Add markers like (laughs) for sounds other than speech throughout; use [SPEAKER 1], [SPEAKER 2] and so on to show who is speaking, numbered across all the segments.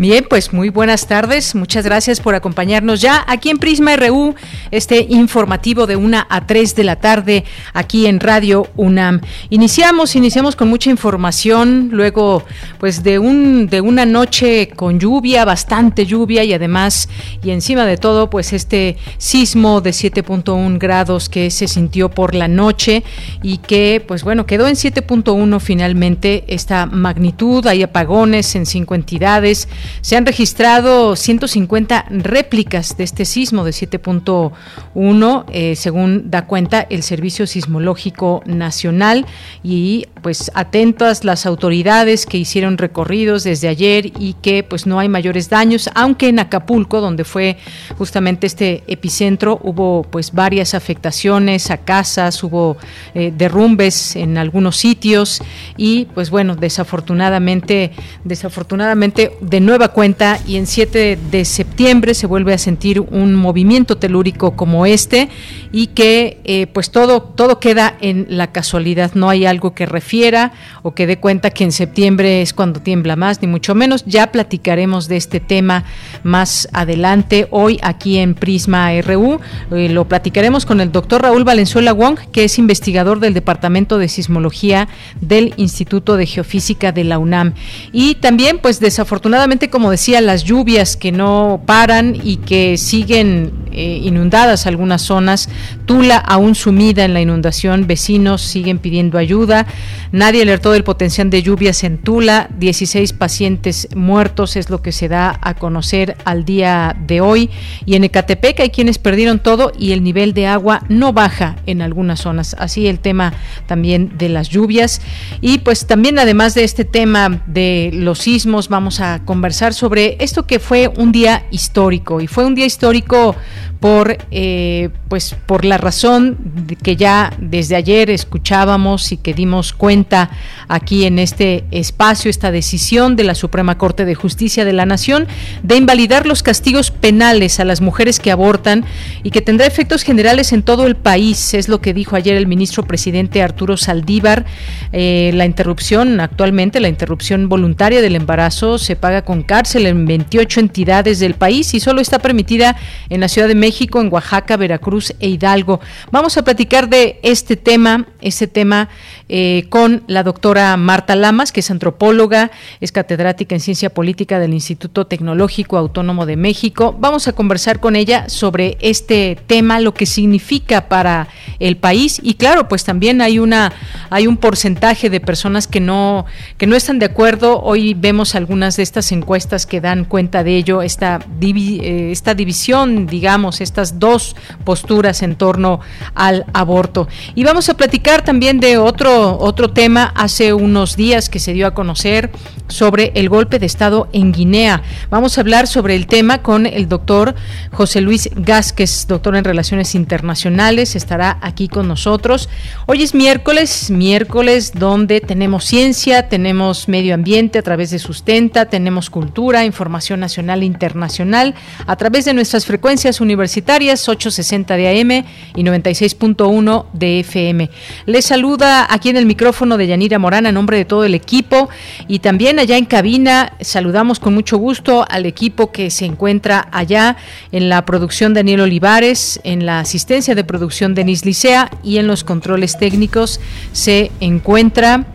[SPEAKER 1] Bien, pues muy buenas tardes. Muchas gracias por acompañarnos ya aquí en Prisma RU, este informativo de una a 3 de la tarde aquí en Radio UNAM. Iniciamos, iniciamos con mucha información, luego pues de un de una noche con lluvia, bastante lluvia y además y encima de todo pues este sismo de 7.1 grados que se sintió por la noche y que pues bueno, quedó en 7.1 finalmente esta magnitud, hay apagones en cinco entidades se han registrado 150 réplicas de este sismo de 7.1, eh, según da cuenta el Servicio Sismológico Nacional. Y pues atentas las autoridades que hicieron recorridos desde ayer y que pues no hay mayores daños, aunque en Acapulco, donde fue justamente este epicentro, hubo pues varias afectaciones a casas, hubo eh, derrumbes en algunos sitios. Y pues bueno, desafortunadamente, desafortunadamente de nuevo nueva cuenta y en 7 de septiembre se vuelve a sentir un movimiento telúrico como este y que eh, pues todo, todo queda en la casualidad, no hay algo que refiera o que dé cuenta que en septiembre es cuando tiembla más, ni mucho menos. Ya platicaremos de este tema más adelante hoy aquí en Prisma RU. Eh, lo platicaremos con el doctor Raúl Valenzuela Wong, que es investigador del Departamento de Sismología del Instituto de Geofísica de la UNAM. Y también, pues desafortunadamente, como decía, las lluvias que no paran y que siguen eh, inundadas algunas zonas. Tula aún sumida en la inundación, vecinos siguen pidiendo ayuda. Nadie alertó del potencial de lluvias en Tula. 16 pacientes muertos es lo que se da a conocer al día de hoy. Y en Ecatepec hay quienes perdieron todo y el nivel de agua no baja en algunas zonas. Así el tema también de las lluvias. Y pues también además de este tema de los sismos, vamos a conversar sobre esto que fue un día histórico y fue un día histórico por eh, pues por la razón que ya desde ayer escuchábamos y que dimos cuenta aquí en este espacio esta decisión de la Suprema Corte de Justicia de la Nación de invalidar los castigos penales a las mujeres que abortan y que tendrá efectos generales en todo el país es lo que dijo ayer el ministro presidente Arturo Saldívar. Eh, la interrupción actualmente la interrupción voluntaria del embarazo se paga con cárcel en 28 entidades del país y solo está permitida en la Ciudad de México, en Oaxaca, Veracruz e Hidalgo. Vamos a platicar de este tema, este tema eh, con la doctora Marta Lamas, que es antropóloga, es catedrática en ciencia política del Instituto Tecnológico Autónomo de México. Vamos a conversar con ella sobre este tema, lo que significa para el país y claro, pues también hay una hay un porcentaje de personas que no que no están de acuerdo. Hoy vemos algunas de estas encuestas que dan cuenta de ello, esta eh, esta división, digamos, estas dos posturas en torno al aborto. Y vamos a platicar también de otro otro, tema hace unos días que se dio a conocer sobre el golpe de Estado en Guinea. Vamos a hablar sobre el tema con el doctor José Luis Gásquez, doctor en Relaciones Internacionales, estará aquí con nosotros. Hoy es miércoles, miércoles donde tenemos ciencia, tenemos medio ambiente a través de Sustenta, tenemos cultura, información nacional e internacional a través de nuestras frecuencias universitarias 860 de AM y 96.1 de FM. Les saluda aquí en el micrófono de Yanira Morán a nombre de todo el equipo y también allá en cabina saludamos con mucho gusto al equipo que se encuentra allá en la producción Daniel Olivares, en la asistencia de producción Denis Licea y en los controles técnicos se encuentra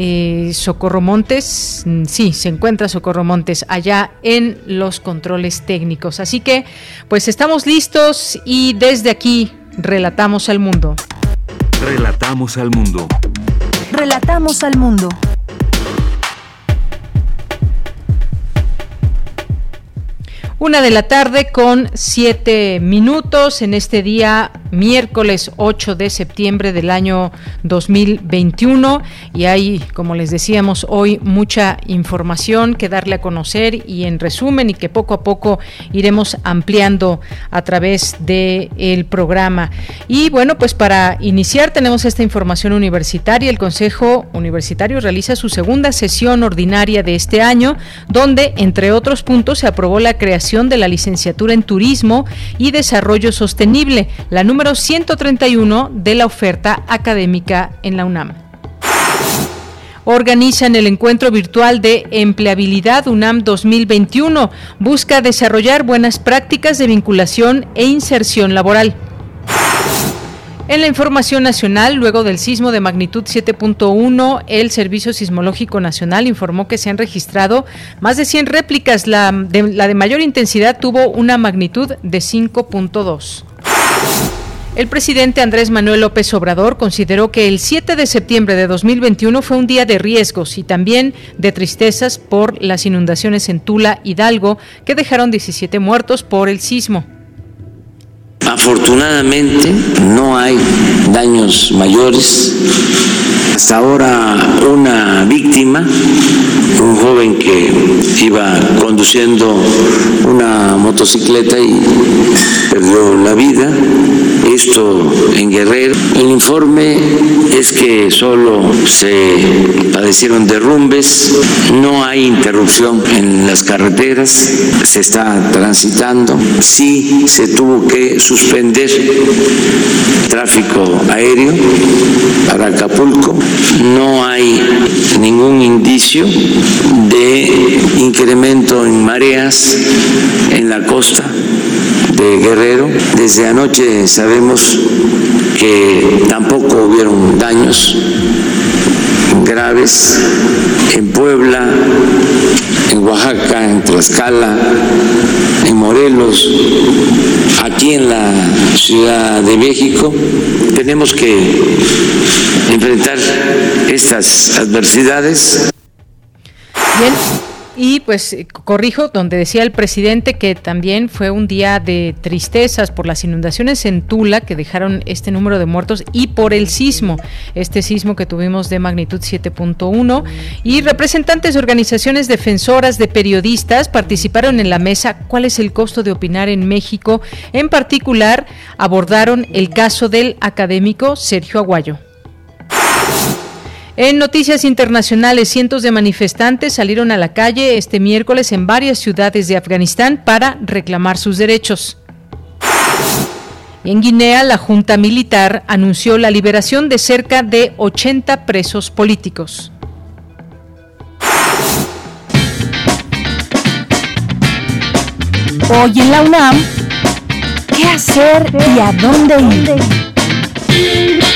[SPEAKER 1] eh, Socorro Montes, mm, sí, se encuentra Socorro Montes allá en los controles técnicos. Así que, pues estamos listos y desde aquí relatamos al mundo.
[SPEAKER 2] Relatamos al mundo.
[SPEAKER 3] Relatamos al mundo.
[SPEAKER 1] Una de la tarde con siete minutos en este día miércoles 8 de septiembre del año 2021 y hay, como les decíamos hoy, mucha información que darle a conocer y en resumen y que poco a poco iremos ampliando a través del el programa. Y bueno, pues para iniciar tenemos esta información universitaria. El Consejo Universitario realiza su segunda sesión ordinaria de este año, donde, entre otros puntos, se aprobó la creación de la licenciatura en Turismo y Desarrollo Sostenible, la número 131 de la oferta académica en la UNAM organizan el encuentro virtual de empleabilidad UNAM 2021. Busca desarrollar buenas prácticas de vinculación e inserción laboral. En la información nacional, luego del sismo de magnitud 7.1, el Servicio Sismológico Nacional informó que se han registrado más de 100 réplicas. La de, la de mayor intensidad tuvo una magnitud de 5.2. El presidente Andrés Manuel López Obrador consideró que el 7 de septiembre de 2021 fue un día de riesgos y también de tristezas por las inundaciones en Tula, Hidalgo, que dejaron 17 muertos por el sismo.
[SPEAKER 4] Afortunadamente no hay daños mayores. Hasta ahora una víctima, un joven que iba conduciendo una motocicleta y perdió la vida. Esto en Guerrero. El informe es que solo se padecieron derrumbes, no hay interrupción en las carreteras, se está transitando. Sí se tuvo que suspender tráfico aéreo para Acapulco. No hay ningún indicio de incremento en mareas en la costa de Guerrero. Desde anoche sabemos que tampoco hubieron daños graves en Puebla, en Oaxaca, en Tlaxcala, en Morelos, aquí en la Ciudad de México. Tenemos que enfrentar estas adversidades.
[SPEAKER 1] Y pues eh, corrijo, donde decía el presidente que también fue un día de tristezas por las inundaciones en Tula que dejaron este número de muertos y por el sismo, este sismo que tuvimos de magnitud 7.1 y representantes de organizaciones defensoras de periodistas participaron en la mesa ¿Cuál es el costo de opinar en México? En particular abordaron el caso del académico Sergio Aguayo. En noticias internacionales, cientos de manifestantes salieron a la calle este miércoles en varias ciudades de Afganistán para reclamar sus derechos. En Guinea, la Junta Militar anunció la liberación de cerca de 80 presos políticos.
[SPEAKER 3] Hoy en la UNAM, ¿qué hacer y a dónde ir?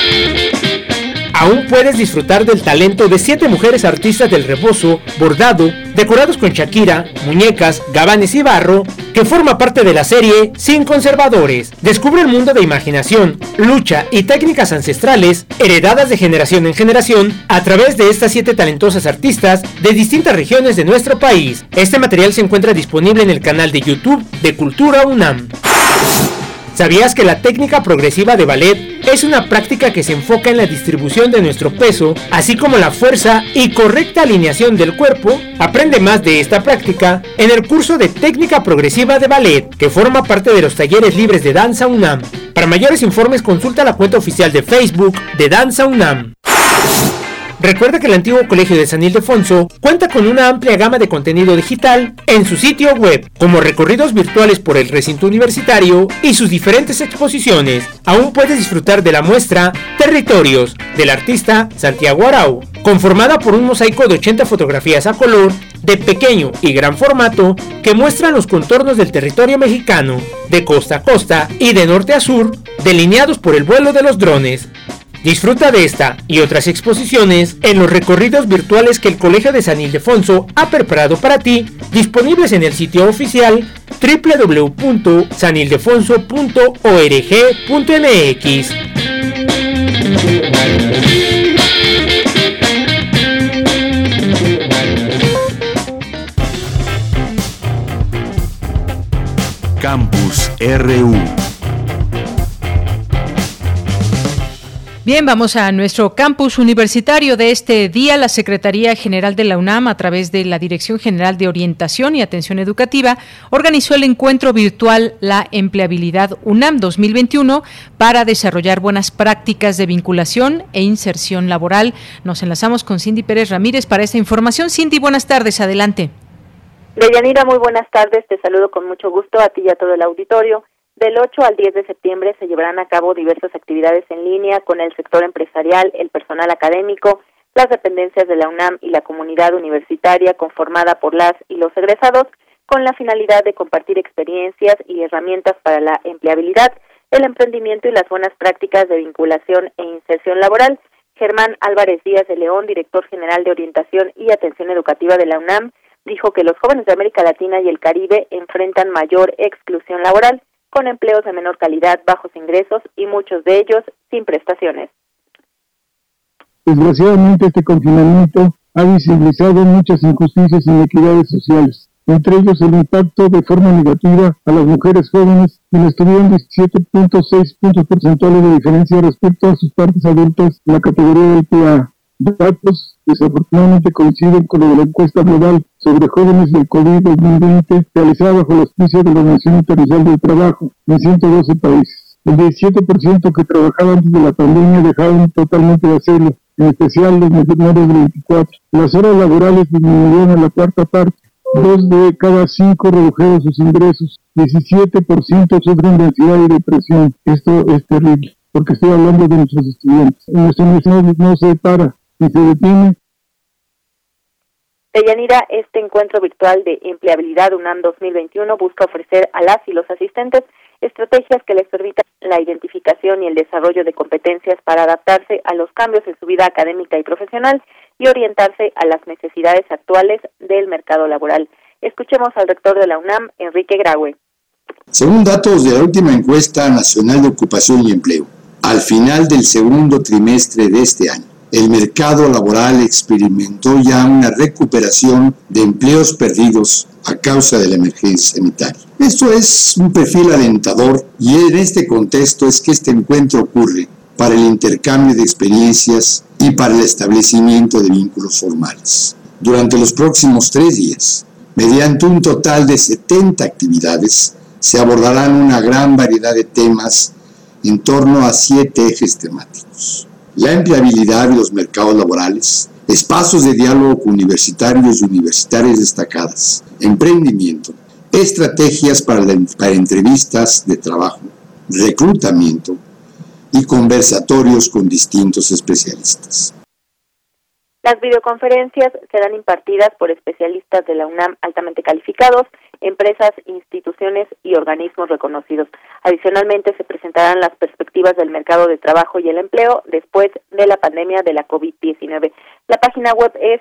[SPEAKER 5] Aún puedes disfrutar del talento de siete mujeres artistas del rebozo, bordado, decorados con Shakira, muñecas, gabanes y barro, que forma parte de la serie Sin Conservadores. Descubre el mundo de imaginación, lucha y técnicas ancestrales heredadas de generación en generación a través de estas siete talentosas artistas de distintas regiones de nuestro país. Este material se encuentra disponible en el canal de YouTube de Cultura UNAM. ¿Sabías que la técnica progresiva de ballet es una práctica que se enfoca en la distribución de nuestro peso, así como la fuerza y correcta alineación del cuerpo? Aprende más de esta práctica en el curso de técnica progresiva de ballet, que forma parte de los talleres libres de Danza UNAM. Para mayores informes consulta la cuenta oficial de Facebook de Danza UNAM. Recuerda que el antiguo Colegio de San Ildefonso cuenta con una amplia gama de contenido digital en su sitio web, como recorridos virtuales por el recinto universitario y sus diferentes exposiciones. Aún puedes disfrutar de la muestra Territorios del artista Santiago Arau, conformada por un mosaico de 80 fotografías a color de pequeño y gran formato que muestran los contornos del territorio mexicano, de costa a costa y de norte a sur, delineados por el vuelo de los drones. Disfruta de esta y otras exposiciones en los recorridos virtuales que el Colegio de San Ildefonso ha preparado para ti, disponibles en el sitio oficial www.sanildefonso.org.mx.
[SPEAKER 2] Campus RU.
[SPEAKER 1] Bien, vamos a nuestro campus universitario de este día. La Secretaría General de la UNAM, a través de la Dirección General de Orientación y Atención Educativa, organizó el encuentro virtual La Empleabilidad UNAM 2021 para desarrollar buenas prácticas de vinculación e inserción laboral. Nos enlazamos con Cindy Pérez Ramírez para esta información. Cindy, buenas tardes. Adelante.
[SPEAKER 6] Deyanira, muy buenas tardes. Te saludo con mucho gusto a ti y a todo el auditorio. Del 8 al 10 de septiembre se llevarán a cabo diversas actividades en línea con el sector empresarial, el personal académico, las dependencias de la UNAM y la comunidad universitaria conformada por las y los egresados, con la finalidad de compartir experiencias y herramientas para la empleabilidad, el emprendimiento y las buenas prácticas de vinculación e inserción laboral. Germán Álvarez Díaz de León, director general de Orientación y Atención Educativa de la UNAM, dijo que los jóvenes de América Latina y el Caribe enfrentan mayor exclusión laboral con empleos de menor calidad, bajos ingresos y muchos de ellos sin prestaciones.
[SPEAKER 7] Desgraciadamente este confinamiento ha visibilizado muchas injusticias e inequidades sociales, entre ellos el impacto de forma negativa a las mujeres jóvenes, quienes tuvieron 17.6 puntos porcentuales de diferencia respecto a sus partes adultas en la categoría del PA. Datos desafortunadamente coinciden con lo de la encuesta global sobre jóvenes del COVID-2020 realizada bajo la auspicio de la Organización Internacional del Trabajo en 112 países. El 17% que trabajaban antes de la pandemia dejaron totalmente de hacerlo, en especial los menores de 24. Las horas laborales disminuyeron a la cuarta parte. Dos de cada cinco redujeron sus ingresos. 17% sufren de ansiedad y depresión. Esto es terrible, porque estoy hablando de nuestros estudiantes. En nuestra universidad no se para y se detiene
[SPEAKER 6] Deyanira, este encuentro virtual de empleabilidad UNAM 2021 busca ofrecer a las y los asistentes estrategias que les permitan la identificación y el desarrollo de competencias para adaptarse a los cambios en su vida académica y profesional y orientarse a las necesidades actuales del mercado laboral. Escuchemos al rector de la UNAM, Enrique Graue.
[SPEAKER 8] Según datos de la última encuesta nacional de ocupación y empleo, al final del segundo trimestre de este año, el mercado laboral experimentó ya una recuperación de empleos perdidos a causa de la emergencia sanitaria. Esto es un perfil alentador y en este contexto es que este encuentro ocurre para el intercambio de experiencias y para el establecimiento de vínculos formales. Durante los próximos tres días, mediante un total de 70 actividades, se abordarán una gran variedad de temas en torno a siete ejes temáticos la empleabilidad de los mercados laborales, espacios de diálogo con universitarios y universitarias destacadas, emprendimiento, estrategias para, para entrevistas de trabajo, reclutamiento y conversatorios con distintos especialistas.
[SPEAKER 6] Las videoconferencias serán impartidas por especialistas de la UNAM altamente calificados, empresas, instituciones y organismos reconocidos. Adicionalmente, se presentarán las perspectivas del mercado de trabajo y el empleo después de la pandemia de la COVID-19. La página web es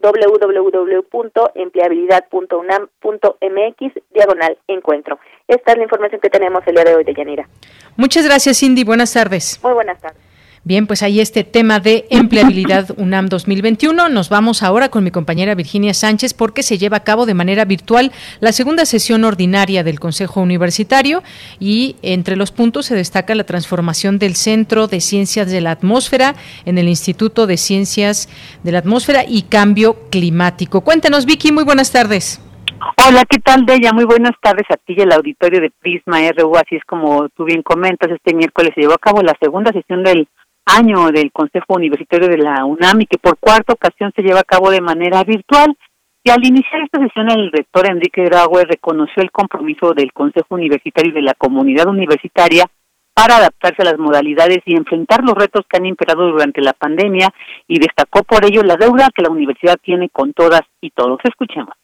[SPEAKER 6] www.empleabilidad.unam.mx diagonal encuentro. Esta es la información que tenemos el día de hoy de Yanira.
[SPEAKER 1] Muchas gracias, Cindy. Buenas tardes.
[SPEAKER 6] Muy buenas tardes.
[SPEAKER 1] Bien, pues ahí este tema de empleabilidad (laughs) UNAM 2021. Nos vamos ahora con mi compañera Virginia Sánchez porque se lleva a cabo de manera virtual la segunda sesión ordinaria del Consejo Universitario y entre los puntos se destaca la transformación del Centro de Ciencias de la Atmósfera en el Instituto de Ciencias de la Atmósfera y Cambio Climático. Cuéntanos, Vicky, muy buenas tardes.
[SPEAKER 9] Hola, ¿qué tal, Deya? Muy buenas tardes a ti y al auditorio de Prisma RU. Así es como tú bien comentas, este miércoles se llevó a cabo la segunda sesión del año del Consejo Universitario de la UNAM que por cuarta ocasión se lleva a cabo de manera virtual. Y al iniciar esta sesión, el rector Enrique Graue reconoció el compromiso del Consejo Universitario y de la comunidad universitaria para adaptarse a las modalidades y enfrentar los retos que han imperado durante la pandemia y destacó por ello la deuda que la universidad tiene con todas y todos. Escuchemos.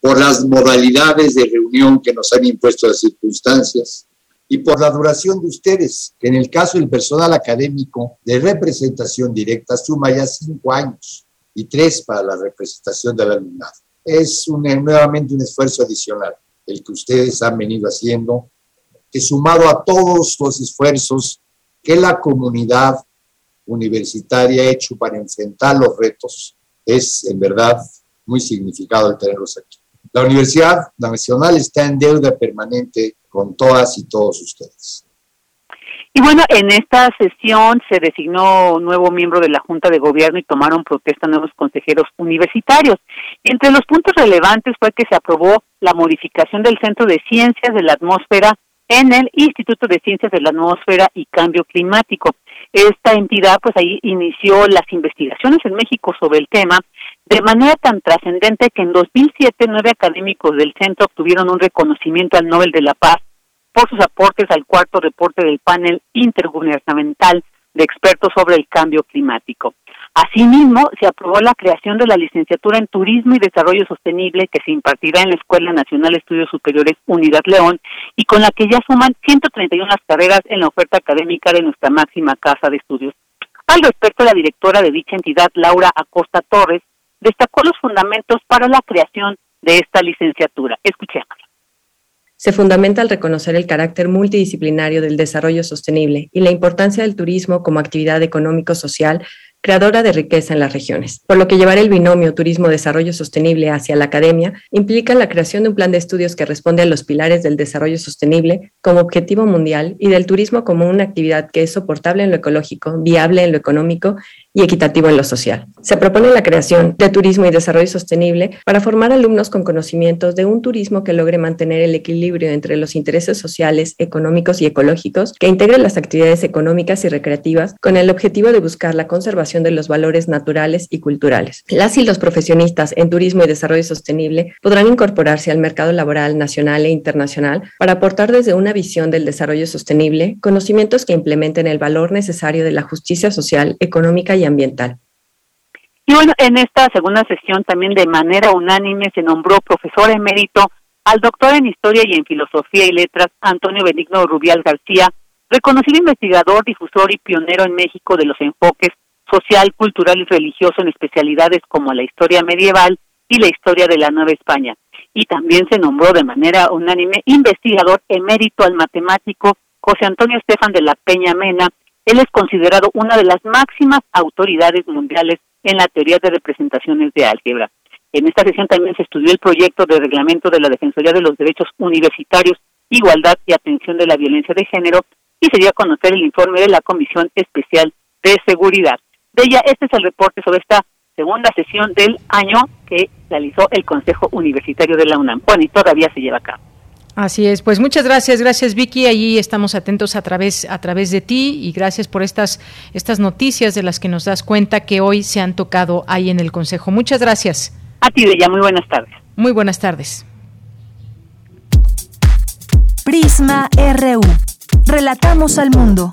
[SPEAKER 8] Por las modalidades de reunión que nos han impuesto las circunstancias, y por la duración de ustedes, que en el caso del personal académico de representación directa suma ya cinco años y tres para la representación del alumnado. Es un, nuevamente un esfuerzo adicional el que ustedes han venido haciendo, que sumado a todos los esfuerzos que la comunidad universitaria ha hecho para enfrentar los retos, es en verdad muy significado el tenerlos aquí. La Universidad Nacional está en deuda permanente con todas y todos ustedes.
[SPEAKER 9] Y bueno, en esta sesión se designó nuevo miembro de la Junta de Gobierno y tomaron protesta nuevos consejeros universitarios. Entre los puntos relevantes fue que se aprobó la modificación del Centro de Ciencias de la Atmósfera en el Instituto de Ciencias de la Atmósfera y Cambio Climático. Esta entidad pues ahí inició las investigaciones en México sobre el tema de manera tan trascendente que en 2007 nueve académicos del centro obtuvieron un reconocimiento al Nobel de la Paz por sus aportes al cuarto reporte del panel intergubernamental de expertos sobre el cambio climático. Asimismo, se aprobó la creación de la licenciatura en Turismo y Desarrollo Sostenible que se impartirá en la Escuela Nacional de Estudios Superiores Unidad León y con la que ya suman 131 carreras en la oferta académica de nuestra máxima casa de estudios. Al respecto, la directora de dicha entidad, Laura Acosta Torres, destacó los fundamentos para la creación de esta licenciatura. Escuchemos
[SPEAKER 10] se fundamenta al reconocer el carácter multidisciplinario del desarrollo sostenible y la importancia del turismo como actividad económico-social creadora de riqueza en las regiones. Por lo que llevar el binomio turismo-desarrollo sostenible hacia la academia implica la creación de un plan de estudios que responde a los pilares del desarrollo sostenible como objetivo mundial y del turismo como una actividad que es soportable en lo ecológico, viable en lo económico y equitativo en lo social. Se propone la creación de turismo y desarrollo sostenible para formar alumnos con conocimientos de un turismo que logre mantener el equilibrio entre los intereses sociales, económicos y ecológicos, que integre las actividades económicas y recreativas con el objetivo de buscar la conservación de los valores naturales y culturales. Las y los profesionistas en turismo y desarrollo sostenible podrán incorporarse al mercado laboral nacional e internacional para aportar desde una visión del desarrollo sostenible conocimientos que implementen el valor necesario de la justicia social, económica y ambiental.
[SPEAKER 9] Y bueno, en esta segunda sesión también de manera unánime se nombró profesor emérito al doctor en Historia y en Filosofía y Letras Antonio Benigno Rubial García, reconocido investigador, difusor y pionero en México de los enfoques social, cultural y religioso en especialidades como la historia medieval y la historia de la Nueva España. Y también se nombró de manera unánime investigador emérito al matemático José Antonio Estefan de la Peña Mena, él es considerado una de las máximas autoridades mundiales en la teoría de representaciones de álgebra. En esta sesión también se estudió el proyecto de reglamento de la Defensoría de los Derechos Universitarios, Igualdad y Atención de la Violencia de Género y se dio a conocer el informe de la Comisión Especial de Seguridad. De ella, este es el reporte sobre esta segunda sesión del año que realizó el Consejo Universitario de la UNAM. Bueno, y todavía se lleva a cabo.
[SPEAKER 1] Así es, pues muchas gracias, gracias Vicky, allí estamos atentos a través a través de ti y gracias por estas estas noticias de las que nos das cuenta que hoy se han tocado ahí en el Consejo. Muchas gracias.
[SPEAKER 9] A ti, Bella, muy buenas tardes.
[SPEAKER 1] Muy buenas tardes.
[SPEAKER 3] Prisma RU. Relatamos al mundo.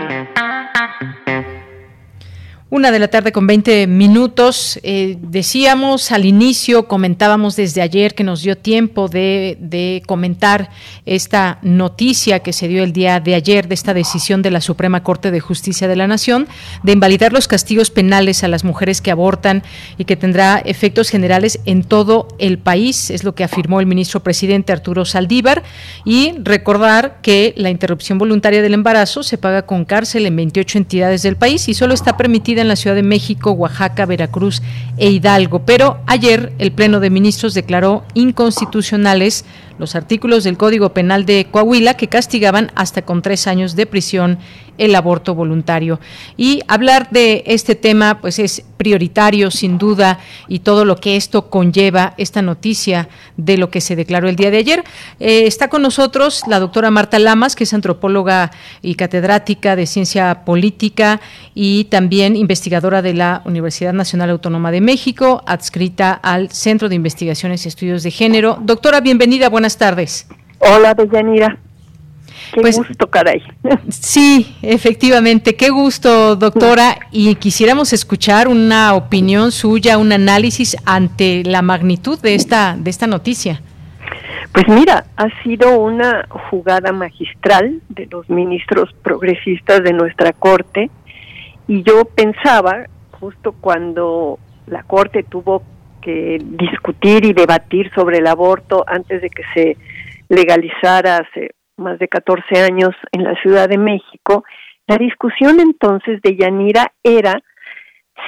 [SPEAKER 1] Una de la tarde con 20 minutos. Eh, decíamos al inicio, comentábamos desde ayer que nos dio tiempo de, de, comentar esta noticia que se dio el día de ayer de esta decisión de la Suprema Corte de Justicia de la Nación de invalidar los castigos penales a las mujeres que abortan y que tendrá efectos generales en todo el país. Es lo que afirmó el ministro presidente Arturo Saldívar. Y recordar que la interrupción voluntaria del embarazo se paga con cárcel en 28 entidades del país y solo está permitida en la Ciudad de México, Oaxaca, Veracruz e Hidalgo. Pero ayer el Pleno de Ministros declaró inconstitucionales los artículos del Código Penal de Coahuila que castigaban hasta con tres años de prisión el aborto voluntario. Y hablar de este tema, pues es prioritario, sin duda, y todo lo que esto conlleva, esta noticia de lo que se declaró el día de ayer. Eh, está con nosotros la doctora Marta Lamas, que es antropóloga y catedrática de ciencia política y también investigadora de la Universidad Nacional Autónoma de México, adscrita al Centro de Investigaciones y Estudios de Género. Doctora, bienvenida, buenas tardes.
[SPEAKER 11] Hola, Deyanira. Qué pues, gusto, caray. (laughs)
[SPEAKER 1] Sí, efectivamente, qué gusto, doctora. Y quisiéramos escuchar una opinión suya, un análisis ante la magnitud de esta, de esta noticia.
[SPEAKER 11] Pues mira, ha sido una jugada magistral de los ministros progresistas de nuestra Corte y yo pensaba, justo cuando la Corte tuvo que discutir y debatir sobre el aborto antes de que se legalizara hace más de 14 años en la Ciudad de México, la discusión entonces de Yanira era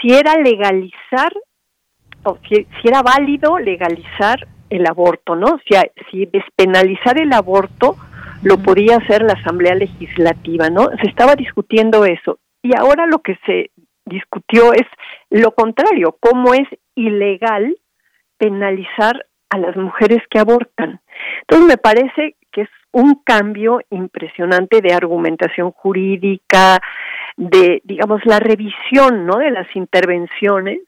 [SPEAKER 11] si era legalizar o si, era válido legalizar el aborto, ¿no? Si, si despenalizar el aborto lo podía hacer la Asamblea Legislativa, ¿no? Se estaba discutiendo eso. Y ahora lo que se discutió es lo contrario, cómo es ilegal penalizar a las mujeres que abortan. Entonces me parece que es un cambio impresionante de argumentación jurídica, de, digamos, la revisión, ¿no? De las intervenciones,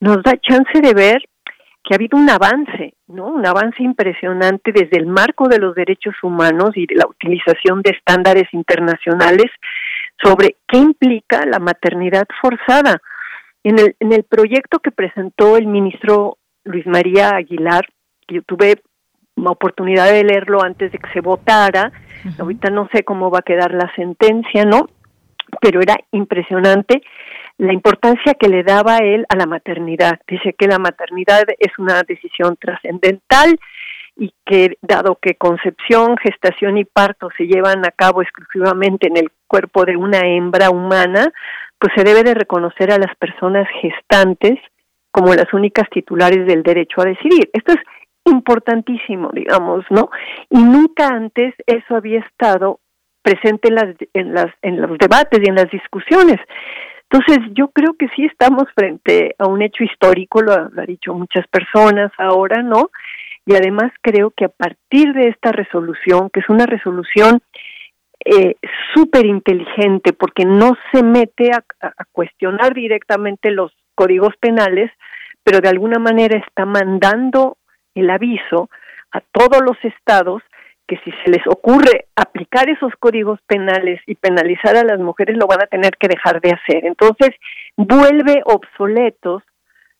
[SPEAKER 11] nos da chance de ver que ha habido un avance, ¿no? Un avance impresionante desde el marco de los derechos humanos y de la utilización de estándares internacionales sobre qué implica la maternidad forzada. En el, en el proyecto que presentó el ministro Luis María Aguilar, que yo tuve oportunidad de leerlo antes de que se votara, ahorita no sé cómo va a quedar la sentencia, ¿no? Pero era impresionante la importancia que le daba él a la maternidad. Dice que la maternidad es una decisión trascendental y que dado que concepción, gestación y parto se llevan a cabo exclusivamente en el cuerpo de una hembra humana, pues se debe de reconocer a las personas gestantes como las únicas titulares del derecho a decidir. Esto es importantísimo, digamos, ¿no? Y nunca antes eso había estado presente en las en las en los debates y en las discusiones. Entonces, yo creo que sí estamos frente a un hecho histórico, lo, han dicho muchas personas ahora, ¿no? Y además creo que a partir de esta resolución, que es una resolución eh, súper inteligente, porque no se mete a, a cuestionar directamente los códigos penales, pero de alguna manera está mandando el aviso a todos los estados que si se les ocurre aplicar esos códigos penales y penalizar a las mujeres, lo van a tener que dejar de hacer. Entonces, vuelve obsoletos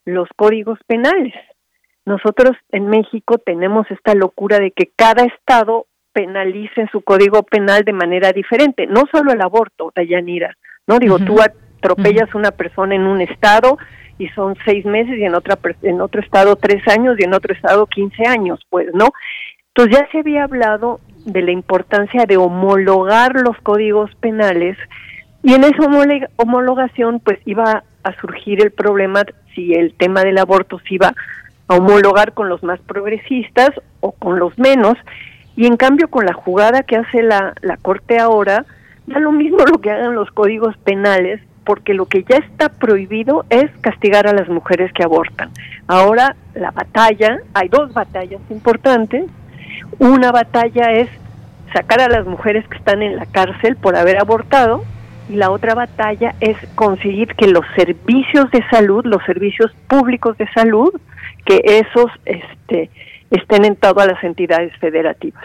[SPEAKER 11] los códigos penales. Nosotros en México tenemos esta locura de que cada estado penalice su código penal de manera diferente, no solo el aborto, Dayanira, ¿no? Digo, tú atropellas a una persona en un estado y son seis meses y en otra en otro estado tres años y en otro estado quince años, pues, ¿no? Entonces ya se había hablado de la importancia de homologar los códigos penales y en esa homologación pues iba a surgir el problema si el tema del aborto se iba a homologar con los más progresistas o con los menos y en cambio con la jugada que hace la, la Corte ahora da lo mismo lo que hagan los códigos penales porque lo que ya está prohibido es castigar a las mujeres que abortan. Ahora la batalla, hay dos batallas importantes, una batalla es sacar a las mujeres que están en la cárcel por haber abortado y la otra batalla es conseguir que los servicios de salud, los servicios públicos de salud, que esos este, estén en todas las entidades federativas.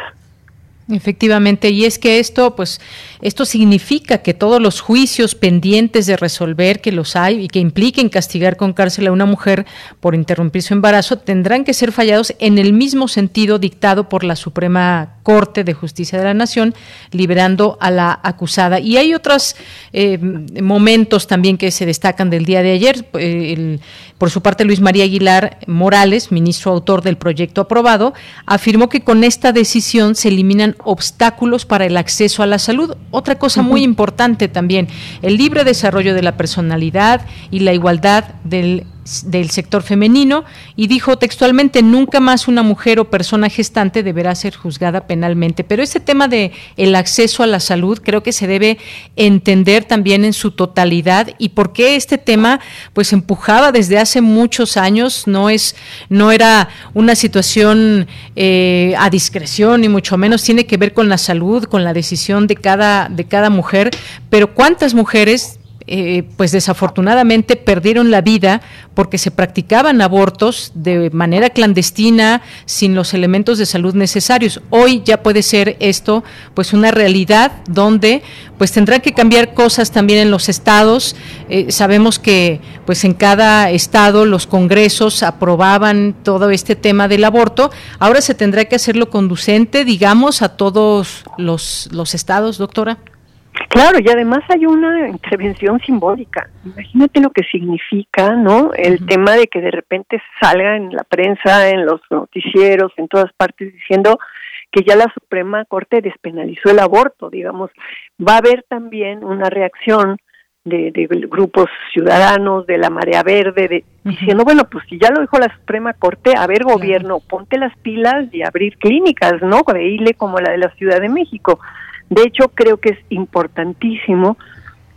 [SPEAKER 1] Efectivamente, y es que esto, pues, esto significa que todos los juicios pendientes de resolver, que los hay y que impliquen castigar con cárcel a una mujer por interrumpir su embarazo, tendrán que ser fallados en el mismo sentido dictado por la Suprema Corte de Justicia de la Nación, liberando a la acusada. Y hay otros eh, momentos también que se destacan del día de ayer. Eh, por su parte, Luis María Aguilar Morales, ministro autor del proyecto aprobado, afirmó que con esta decisión se eliminan obstáculos para el acceso a la salud. Otra cosa muy importante también, el libre desarrollo de la personalidad y la igualdad del del sector femenino y dijo textualmente nunca más una mujer o persona gestante deberá ser juzgada penalmente pero este tema de el acceso a la salud creo que se debe entender también en su totalidad y por qué este tema pues empujaba desde hace muchos años no es no era una situación eh, a discreción ni mucho menos tiene que ver con la salud con la decisión de cada de cada mujer pero cuántas mujeres eh, pues desafortunadamente perdieron la vida porque se practicaban abortos de manera clandestina sin los elementos de salud necesarios. Hoy ya puede ser esto pues una realidad donde pues tendrán que cambiar cosas también en los estados. Eh, sabemos que pues en cada estado los congresos aprobaban todo este tema del aborto. Ahora se tendrá que hacerlo conducente, digamos, a todos los, los estados, doctora.
[SPEAKER 11] Claro, y además hay una intervención simbólica. Imagínate lo que significa, ¿no? El tema de que de repente salga en la prensa, en los noticieros, en todas partes diciendo que ya la Suprema Corte despenalizó el aborto, digamos. Va a haber también una reacción de, grupos ciudadanos, de la marea verde, de, diciendo, bueno, pues si ya lo dijo la Suprema Corte, a ver, gobierno, ponte las pilas y abrir clínicas, ¿no? Creíble como la de la Ciudad de México. De hecho, creo que es importantísimo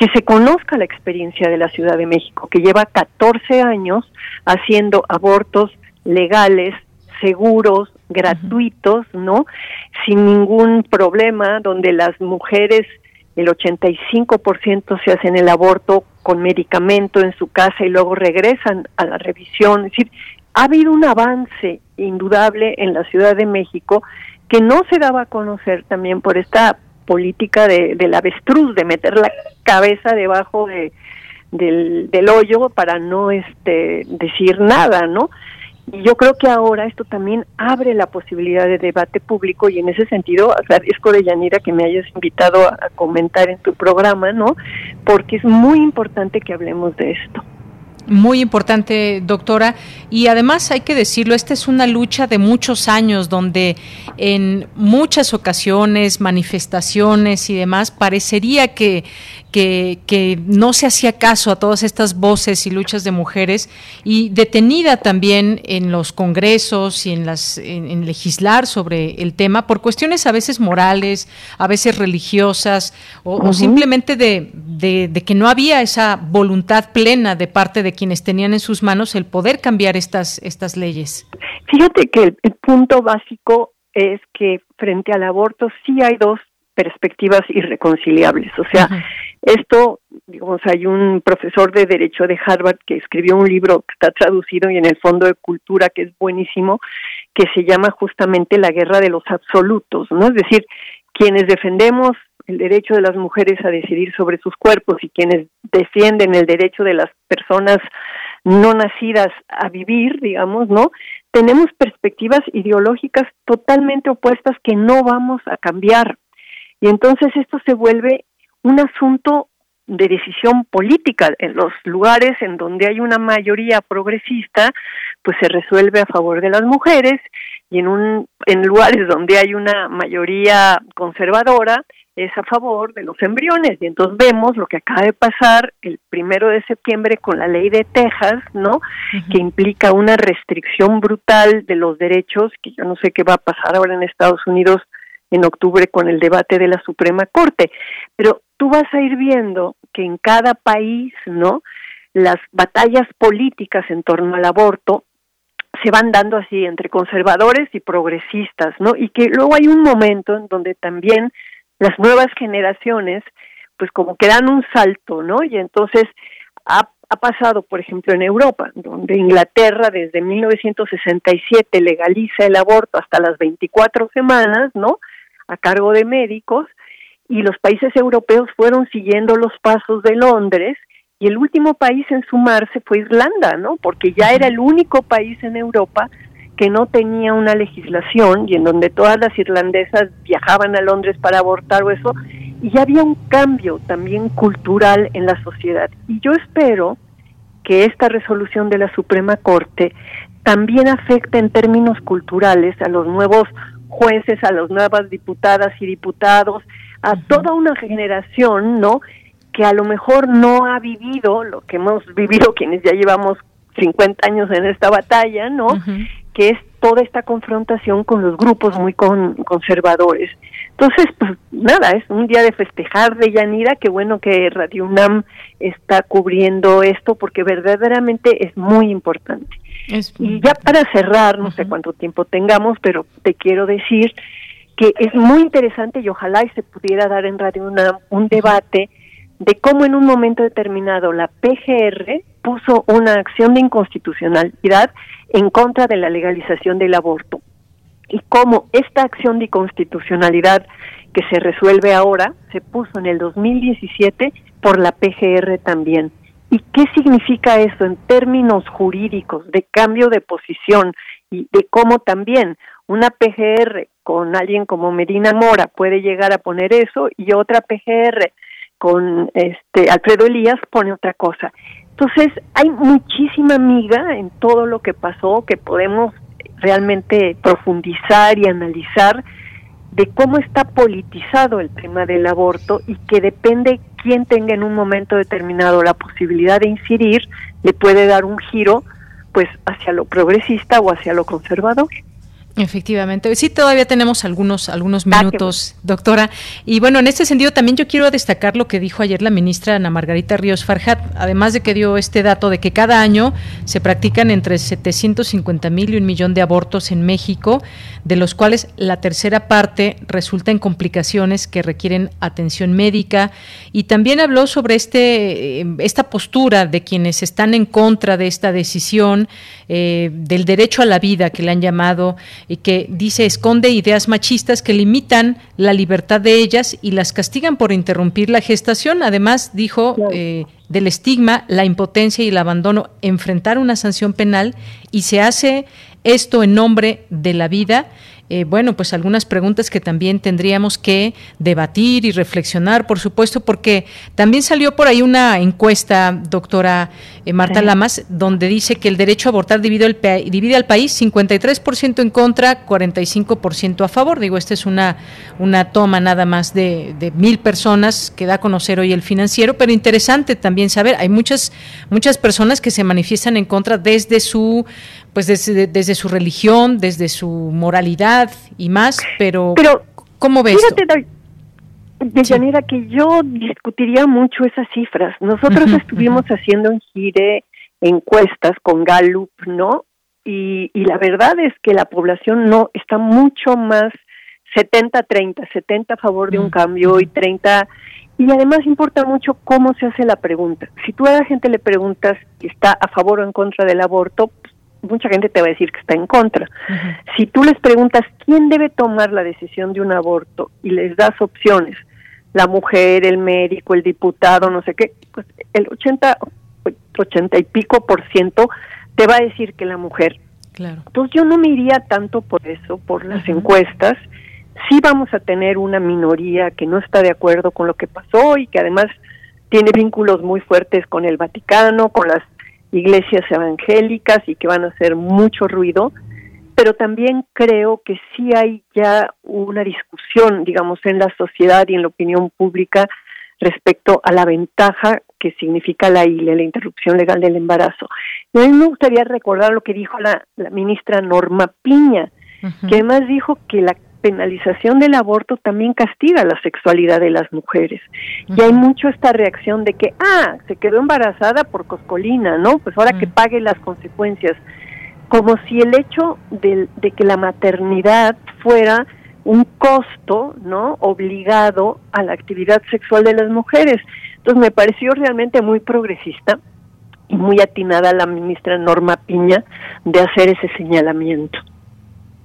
[SPEAKER 11] que se conozca la experiencia de la Ciudad de México, que lleva 14 años haciendo abortos legales, seguros, gratuitos, ¿no? Sin ningún problema, donde las mujeres, el 85% se hacen el aborto con medicamento en su casa y luego regresan a la revisión. Es decir, ha habido un avance indudable en la Ciudad de México que no se daba a conocer también por esta política de, del avestruz, de meter la cabeza debajo de, del, hoyo para no este, decir nada, ¿no? Y yo creo que ahora esto también abre la posibilidad de debate público y en ese sentido agradezco de Yanira que me hayas invitado a comentar en tu programa, ¿no? Porque es muy importante que hablemos de esto.
[SPEAKER 1] Muy importante, doctora. Y además hay que decirlo, esta es una lucha de muchos años donde en muchas ocasiones, manifestaciones y demás, parecería que que, no se hacía caso a todas estas voces y luchas de mujeres y detenida también en los congresos y en las en, legislar sobre el tema por cuestiones a veces morales, a veces religiosas o, simplemente de, de, que no había esa voluntad plena de parte de quienes tenían en sus manos el poder cambiar estas estas leyes.
[SPEAKER 11] Fíjate que el, el punto básico es que frente al aborto sí hay dos perspectivas irreconciliables. O sea, esto, digamos, hay un profesor de Derecho de Harvard que escribió un libro que está traducido y en el Fondo de Cultura, que es buenísimo, que se llama justamente La Guerra de los Absolutos, ¿no? Es decir, quienes defendemos el derecho de las mujeres a decidir sobre sus cuerpos y quienes defienden el derecho de las personas no nacidas a vivir, digamos, ¿no? Tenemos perspectivas ideológicas totalmente opuestas que no vamos a cambiar. Y entonces esto se vuelve un asunto de decisión política en los lugares en donde hay una mayoría progresista pues se resuelve a favor de las mujeres y en un en lugares donde hay una mayoría conservadora es a favor de los embriones y entonces vemos lo que acaba de pasar el primero de septiembre con la ley de Texas no que implica una restricción brutal de los derechos que yo no sé qué va a pasar ahora en Estados Unidos en octubre con el debate de la Suprema Corte. Pero tú vas a ir viendo que en cada país, ¿no? Las batallas políticas en torno al aborto se van dando así entre conservadores y progresistas, ¿no? Y que luego hay un momento en donde también las nuevas generaciones, pues como que dan un salto, ¿no? Y entonces ha, ha pasado, por ejemplo, en Europa, donde Inglaterra desde 1967 legaliza el aborto hasta las 24 semanas, ¿no? a cargo de médicos y los países europeos fueron siguiendo los pasos de Londres y el último país en sumarse fue Irlanda, ¿no? Porque ya era el único país en Europa que no tenía una legislación y en donde todas las irlandesas viajaban a Londres para abortar o eso, y ya había un cambio también cultural en la sociedad. Y yo espero que esta resolución de la Suprema Corte también afecte en términos culturales a los nuevos jueces, a las nuevas diputadas y diputados, a toda una generación, ¿no? Que a lo mejor no ha vivido lo que hemos vivido quienes ya llevamos 50 años en esta batalla, ¿no? Que es toda esta confrontación con los grupos muy conservadores. Entonces, pues nada, es un día de festejar de Yanira, qué bueno que Radio UNAM está cubriendo esto porque verdaderamente es muy importante. Y ya para cerrar, no sé cuánto tiempo tengamos, pero te quiero decir que es muy interesante y ojalá y se pudiera dar en Radio UNAM un debate de cómo en un momento determinado la PGR puso una acción de inconstitucionalidad en contra de la legalización del aborto y cómo esta acción de inconstitucionalidad que se resuelve ahora se puso en el 2017 por la PGR también. ¿Y qué significa eso en términos jurídicos de cambio de posición y de cómo también una PGR con alguien como Medina Mora puede llegar a poner eso y otra PGR con este Alfredo Elías pone otra cosa. Entonces, hay muchísima miga en todo lo que pasó que podemos realmente profundizar y analizar de cómo está politizado el tema del aborto y que depende quién tenga en un momento determinado la posibilidad de incidir, le puede dar un giro pues hacia lo progresista o hacia lo conservador.
[SPEAKER 1] Efectivamente, sí, todavía tenemos algunos, algunos ah, minutos, doctora. Y bueno, en este sentido también yo quiero destacar lo que dijo ayer la ministra Ana Margarita Ríos Farjat, además de que dio este dato de que cada año se practican entre 750 mil y un millón de abortos en México, de los cuales la tercera parte resulta en complicaciones que requieren atención médica. Y también habló sobre este, eh, esta postura de quienes están en contra de esta decisión, eh, del derecho a la vida que le han llamado y que dice esconde ideas machistas que limitan la libertad de ellas y las castigan por interrumpir la gestación. Además, dijo eh, del estigma, la impotencia y el abandono, enfrentar una sanción penal y se hace esto en nombre de la vida eh, bueno, pues algunas preguntas que también tendríamos que debatir y reflexionar, por supuesto, porque también salió por ahí una encuesta, doctora eh, Marta Lamas, donde dice que el derecho a abortar divide, el, divide al país 53% en contra, 45% a favor. Digo, esta es una, una toma nada más de, de mil personas que da a conocer hoy el financiero, pero interesante también saber, hay muchas, muchas personas que se manifiestan en contra desde su pues desde, desde, su religión, desde su moralidad y más, pero, pero ¿cómo ves?
[SPEAKER 11] Fíjate, Deyanira, que yo discutiría mucho esas cifras. Nosotros estuvimos haciendo en Gire encuestas con Gallup, ¿no? Y, y la verdad es que la población no está mucho más 70-30, 70 a favor de un cambio y 30 y además importa mucho cómo se hace la pregunta. Si tú a la gente le preguntas si está a favor o en contra del aborto, mucha gente te va a decir que está en contra. Si tú les preguntas quién debe tomar la decisión de un aborto y les das opciones, la mujer, el médico, el diputado, no sé qué, pues el 80, 80 y pico por ciento te va a decir que la mujer. Claro. Entonces yo no me iría tanto por eso, por las encuestas. Sí vamos a tener una minoría que no está de acuerdo con lo que pasó y que además tiene vínculos muy fuertes con el Vaticano, con las iglesias evangélicas y que van a hacer mucho ruido, pero también creo que sí hay ya una discusión, digamos, en la sociedad y en la opinión pública respecto a la ventaja que significa la ILE, la interrupción legal del embarazo. Y a mí me gustaría recordar lo que dijo la, ministra Norma Piña, que además dijo que la penalización del aborto también castiga la sexualidad de las mujeres. Y hay mucho esta reacción de que, ah, se quedó embarazada por coscolina, ¿no? Pues ahora que pague las consecuencias. Como si el hecho de, de que la maternidad fuera un costo, ¿no? Obligado a la actividad sexual de las mujeres. Entonces me pareció realmente muy progresista y muy atinada la ministra Norma Piña de hacer ese señalamiento.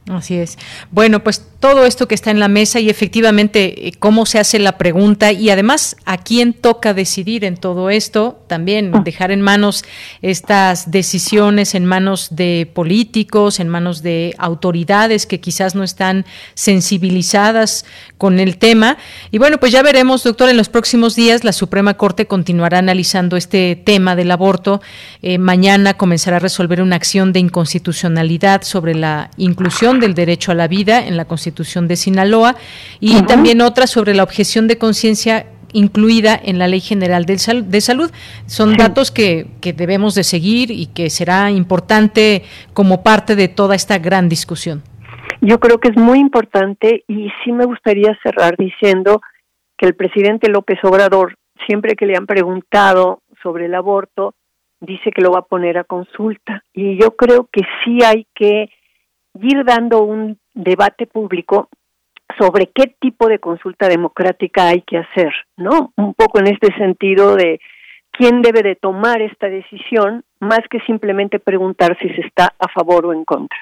[SPEAKER 1] Así es. Bueno, pues todo esto que está en la mesa y efectivamente eh, cómo se hace la pregunta y además a quién toca decidir en todo esto, también ah. dejar en manos estas decisiones en manos de políticos, en manos de autoridades que quizás no están sensibilizadas con el tema. Y bueno, pues ya veremos, doctor, en los próximos días la Suprema Corte continuará analizando este tema del aborto. Eh, mañana comenzará a resolver una acción de inconstitucionalidad sobre la inclusión del derecho a la vida en la Constitución de Sinaloa y también otra sobre la objeción de conciencia incluida en la Ley General de, Salud. Son datos que, que, debemos de seguir y que será importante como parte de toda esta gran discusión.
[SPEAKER 11] Yo creo que es muy importante y sí me gustaría cerrar diciendo que el presidente López Obrador, siempre que le han preguntado sobre el aborto, dice que lo va a poner a consulta. Y yo creo que sí hay que ir dando un debate público sobre qué tipo de consulta democrática hay que hacer, ¿no? Un poco en este sentido de quién debe de tomar esta decisión, más que simplemente preguntar si se está a favor o en contra.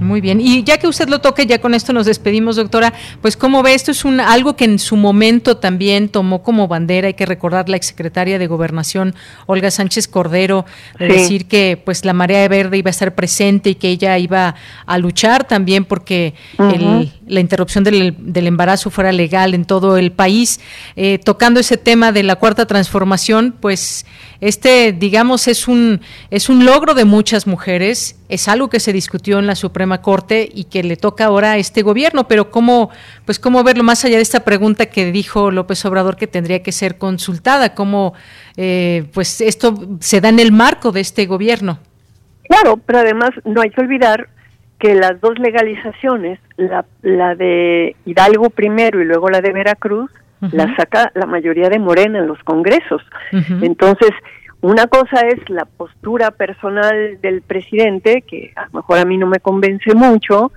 [SPEAKER 1] Muy bien, y ya que usted lo toque, ya con esto nos despedimos, doctora. Pues cómo ve, esto es un algo que en su momento también tomó como bandera, hay que recordar la exsecretaria de Gobernación Olga Sánchez Cordero, de decir que pues la marea verde iba a estar presente y que ella iba a luchar también porque el la interrupción del, embarazo fuera legal en todo el país. Eh, tocando ese tema de la cuarta transformación, pues este, digamos, es un, es un logro de muchas mujeres, es algo que se discutió en la Suprema Corte y que le toca ahora a este gobierno, pero cómo, pues cómo verlo más allá de esta pregunta que dijo López Obrador que tendría que ser consultada, cómo eh, pues esto se da en el marco de este gobierno.
[SPEAKER 11] Claro, pero además no hay que olvidar que las dos legalizaciones, la, la de Hidalgo primero y luego la de Veracruz, la saca la mayoría de Morena en los congresos. Entonces, una cosa es la postura personal del presidente, que a lo mejor a mí no me convence mucho,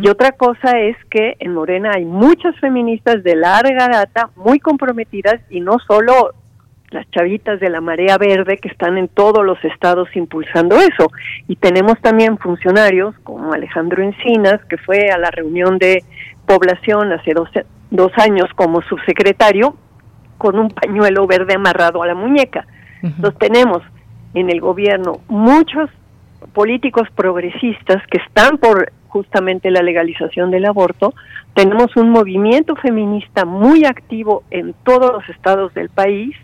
[SPEAKER 11] y otra cosa es que en Morena hay muchas feministas de larga data, muy comprometidas, y no solo las chavitas de la marea verde que están en todos los estados impulsando eso. Y tenemos también funcionarios como Alejandro Encinas, que fue a la reunión de población hace dos, dos años como subsecretario, con un pañuelo verde amarrado a la muñeca. Entonces tenemos en el gobierno muchos políticos progresistas que están por justamente la legalización del aborto. Tenemos un movimiento feminista muy activo en todos los estados del país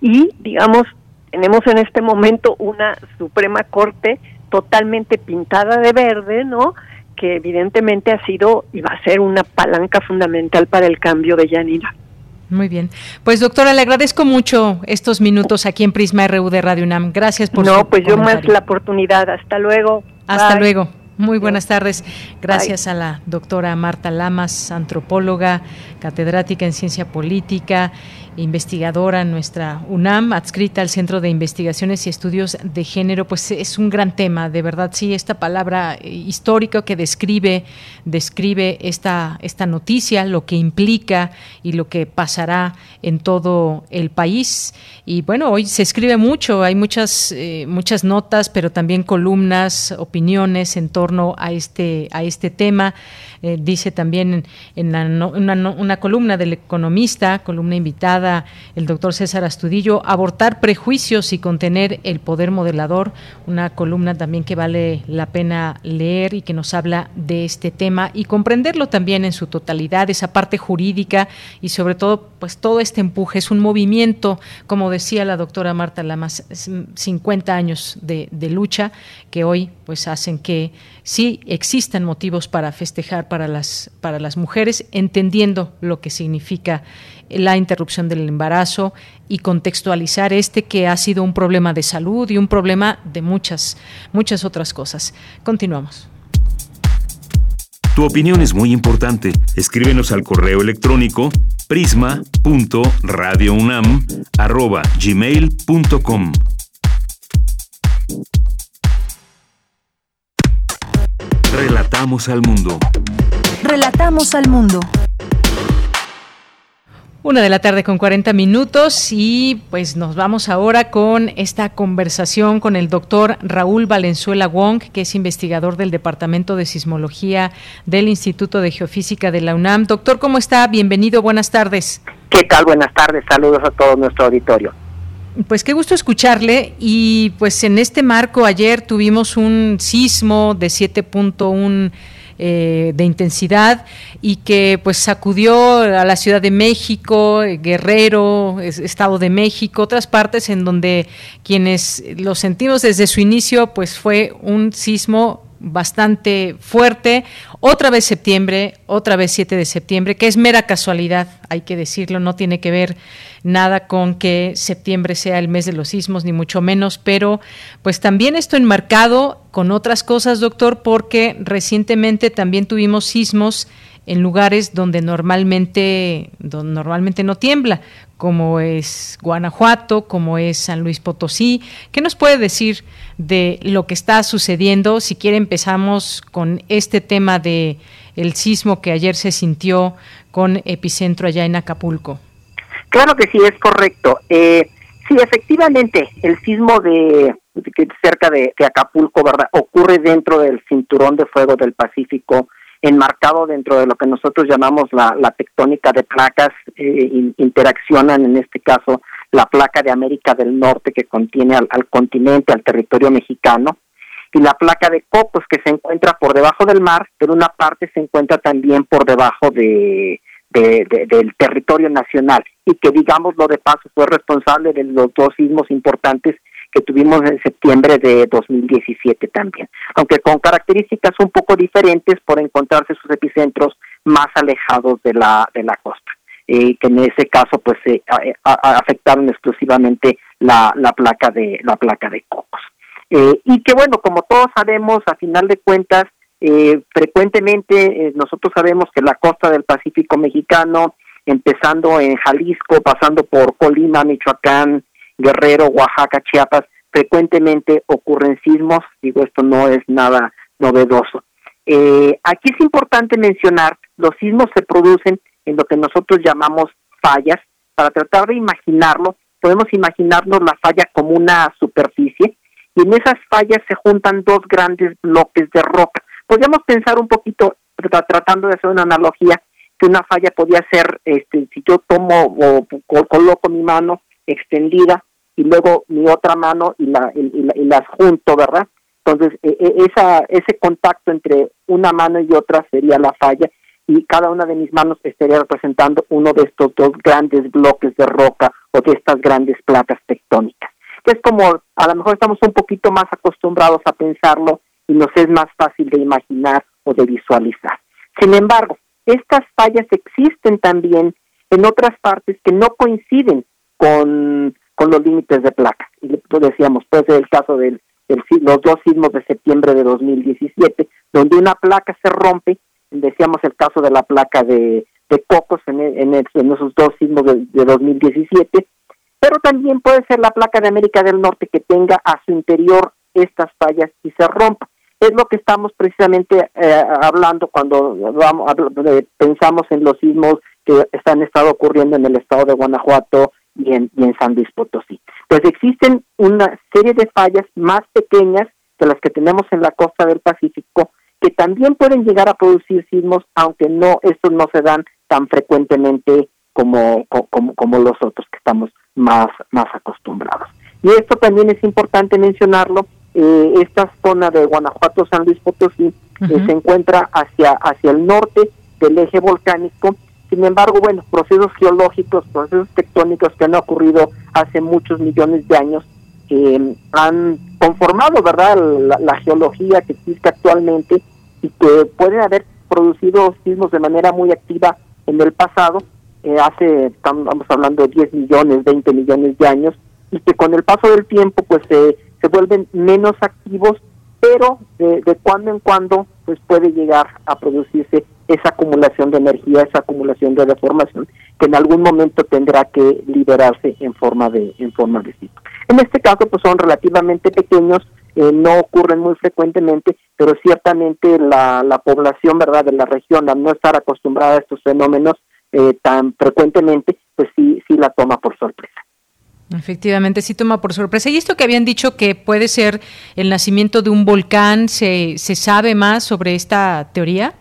[SPEAKER 11] y, digamos, tenemos en este momento una Suprema Corte totalmente pintada de verde, ¿no? Que evidentemente ha sido y va a ser una palanca fundamental para el cambio de Yanira.
[SPEAKER 1] Muy bien. Pues doctora, le agradezco mucho estos minutos aquí en Prisma RU de Radio UNAM. Gracias por
[SPEAKER 11] No, pues yo más la oportunidad. Hasta luego.
[SPEAKER 1] Hasta luego. Muy buenas tardes. Gracias a la doctora Marta Lamas, antropóloga, catedrática en ciencia política investigadora en nuestra UNAM, adscrita al Centro de Investigaciones y Estudios de Género, pues es un gran tema, de verdad, sí, esta palabra histórica que describe, describe esta, esta noticia, lo que implica y lo que pasará en todo el país. Y bueno, hoy se escribe mucho, hay muchas, eh, muchas notas, pero también columnas, opiniones en torno a este, a este tema. Eh, dice también en una, columna del economista, columna invitada, el doctor César Astudillo, abortar prejuicios y contener el poder modelador, una columna también que vale la pena leer y que nos habla de este tema y comprenderlo también en su totalidad, esa parte jurídica y sobre todo, pues todo este empuje. Es un movimiento, como decía la doctora Marta Lamas, 50 años de, de lucha que hoy pues hacen que sí existan motivos para festejar para las, para las mujeres, entendiendo lo que significa la interrupción del embarazo y contextualizar este que ha sido un problema de salud y un problema de muchas, muchas otras cosas. Continuamos.
[SPEAKER 2] Tu opinión es muy importante. Escríbenos al correo electrónico prisma.radiounam@gmail.com. Relatamos al mundo.
[SPEAKER 3] Relatamos al mundo.
[SPEAKER 1] Una de la tarde con 40 minutos y pues nos vamos ahora con esta conversación con el doctor Raúl Valenzuela Wong, que es investigador del Departamento de Sismología del Instituto de Geofísica de la UNAM. Doctor, ¿cómo está? Bienvenido, buenas tardes.
[SPEAKER 12] ¿Qué tal? Buenas tardes, saludos a todo nuestro auditorio.
[SPEAKER 1] Pues qué gusto escucharle y pues en este marco ayer tuvimos un sismo de 7.1 eh, de intensidad y que pues sacudió a la Ciudad de México, Guerrero, Estado de México, otras partes en donde quienes lo sentimos desde su inicio pues fue un sismo bastante fuerte. Otra vez septiembre, otra vez 7 de septiembre, que es mera casualidad, hay que decirlo, no tiene que ver nada con que septiembre sea el mes de los sismos, ni mucho menos, pero pues también esto enmarcado con otras cosas, doctor, porque recientemente también tuvimos sismos en lugares donde normalmente, donde normalmente no tiembla, como es Guanajuato, como es San Luis Potosí. ¿Qué nos puede decir de lo que está sucediendo? Si quiere empezamos con este tema de el sismo que ayer se sintió con epicentro allá en Acapulco.
[SPEAKER 12] Claro que sí, es correcto. Eh, sí, efectivamente, el sismo de, cerca de, de, Acapulco, ¿verdad? Ocurre dentro del cinturón de fuego del Pacífico enmarcado dentro de lo que nosotros llamamos la, tectónica de placas, eh, interaccionan en este caso la placa de América del Norte que contiene al, continente, al territorio mexicano, y la placa de cocos que se encuentra por debajo del mar, pero una parte se encuentra también por debajo de, del territorio nacional y que digamos lo de paso fue responsable de los dos sismos importantes que tuvimos en septiembre de 2017 también, aunque con características un poco diferentes por encontrarse sus epicentros más alejados de la de la costa, eh, que en ese caso pues se afectaron exclusivamente la, la placa de la placa de cocos. Eh, y que bueno, como todos sabemos, a final de cuentas, eh, frecuentemente eh, nosotros sabemos que la costa del Pacífico mexicano, empezando en Jalisco, pasando por Colima, Michoacán, Guerrero, Oaxaca, Chiapas, frecuentemente ocurren sismos, digo, esto no es nada novedoso. aquí es importante mencionar, los sismos se producen en lo que nosotros llamamos fallas, para tratar de imaginarlo, podemos imaginarnos la falla como una superficie y en esas fallas se juntan dos grandes bloques de roca. Podríamos pensar un poquito, tratando de hacer una analogía, que una falla podía ser, este, si yo tomo o coloco mi mano extendida y luego mi otra mano y, la, y, las junto, ¿verdad? Entonces, e, e, esa, ese contacto entre una mano y otra sería la falla y cada una de mis manos estaría representando uno de estos dos grandes bloques de roca o de estas grandes placas tectónicas es como a lo mejor estamos un poquito más acostumbrados a pensarlo y nos es más fácil de imaginar o de visualizar. Sin embargo, estas fallas existen también en otras partes que no coinciden con, los límites de placas. Y lo decíamos, puede ser el caso de los dos sismos de septiembre de 2017, donde una placa se rompe, decíamos el caso de la placa de, Cocos en, en, esos dos sismos de, de 2017, pero también puede ser la placa de América del Norte que tenga a su interior estas fallas y se rompa. Es lo que estamos precisamente eh, hablando cuando vamos, pensamos en los sismos que están estado ocurriendo en el estado de Guanajuato y en, y en San Luis Potosí. Pues existen una serie de fallas más pequeñas de las que tenemos en la costa del Pacífico que también pueden llegar a producir sismos, aunque no estos no se dan tan frecuentemente como, como, como los otros que estamos más, más acostumbrados. Y esto también es importante mencionarlo, eh, esta zona de Guanajuato, San Luis Potosí, eh, se encuentra hacia, hacia el norte del eje volcánico, sin embargo, bueno, procesos geológicos, procesos tectónicos que han ocurrido hace muchos millones de años, eh, han conformado, ¿verdad?, la, geología que existe actualmente y que pueden haber producido sismos de manera muy activa en el pasado eh, hace, estamos hablando de 10 millones, 20 millones de años, y que con el paso del tiempo pues se vuelven menos activos, pero de, cuando en cuando pues puede llegar a producirse esa acumulación de energía, esa acumulación de deformación, que en algún momento tendrá que liberarse en forma de en forma de ciclo. En este caso pues son relativamente pequeños, eh, no ocurren muy frecuentemente, pero ciertamente la, la población verdad de la región al no estar acostumbrada a estos fenómenos eh, tan frecuentemente, pues sí, sí la toma por sorpresa.
[SPEAKER 1] Efectivamente, sí toma por sorpresa. Y esto que habían dicho que puede ser el nacimiento de un volcán, ¿se, se sabe más sobre esta teoría?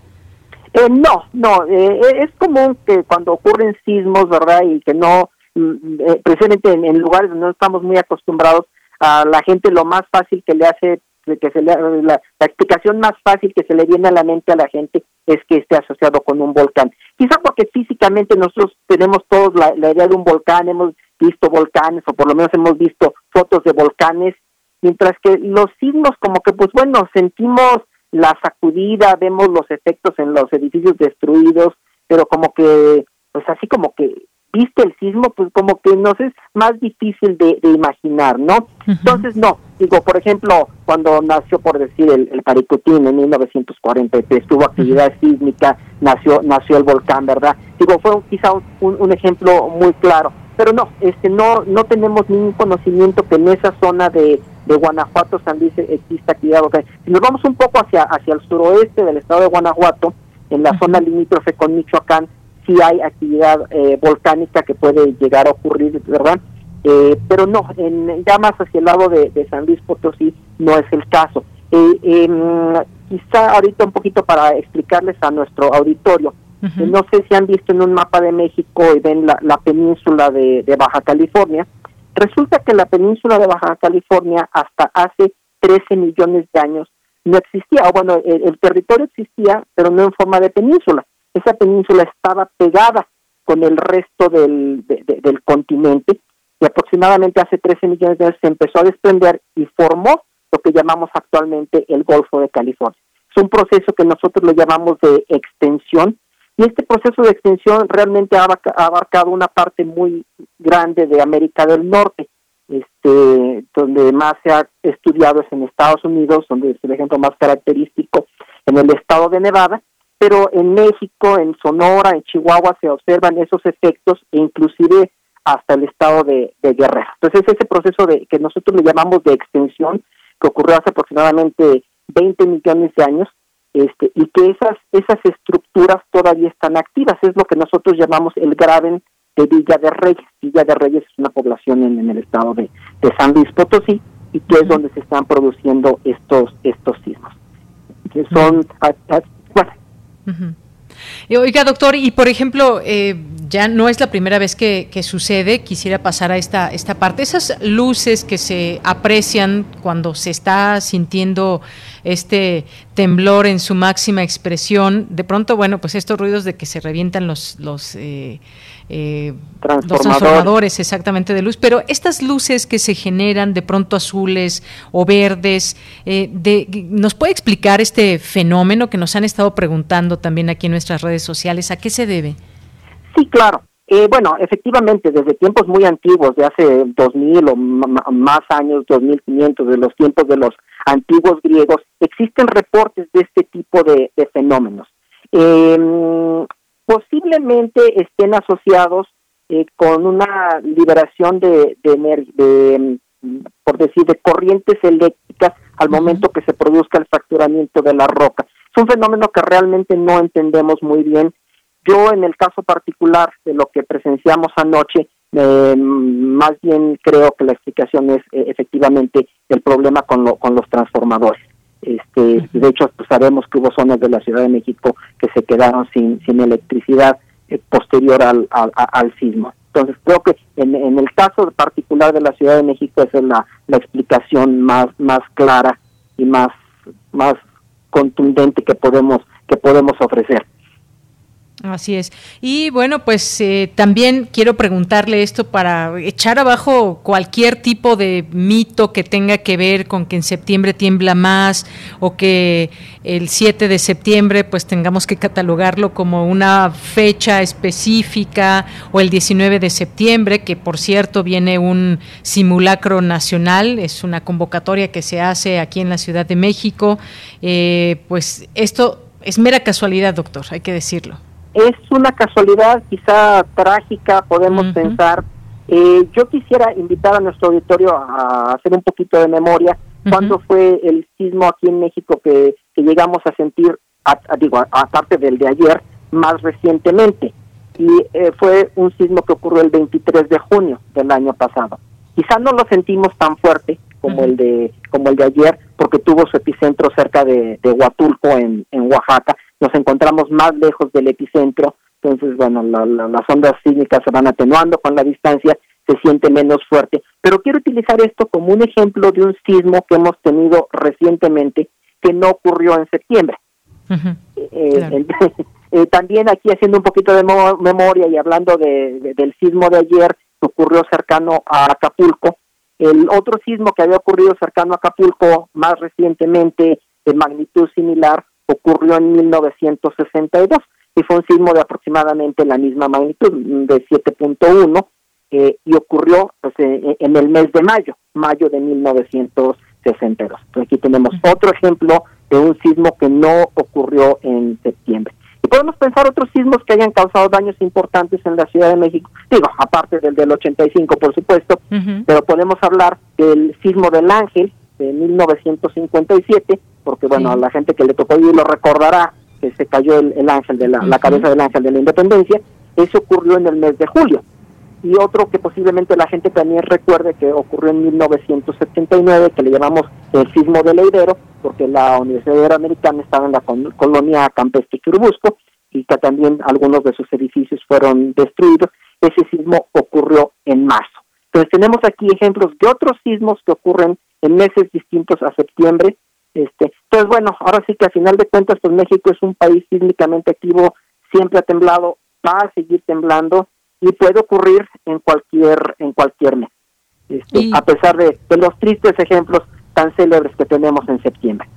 [SPEAKER 12] Eh, no, no, eh, es común que cuando ocurren sismos, ¿verdad? Y que no, mm, precisamente en, lugares donde no estamos muy acostumbrados, a la gente lo más fácil que le hace que se le, la, explicación más fácil que se le viene a la mente a la gente es que esté asociado con un volcán. Quizá porque físicamente nosotros tenemos todos la, idea de un volcán, hemos visto volcanes o por lo menos hemos visto fotos de volcanes, mientras que los sismos como que pues bueno, sentimos la sacudida, vemos los efectos en los edificios destruidos, pero como que pues así como que viste el sismo, pues como que nos es más difícil de, imaginar, ¿no? Entonces, no, digo, por ejemplo, cuando nació, por decir, el, el Paricutín en 1943, tuvo actividad sísmica, nació nació el volcán, ¿verdad? Digo, fue quizá un, un, ejemplo muy claro, pero no, este no no tenemos ningún conocimiento que en esa zona de, de Guanajuato, San Luis, exista actividad volcánica. Si nos vamos un poco hacia, hacia el suroeste del estado de Guanajuato, en la zona limítrofe con Michoacán, sí hay actividad eh, volcánica que puede llegar a ocurrir, ¿verdad? Eh, pero no, en, ya más hacia el lado de, San Luis Potosí no es el caso. Eh, em, quizá ahorita un poquito para explicarles a nuestro auditorio, no sé si han visto en un mapa de México y ven la, la península de, de, Baja California, resulta que la península de Baja California hasta hace 13 millones de años no existía, o bueno, el, territorio existía, pero no en forma de península. Esa península estaba pegada con el resto del, del continente y aproximadamente hace 13 millones de años se empezó a desprender y formó lo que llamamos actualmente el Golfo de California. Es un proceso que nosotros lo llamamos de extensión y este proceso de extensión realmente ha abarcado una parte muy grande de América del Norte, este, donde más se ha estudiado es en Estados Unidos, donde es el ejemplo más característico en el estado de Nevada, pero en México, en Sonora, en Chihuahua se observan esos efectos e inclusive hasta el estado de, de Guerrero. Entonces ese proceso de que nosotros le llamamos de extensión que ocurrió hace aproximadamente 20 millones de años este, y que esas, esas estructuras todavía están activas. Es lo que nosotros llamamos el graben de Villa de Reyes. Villa de Reyes es una población en, el estado de, San Luis Potosí y que es donde se están produciendo estos, estos sismos. Que son,
[SPEAKER 1] bueno. Oiga, doctor, y por ejemplo, eh, ya no es la primera vez que, sucede, quisiera pasar a esta, esta parte. Esas luces que se aprecian cuando se está sintiendo este temblor en su máxima expresión, de pronto, bueno, pues estos ruidos de que se revientan los, los eh, eh, transformadores exactamente de luz, pero estas luces que se generan de pronto azules o verdes, eh, de, ¿nos puede explicar este fenómeno que nos han estado preguntando también aquí en nuestras redes sociales? ¿A qué se debe?
[SPEAKER 12] Sí, claro. Eh, bueno, efectivamente, desde tiempos muy antiguos, de hace 2000 o más años, 2500, de los tiempos de los antiguos griegos, existen reportes de este tipo de, fenómenos. Eh, posiblemente estén asociados eh, con una liberación de, de, por decir, de corrientes eléctricas al momento que se produzca el fracturamiento de la roca. Es un fenómeno que realmente no entendemos muy bien. Yo, en el caso particular de lo que presenciamos anoche, eh, más bien creo que la explicación es eh, efectivamente el problema con, lo, con los transformadores. Este, de hecho, pues, sabemos que hubo zonas de la Ciudad de México que se quedaron sin, sin electricidad eh, posterior al, al, sismo. Entonces, creo que en, en, el caso particular de la Ciudad de México esa es la, la explicación más, más clara y más, más contundente que podemos, que podemos ofrecer.
[SPEAKER 1] Así es. Y bueno, pues eh, también quiero preguntarle esto para echar abajo cualquier tipo de mito que tenga que ver con que en septiembre tiembla más o que el 7 de septiembre pues tengamos que catalogarlo como una fecha específica o el 19 de septiembre, que por cierto viene un simulacro nacional, es una convocatoria que se hace aquí en la Ciudad de México. Eh, pues esto es mera casualidad, doctor, hay que decirlo
[SPEAKER 12] es una casualidad quizá trágica, podemos pensar. Eh, yo quisiera invitar a nuestro auditorio a hacer un poquito de memoria. cuando fue el sismo aquí en México que, llegamos a sentir, digo, aparte del de ayer, más recientemente? Y eh, fue un sismo que ocurrió el 23 de junio del año pasado. Quizá no lo sentimos tan fuerte como el de como el de ayer, porque tuvo su epicentro cerca de, de Huatulco en, en Oaxaca, nos encontramos más lejos del epicentro, entonces, bueno, las ondas sísmicas se van atenuando con la distancia, se siente menos fuerte. Pero quiero utilizar esto como un ejemplo de un sismo que hemos tenido recientemente que no ocurrió en septiembre. Eh, (laughs) eh, también aquí haciendo un poquito de memoria y hablando de, del sismo de ayer que ocurrió cercano a Acapulco, el otro sismo que había ocurrido cercano a Acapulco más recientemente de magnitud similar ocurrió en 1962 y fue un sismo de aproximadamente la misma magnitud, de 7.1, eh, y ocurrió pues, en el mes de mayo, mayo de 1962. Entonces aquí tenemos otro ejemplo de un sismo que no ocurrió en septiembre. Y podemos pensar otros sismos que hayan causado daños importantes en la Ciudad de México, digo, aparte del del 85, por supuesto, pero podemos hablar del sismo del Ángel de 1957, porque bueno, a la gente que le tocó vivir lo recordará que se cayó el, ángel de la, cabeza del ángel de la independencia, eso ocurrió en el mes de julio. Y otro que posiblemente la gente también recuerde que ocurrió en 1979, que le llamamos el sismo de Leidero, porque la Universidad Iberoamericana estaba en la colonia campestre Churubusco y que también algunos de sus edificios fueron destruidos. Ese sismo ocurrió en marzo. Entonces tenemos aquí ejemplos de otros sismos que ocurren en meses distintos a septiembre. Este, entonces, bueno, ahora sí que a final de cuentas, pues México es un país sísmicamente activo, siempre ha temblado, va a seguir temblando y puede ocurrir en cualquier en cualquier mes. Este, a pesar de los tristes ejemplos tan célebres que tenemos en septiembre.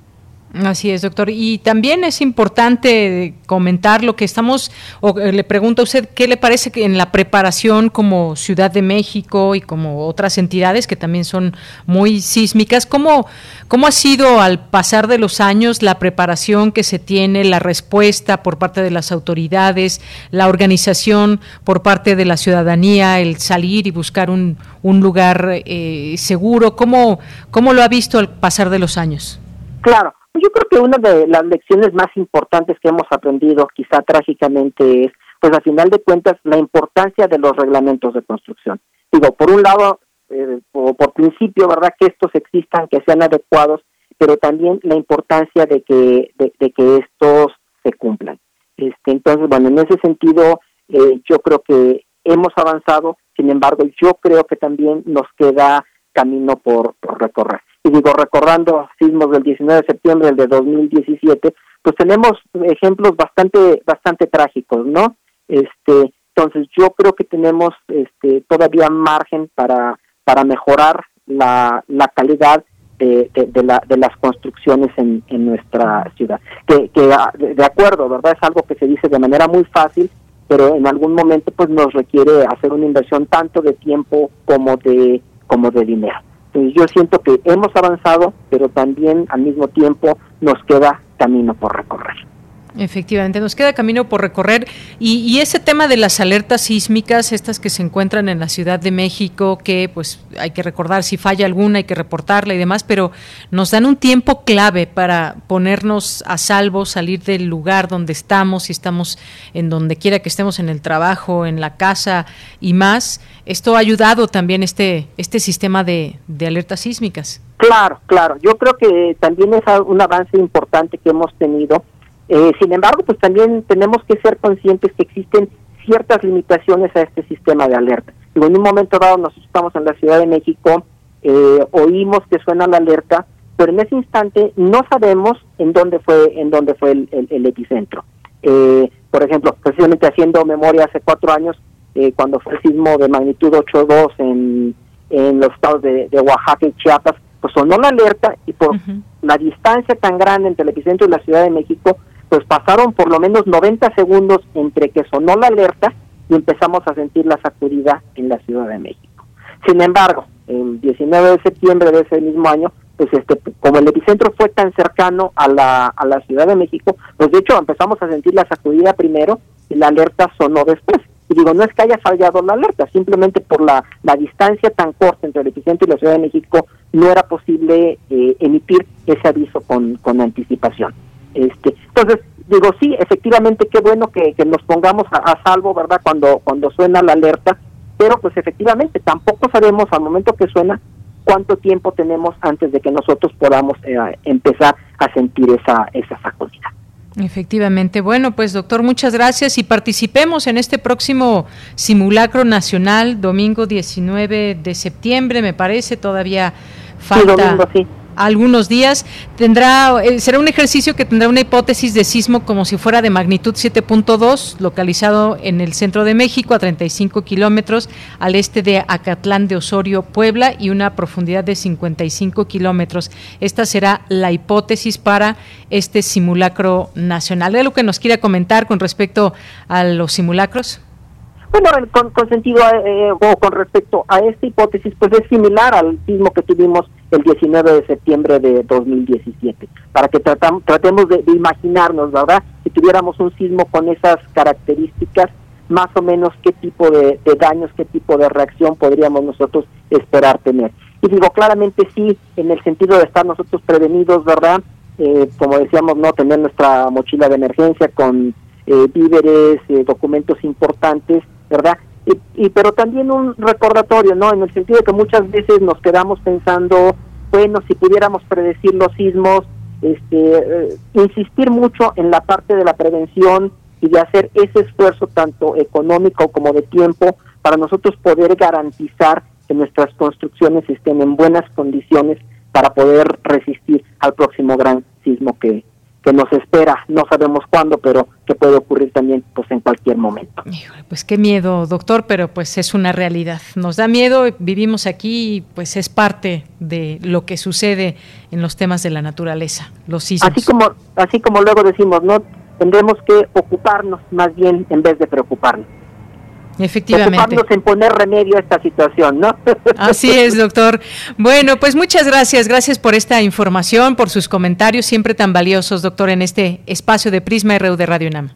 [SPEAKER 1] Así es, doctor. Y también es importante comentar lo que estamos, o eh, le pregunto a usted, ¿qué le parece que en la preparación como Ciudad de México y como otras entidades que también son muy sísmicas, cómo, cómo ha sido al pasar de los años la preparación que se tiene, la respuesta por parte de las autoridades, la organización por parte de la ciudadanía, el salir y buscar un, un lugar eh, seguro? ¿Cómo, ¿Cómo lo ha visto al pasar de los años?
[SPEAKER 12] Claro, yo creo que una de las lecciones más importantes que hemos aprendido, quizá trágicamente, es, pues a final de cuentas, la importancia de los reglamentos de construcción. Digo, por un lado, eh, por, por principio, ¿verdad?, que estos existan, que sean adecuados, pero también la importancia de que, de, que estos se cumplan. Este, entonces, bueno, en ese sentido, eh, yo creo que hemos avanzado, sin embargo, yo creo que también nos queda camino por recorrer y digo, recordando sismos del 19 de septiembre del de 2017, pues tenemos ejemplos bastante bastante trágicos, ¿no? Este, entonces yo creo que tenemos este todavía margen para para mejorar la, la calidad de, de, la, de las construcciones en, en nuestra ciudad. Que, que ah, de acuerdo, ¿verdad? Es algo que se dice de manera muy fácil, pero en algún momento pues nos requiere hacer una inversión tanto de tiempo como de como de dinero yo siento que hemos avanzado, pero también al mismo tiempo nos queda camino por recorrer.
[SPEAKER 1] Efectivamente, nos queda camino por recorrer y, ese tema de las alertas sísmicas, estas que se encuentran en la Ciudad de México, que pues hay que recordar si falla alguna, hay que reportarla y demás, pero nos dan un tiempo clave para ponernos a salvo, salir del lugar donde estamos, si estamos en donde quiera que estemos, en el trabajo, en la casa y más. Esto ha ayudado también este, este sistema de, de alertas sísmicas.
[SPEAKER 12] Claro, claro. Yo creo que también es un avance importante que hemos tenido eh, sin embargo, pues también tenemos que ser conscientes que existen ciertas limitaciones a este sistema de alerta. en un momento dado nosotros estamos en la Ciudad de México, eh, oímos que suena la alerta, pero en ese instante no sabemos en dónde fue en dónde fue el, epicentro. Eh, por ejemplo, precisamente haciendo memoria hace cuatro años, cuando fue el sismo de magnitud 8.2 en, en los estados de, Oaxaca y Chiapas, pues sonó la alerta y por la distancia tan grande entre el epicentro y la Ciudad de México, pues pasaron por lo menos 90 segundos entre que sonó la alerta y empezamos a sentir la sacudida en la Ciudad de México. Sin embargo, el 19 de septiembre de ese mismo año, pues este, como el epicentro fue tan cercano a la, a la Ciudad de México, pues de hecho empezamos a sentir la sacudida primero y la alerta sonó después. Y digo, no es que haya fallado la alerta, simplemente por la, la distancia tan corta entre el epicentro y la Ciudad de México no era posible eh, emitir ese aviso con, con anticipación. Este, entonces, digo, sí, efectivamente, qué bueno que, nos pongamos a, salvo, ¿verdad? Cuando, cuando suena la alerta, pero pues efectivamente tampoco sabemos al momento que suena cuánto tiempo tenemos antes de que nosotros podamos eh, empezar a sentir esa, esa sacudida.
[SPEAKER 1] Efectivamente. Bueno, pues doctor, muchas gracias y participemos en este próximo simulacro nacional, domingo 19 de septiembre, me parece, todavía falta. domingo, sí algunos días. Tendrá, eh, será un ejercicio que tendrá una hipótesis de sismo como si fuera de magnitud 7.2, localizado en el centro de México, a 35 kilómetros al este de Acatlán de Osorio, Puebla, y una profundidad de 55 kilómetros. Esta será la hipótesis para este simulacro nacional. ¿Hay algo que nos quiera comentar con respecto a los simulacros?
[SPEAKER 12] Bueno, con, sentido eh, o con respecto a esta hipótesis, pues es similar al sismo que tuvimos el 19 de septiembre de 2017, para que tratemos de, imaginarnos, ¿verdad? Si tuviéramos un sismo con esas características, más o menos qué tipo de, daños, qué tipo de reacción podríamos nosotros esperar tener. Y digo, claramente sí, en el sentido de estar nosotros prevenidos, ¿verdad? Eh, como decíamos, no tener nuestra mochila de emergencia con eh, víveres, documentos importantes, ¿verdad? Y, pero también un recordatorio, ¿no? En el sentido de que muchas veces nos quedamos pensando, bueno, si pudiéramos predecir los sismos, este, eh, insistir mucho en la parte de la prevención y de hacer ese esfuerzo tanto económico como de tiempo para nosotros poder garantizar que nuestras construcciones estén en buenas condiciones para poder resistir al próximo gran sismo que, que nos espera, no sabemos cuándo, pero que puede ocurrir también pues en cualquier momento.
[SPEAKER 1] Pues qué miedo, doctor, pero pues es una realidad. Nos da miedo, vivimos aquí y pues es parte de lo que sucede en los temas de la naturaleza, los sismos.
[SPEAKER 12] Así como así como luego decimos, no tendremos que ocuparnos más bien en vez de preocuparnos.
[SPEAKER 1] Efectivamente.
[SPEAKER 12] Ocuparnos en poner remedio a esta situación, ¿no? (laughs)
[SPEAKER 1] Así es, doctor. Bueno, pues muchas gracias. Gracias por esta información, por sus comentarios, siempre tan valiosos, doctor, en este espacio de Prisma RU de Radio UNAM.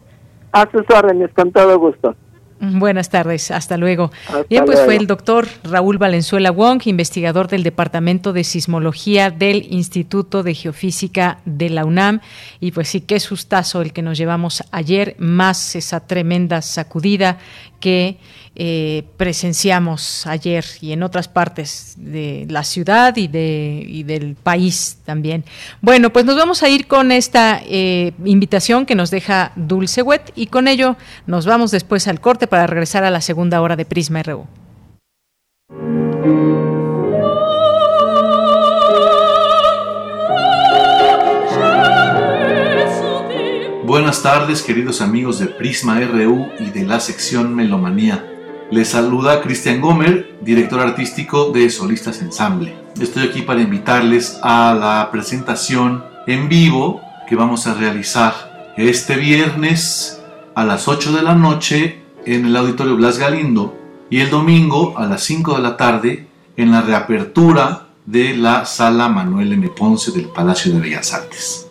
[SPEAKER 12] A sus órdenes, con todo gusto.
[SPEAKER 1] Buenas tardes, hasta luego. Bien, pues fue el doctor Raúl Valenzuela Wong, investigador del Departamento de Sismología del Instituto de Geofísica de la UNAM. Y pues sí, qué sustazo el que nos llevamos ayer, más esa tremenda sacudida que eh, presenciamos ayer y en otras partes de la ciudad y, de, del país también. Bueno, pues nos vamos a ir con esta eh, invitación que nos deja Dulce Wet y con ello nos vamos después al corte para regresar a la segunda hora de Prisma RU.
[SPEAKER 13] Buenas tardes queridos amigos de Prisma RU y de la sección Melomanía. Les saluda Cristian Gomer, director artístico de Solistas Ensamble. Estoy aquí para invitarles a la presentación en vivo que vamos a realizar este viernes a las 8 de la noche en el Auditorio Blas Galindo y el domingo a las 5 de la tarde en la reapertura de la Sala Manuel M. Ponce del Palacio de Bellas Artes.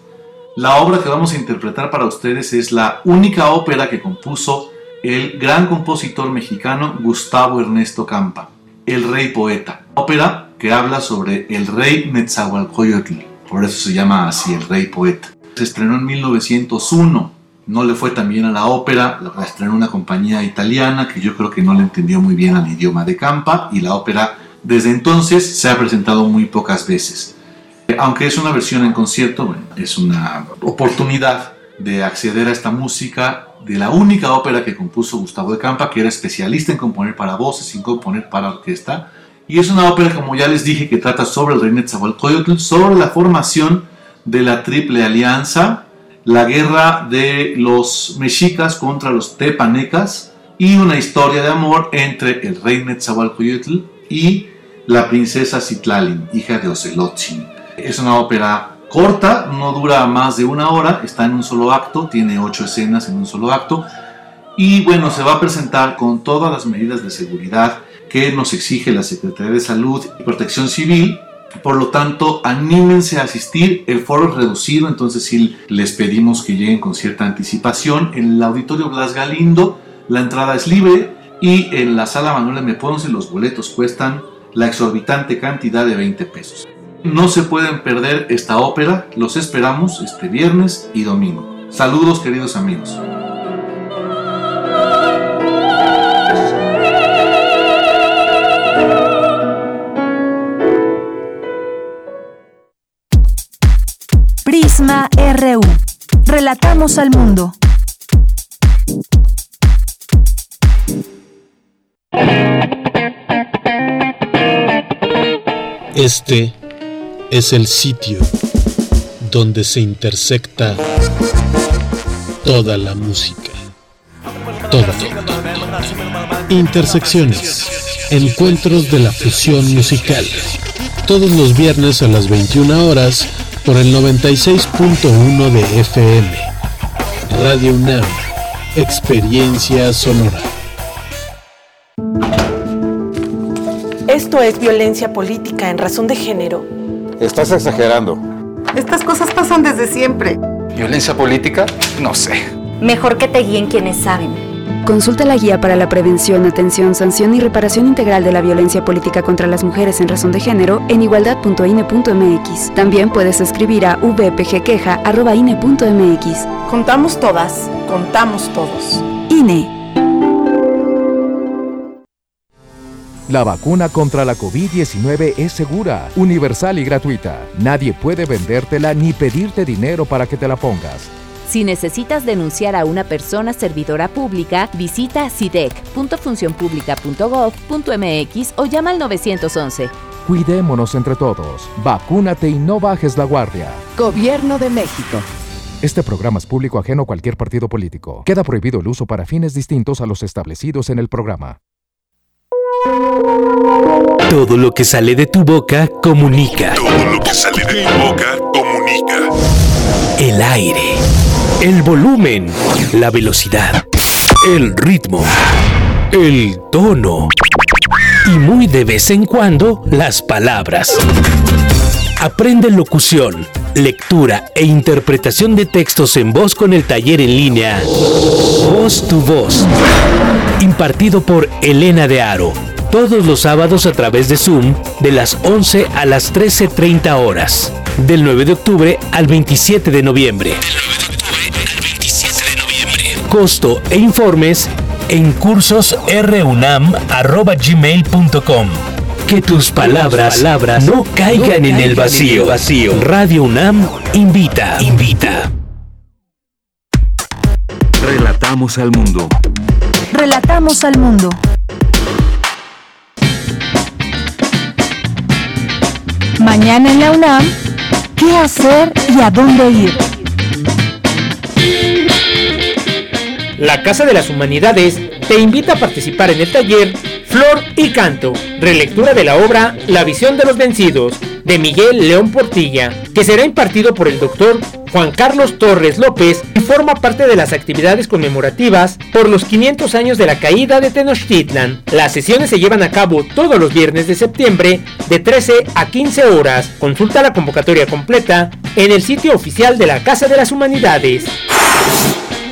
[SPEAKER 13] La obra que vamos a interpretar para ustedes es la única ópera que compuso el gran compositor mexicano Gustavo Ernesto Campa, El Rey Poeta, ópera que habla sobre el rey Netzahualcoyotl, por eso se llama así El Rey Poeta. Se estrenó en 1901, no le fue tan bien a la ópera, la estrenó una compañía italiana que yo creo que no le entendió muy bien al idioma de Campa y la ópera desde entonces se ha presentado muy pocas veces. Aunque es una versión en concierto, es una oportunidad de acceder a esta música de la única ópera que compuso Gustavo de Campa, que era especialista en componer para voces y componer para orquesta. Y es una ópera, como ya les dije, que trata sobre el rey Netzahualcóyotl, sobre la formación de la Triple Alianza, la guerra de los mexicas contra los tepanecas y una historia de amor entre el rey Netzahualcóyotl y la princesa Citlalin, hija de Ocelotzin. Es una ópera corta, no dura más de una hora, está en un solo acto, tiene ocho escenas en un solo acto y bueno, se va a presentar con todas las medidas de seguridad que nos exige la Secretaría de Salud y Protección Civil. Por lo tanto, anímense a asistir. El foro es reducido, entonces sí les pedimos que lleguen con cierta anticipación. En el Auditorio Blas Galindo la entrada es libre y en la Sala Manuel M. Ponce los boletos cuestan la exorbitante cantidad de 20 pesos. No se pueden perder esta ópera, los esperamos este viernes y domingo. Saludos queridos amigos.
[SPEAKER 3] Prisma RU. Relatamos al mundo.
[SPEAKER 14] Este es el sitio donde se intersecta toda la música. Toda. Intersecciones. Encuentros de la fusión musical. Todos los viernes a las 21 horas por el 96.1 de FM. Radio UNAM. Experiencia sonora.
[SPEAKER 15] Esto es violencia política en razón de género
[SPEAKER 16] Estás exagerando.
[SPEAKER 15] Estas cosas pasan desde siempre.
[SPEAKER 16] ¿Violencia política? No sé.
[SPEAKER 17] Mejor que te guíen quienes saben.
[SPEAKER 18] Consulta la guía para la prevención, atención, sanción y reparación integral de la violencia política contra las mujeres en razón de género en igualdad.ine.mx. También puedes escribir a vpgqueja.ine.mx.
[SPEAKER 15] Contamos todas, contamos todos.
[SPEAKER 18] INE.
[SPEAKER 19] La vacuna contra la COVID-19 es segura, universal y gratuita. Nadie puede vendértela ni pedirte dinero para que te la pongas.
[SPEAKER 20] Si necesitas denunciar a una persona servidora pública, visita sidec.funcionpublica.gov.mx o llama al 911.
[SPEAKER 19] Cuidémonos entre todos. Vacúnate y no bajes la guardia.
[SPEAKER 15] Gobierno de México.
[SPEAKER 19] Este programa es público ajeno a cualquier partido político. Queda prohibido el uso para fines distintos a los establecidos en el programa.
[SPEAKER 21] Todo lo que sale de tu boca comunica.
[SPEAKER 22] Todo lo que sale de tu boca comunica.
[SPEAKER 21] El aire, el volumen, la velocidad, el ritmo, el tono y muy de vez en cuando las palabras. Aprende locución, lectura e interpretación de textos en voz con el taller en línea Voz tu Voz, impartido por Elena de Aro, todos los sábados a través de Zoom de las 11 a las 13.30 horas, del 9 de octubre al 27 de noviembre. Costo e informes en cursosrunam.gmail.com Que tus palabras, no caigan en el vacío. vacío. Radio UNAM invita, invita.
[SPEAKER 2] Relatamos al mundo.
[SPEAKER 3] Relatamos al mundo. Mañana en la UNAM, ¿qué hacer y a dónde ir?
[SPEAKER 5] La Casa de las Humanidades te invita a participar en el taller Flor y Canto, relectura de la obra La visión de los vencidos, de Miguel León Portilla, que será impartido por el doctor Juan Carlos Torres López y forma parte de las actividades conmemorativas por los 500 años de la caída de Tenochtitlan. Las sesiones se llevan a cabo todos los viernes de septiembre de 13 a 15 horas. Consulta la convocatoria completa en el sitio oficial de la Casa de las Humanidades.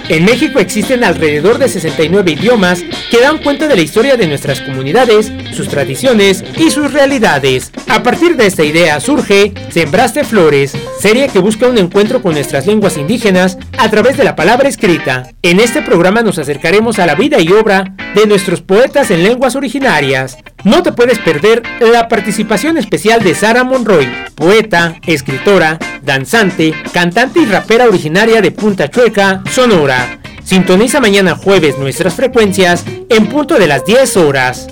[SPEAKER 5] En México existen alrededor de 69 idiomas que dan cuenta de la historia de nuestras comunidades, sus tradiciones y sus realidades. A partir de esta idea surge Sembraste Flores, serie que busca un encuentro con nuestras lenguas indígenas a través de la palabra escrita. En este programa nos acercaremos a la vida y obra de nuestros poetas en lenguas originarias. No te puedes perder la participación especial de Sara Monroy, poeta, escritora, danzante, cantante y rapera originaria de Punta Chueca, Sonora. Sintoniza mañana jueves nuestras frecuencias en punto de las 10 horas.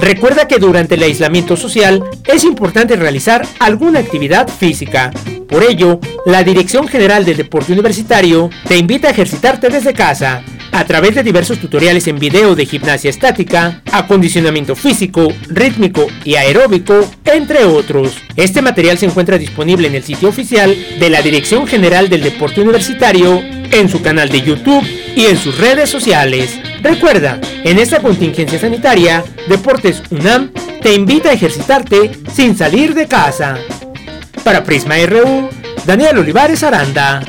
[SPEAKER 5] Recuerda que durante el aislamiento social es importante realizar alguna actividad física. Por ello, la Dirección General del Deporte Universitario te invita a ejercitarte desde casa a través de diversos tutoriales en video de gimnasia estática, acondicionamiento físico, rítmico y aeróbico, entre otros. Este material se encuentra disponible en el sitio oficial de la Dirección General del Deporte Universitario, en su canal de YouTube y en sus redes sociales. Recuerda, en esta contingencia sanitaria, Deportes UNAM te invita a ejercitarte sin salir de casa. Para Prisma RU, Daniel Olivares Aranda.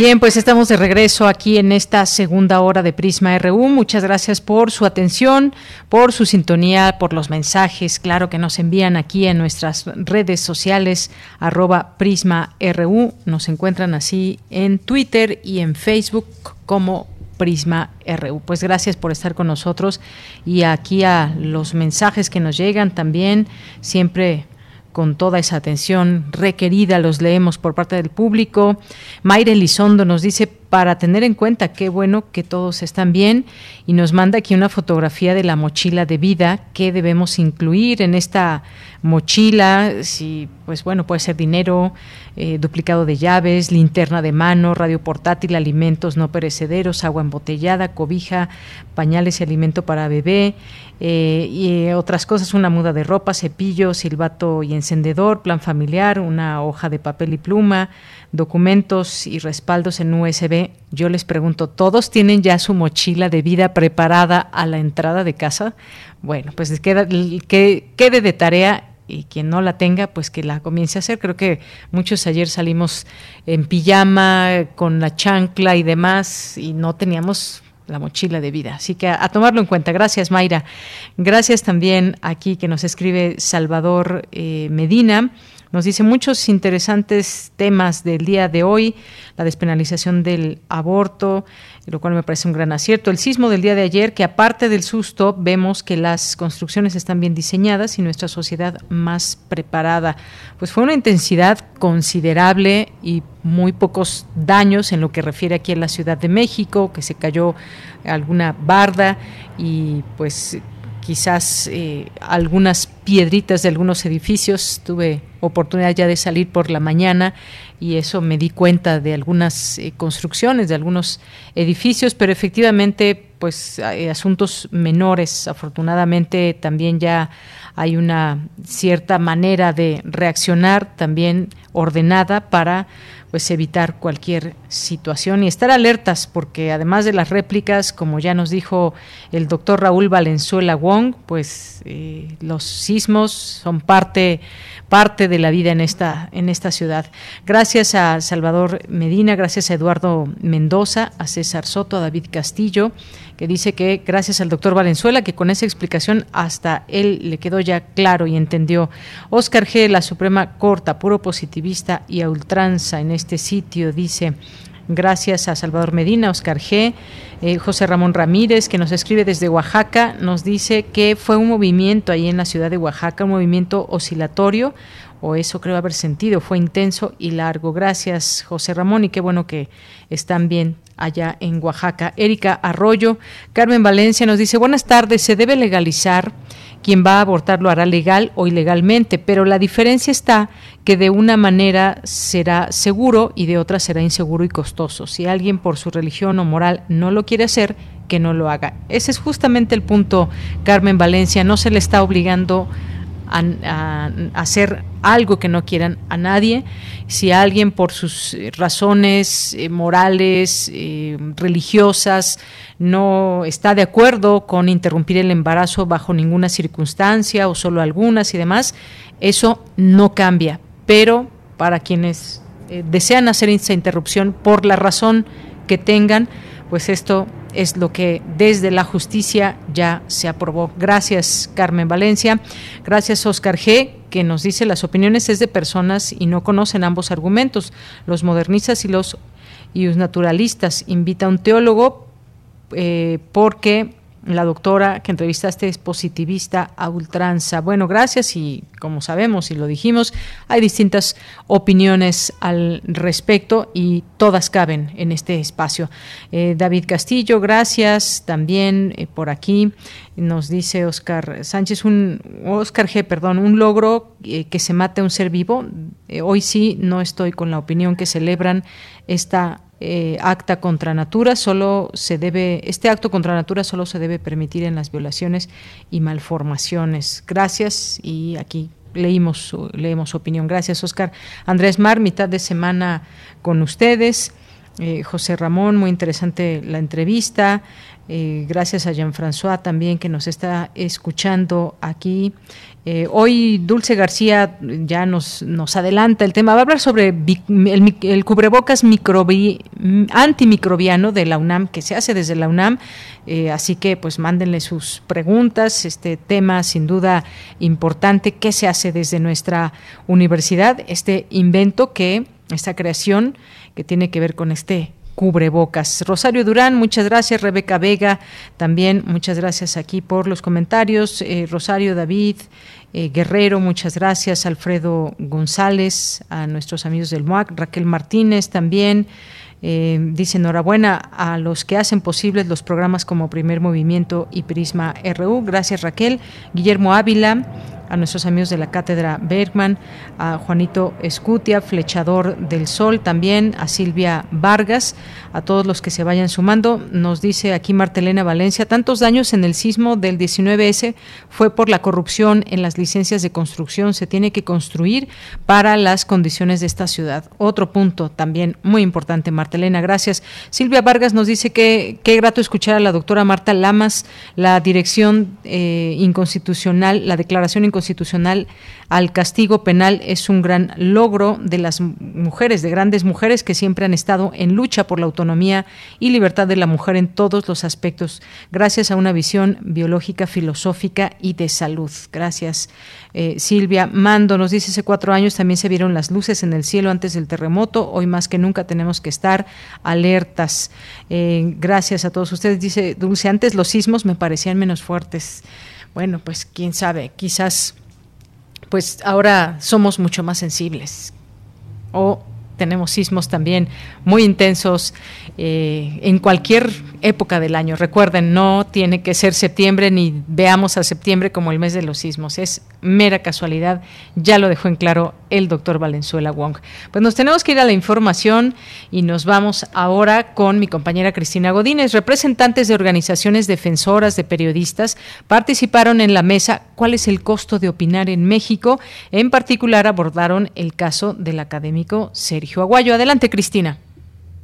[SPEAKER 1] Bien, pues estamos de regreso aquí en esta segunda hora de Prisma RU. Muchas gracias por su atención, por su sintonía, por los mensajes, claro, que nos envían aquí en nuestras redes sociales, arroba Prisma RU. Nos encuentran así en Twitter y en Facebook como Prisma RU. Pues gracias por estar con nosotros y aquí a los mensajes que nos llegan también, siempre con toda esa atención requerida, los leemos por parte del público. Mayre Elizondo nos dice, para tener en cuenta qué bueno que todos están bien, y nos manda aquí una fotografía de la mochila de vida que debemos incluir en esta mochila, si pues bueno, puede ser dinero, eh, duplicado de llaves, linterna de mano, radio portátil, alimentos no perecederos, agua embotellada, cobija, pañales y alimento para bebé, eh, y eh, otras cosas, una muda de ropa, cepillo, silbato y encendedor, plan familiar, una hoja de papel y pluma, documentos y respaldos en USB. Yo les pregunto, ¿todos tienen ya su mochila de vida preparada a la entrada de casa? Bueno, pues queda, que quede de tarea y quien no la tenga, pues que la comience a hacer. Creo que muchos ayer salimos en pijama, con la chancla y demás, y no teníamos la mochila de vida. Así que a, tomarlo en cuenta. Gracias, Mayra. Gracias también aquí que nos escribe Salvador eh, Medina. Nos dice muchos interesantes temas del día de hoy, la despenalización del aborto, lo cual me parece un gran acierto. El sismo del día de ayer, que aparte del susto, vemos que las construcciones están bien diseñadas y nuestra sociedad más preparada. Pues fue una intensidad considerable y muy pocos daños en lo que refiere aquí a la Ciudad de México, que se cayó alguna barda y pues quizás eh, algunas piedritas de algunos edificios. Tuve oportunidad ya de salir por la mañana y eso me di cuenta de algunas eh, construcciones, de algunos edificios, pero efectivamente, pues asuntos menores. Afortunadamente también ya hay una cierta manera de reaccionar también ordenada para pues evitar cualquier situación y estar alertas porque además de las réplicas, como ya nos dijo el doctor Raúl Valenzuela Wong, pues eh, los sismos son parte parte de la vida en esta en esta ciudad. Gracias a Salvador Medina, gracias a Eduardo Mendoza, a César Soto, a David Castillo, que dice que gracias al doctor Valenzuela, que con esa explicación hasta él le quedó ya claro y entendió. Oscar G, la Suprema Corta, puro positivista y a ultranza en este sitio, dice. Gracias a Salvador Medina, Oscar G. Eh, José Ramón Ramírez, que nos escribe desde Oaxaca, nos dice que fue un movimiento ahí en la ciudad de Oaxaca, un movimiento oscilatorio, o eso creo haber sentido, fue intenso y largo. Gracias, José Ramón, y qué bueno que están bien allá en Oaxaca. Erika Arroyo, Carmen Valencia nos dice, buenas tardes, se debe legalizar quien va a abortar lo hará legal o ilegalmente, pero la diferencia está que de una manera será seguro y de otra será inseguro y costoso. Si alguien por su religión o moral no lo quiere hacer, que no lo haga. Ese es justamente el punto, Carmen Valencia, no se le está obligando a, hacer algo que no quieran a nadie. Si alguien por sus razones eh, morales, eh, religiosas, no está de acuerdo con interrumpir el embarazo bajo ninguna circunstancia o solo algunas y demás, eso no cambia. Pero para quienes eh, desean hacer esa interrupción por la razón que tengan, pues esto es lo que desde la justicia ya se aprobó. Gracias, Carmen Valencia. Gracias, Oscar G., que nos dice las opiniones es de personas y no conocen ambos argumentos, los modernistas y los, y los naturalistas. Invita a un teólogo eh, porque la doctora que entrevistaste es positivista a ultranza. Bueno, gracias y como sabemos y lo dijimos, hay distintas opiniones al respecto y todas caben en este espacio. Eh, David Castillo, gracias también eh, por aquí. Nos dice Oscar Sánchez, un Oscar G, perdón, un logro eh, que se mate a un ser vivo. hoy sí no estoy con la opinión que celebran esta eh, acta contra natura solo se debe este acto contra natura solo se debe permitir en las violaciones y malformaciones. Gracias y aquí leímos leemos su opinión. Gracias, Oscar. Andrés Mar, mitad de semana con ustedes. Eh, José Ramón, muy interesante la entrevista. Eh, gracias a Jean-François también que nos está escuchando aquí. Eh, hoy Dulce García ya nos, nos adelanta el tema. Va a hablar sobre el, cubrebocas antimicrobiano de la UNAM, que se hace desde la UNAM. Eh, así que pues mándenle sus preguntas. Este tema sin duda importante. ¿Qué se hace desde nuestra universidad? Este invento que, esta creación que tiene que ver con este cubrebocas. Rosario Durán, muchas gracias. Rebeca Vega, también muchas gracias aquí por los comentarios. Eh, Rosario David. Eh, Guerrero, muchas gracias. Alfredo González, a nuestros amigos del MOAC, Raquel Martínez también. Eh, dice enhorabuena a los que hacen posibles los programas como Primer Movimiento y Prisma RU. Gracias Raquel. Guillermo Ávila, a nuestros amigos de la Cátedra Bergman, a Juanito Escutia, Flechador del Sol, también a Silvia Vargas, a todos los que se vayan sumando. Nos dice aquí Martelena Valencia, tantos daños en el sismo del 19S fue por la corrupción en las licencias de construcción. Se tiene que construir para las condiciones de esta ciudad. Otro punto también muy importante, Martelena, gracias. Silvia Vargas nos dice que qué grato escuchar a la doctora Marta Lamas, la dirección eh, inconstitucional, la declaración inconstitucional Constitucional al castigo penal es un gran logro de las mujeres, de grandes mujeres que siempre han estado en lucha por la autonomía y libertad de la mujer en todos los aspectos, gracias a una visión biológica, filosófica y de salud. Gracias, eh, Silvia. Mando nos dice, hace cuatro años también se vieron las luces en el cielo antes del terremoto, hoy más que nunca tenemos que estar alertas. Eh, gracias a todos ustedes. Dice Dulce, antes los sismos me parecían menos fuertes. Bueno, pues quién sabe, quizás pues ahora somos mucho más sensibles. O tenemos sismos también muy intensos eh, en cualquier época del año. Recuerden, no tiene que ser septiembre ni veamos a septiembre como el mes de los sismos. Es mera casualidad. Ya lo dejó en claro el doctor Valenzuela Wong. Pues nos tenemos que ir a la información y nos vamos ahora con mi compañera Cristina Godínez. Representantes de organizaciones defensoras de periodistas participaron en la mesa ¿Cuál es el costo de opinar en México? En particular abordaron el caso del académico Sergio Aguayo. Adelante, Cristina.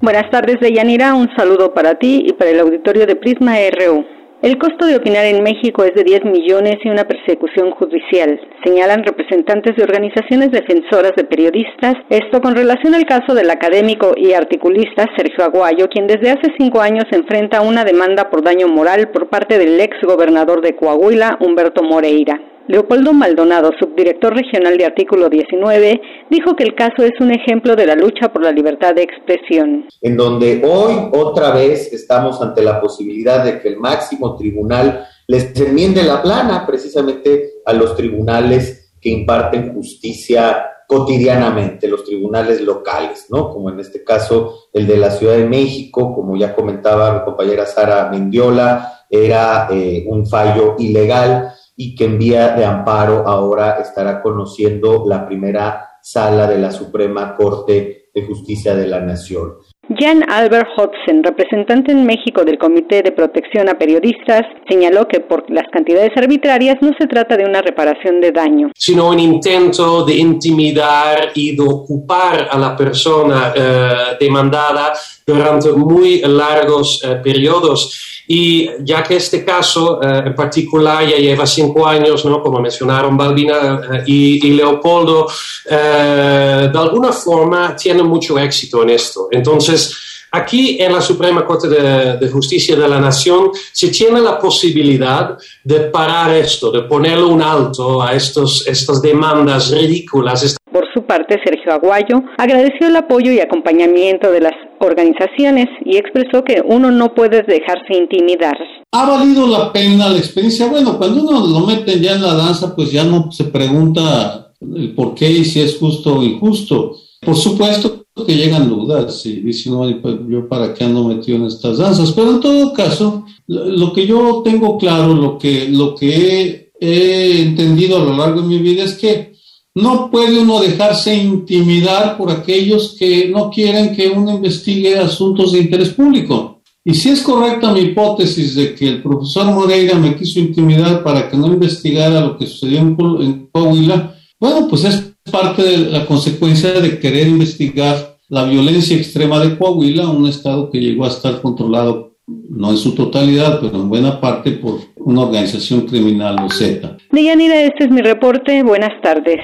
[SPEAKER 23] Buenas tardes, Deyanira. Un saludo para ti y para el auditorio de Prisma RU. El costo de opinar en México es de 10 millones y una persecución judicial, señalan representantes de organizaciones defensoras de periodistas, esto con relación al caso del académico y articulista Sergio Aguayo, quien desde hace cinco años enfrenta una demanda por daño moral por parte del ex gobernador de Coahuila, Humberto Moreira. Leopoldo Maldonado, subdirector regional de Artículo 19, dijo que el caso es un ejemplo de la lucha por la libertad de expresión.
[SPEAKER 24] En donde hoy otra vez estamos ante la posibilidad de que el máximo tribunal les enmiende la plana precisamente a los tribunales que imparten justicia cotidianamente, los tribunales locales, ¿no? Como en este caso el de la Ciudad de México, como ya comentaba mi compañera Sara Mendiola, era eh, un fallo ilegal y que en vía de amparo ahora estará conociendo la primera sala de la Suprema Corte de Justicia de la Nación.
[SPEAKER 23] Jan Albert Hodgson, representante en México del Comité de Protección a Periodistas, señaló que por las cantidades arbitrarias no se trata de una reparación de daño,
[SPEAKER 25] sino un intento de intimidar y de ocupar a la persona eh, demandada durante muy largos eh, periodos. Y ya que este caso eh, en particular ya lleva cinco años, ¿no? como mencionaron Balbina y, y, Leopoldo, de alguna forma tiene mucho éxito en esto. Entonces, Aquí en la Suprema Corte de, Justicia de la Nación se tiene la posibilidad de parar esto, de ponerle un alto a estos, estas demandas ridículas.
[SPEAKER 23] Su parte, Sergio Aguayo agradeció el apoyo y acompañamiento de las organizaciones y expresó que uno no puede dejarse intimidar.
[SPEAKER 26] Ha valido la pena la experiencia. Bueno, cuando uno lo mete ya en la danza, pues ya no se pregunta el por qué y si es justo o injusto. Por supuesto que llegan dudas y dicen, no, pues, yo para qué ando metido en estas danzas, pero en todo caso, lo que yo tengo claro, lo que, lo que he, entendido a lo largo de mi vida es que no puede uno dejarse intimidar por aquellos que no quieren que uno investigue asuntos de interés público. Y si es correcta mi hipótesis de que el profesor Moreira me quiso intimidar para que no investigara lo que sucedió en Coahuila, bueno, pues es parte de la consecuencia de querer investigar la violencia extrema de Coahuila, un estado que llegó a estar controlado, no en su totalidad, pero en buena parte por una organización criminal o Z.
[SPEAKER 23] Deyanira, este es mi reporte. Buenas tardes.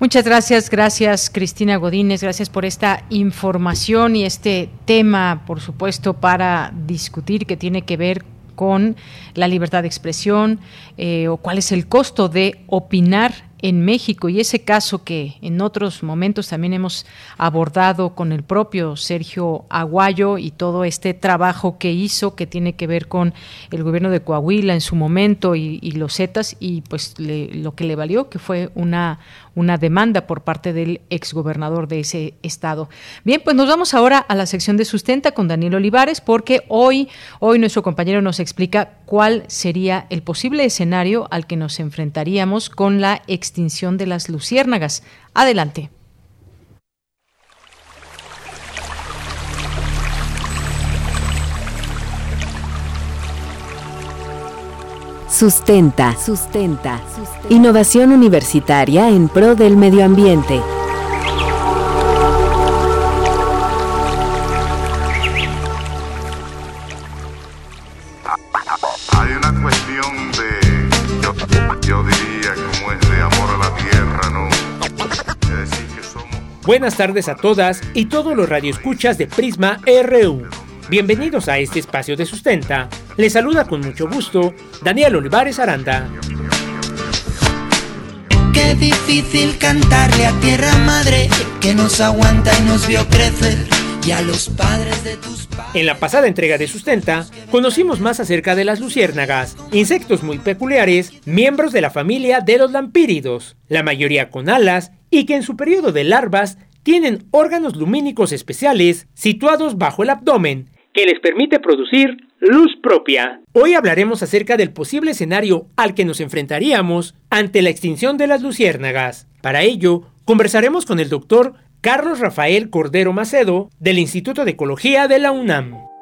[SPEAKER 1] Muchas gracias, gracias Cristina Godínez, gracias por esta información y este tema, por supuesto, para discutir que tiene que ver con la libertad de expresión eh, o cuál es el costo de opinar en México y ese caso que en otros momentos también hemos abordado con el propio Sergio Aguayo y todo este trabajo que hizo que tiene que ver con el gobierno de Coahuila en su momento y, los Zetas y pues lo que le valió que fue una una demanda por parte del exgobernador de ese estado. Bien, pues nos vamos ahora a la sección de sustenta con Daniel Olivares porque hoy, hoy nuestro compañero nos explica cuál sería el posible escenario al que nos enfrentaríamos con la extinción de las luciérnagas. Adelante.
[SPEAKER 20] Sustenta. Sustenta. Innovación universitaria en pro del medio ambiente.
[SPEAKER 5] Buenas tardes a todas y todos los radioescuchas de Prisma RU. Bienvenidos a este espacio de sustenta. Les saluda con mucho gusto Daniel Olivares Aranda.
[SPEAKER 27] Qué difícil cantarle a tierra madre que nos aguanta y nos vio crecer y a los padres de tus padres.
[SPEAKER 5] En la pasada entrega de Sustenta, conocimos más acerca de las luciérnagas, insectos muy peculiares, miembros de la familia de los lampíridos, la mayoría con alas y que en su periodo de larvas tienen órganos lumínicos especiales situados bajo el abdomen que les permite producir luz propia. Hoy hablaremos acerca del posible escenario al que nos enfrentaríamos ante la extinción de las luciérnagas. Para ello, conversaremos con el doctor Carlos Rafael Cordero Macedo del Instituto de Ecología de la UNAM.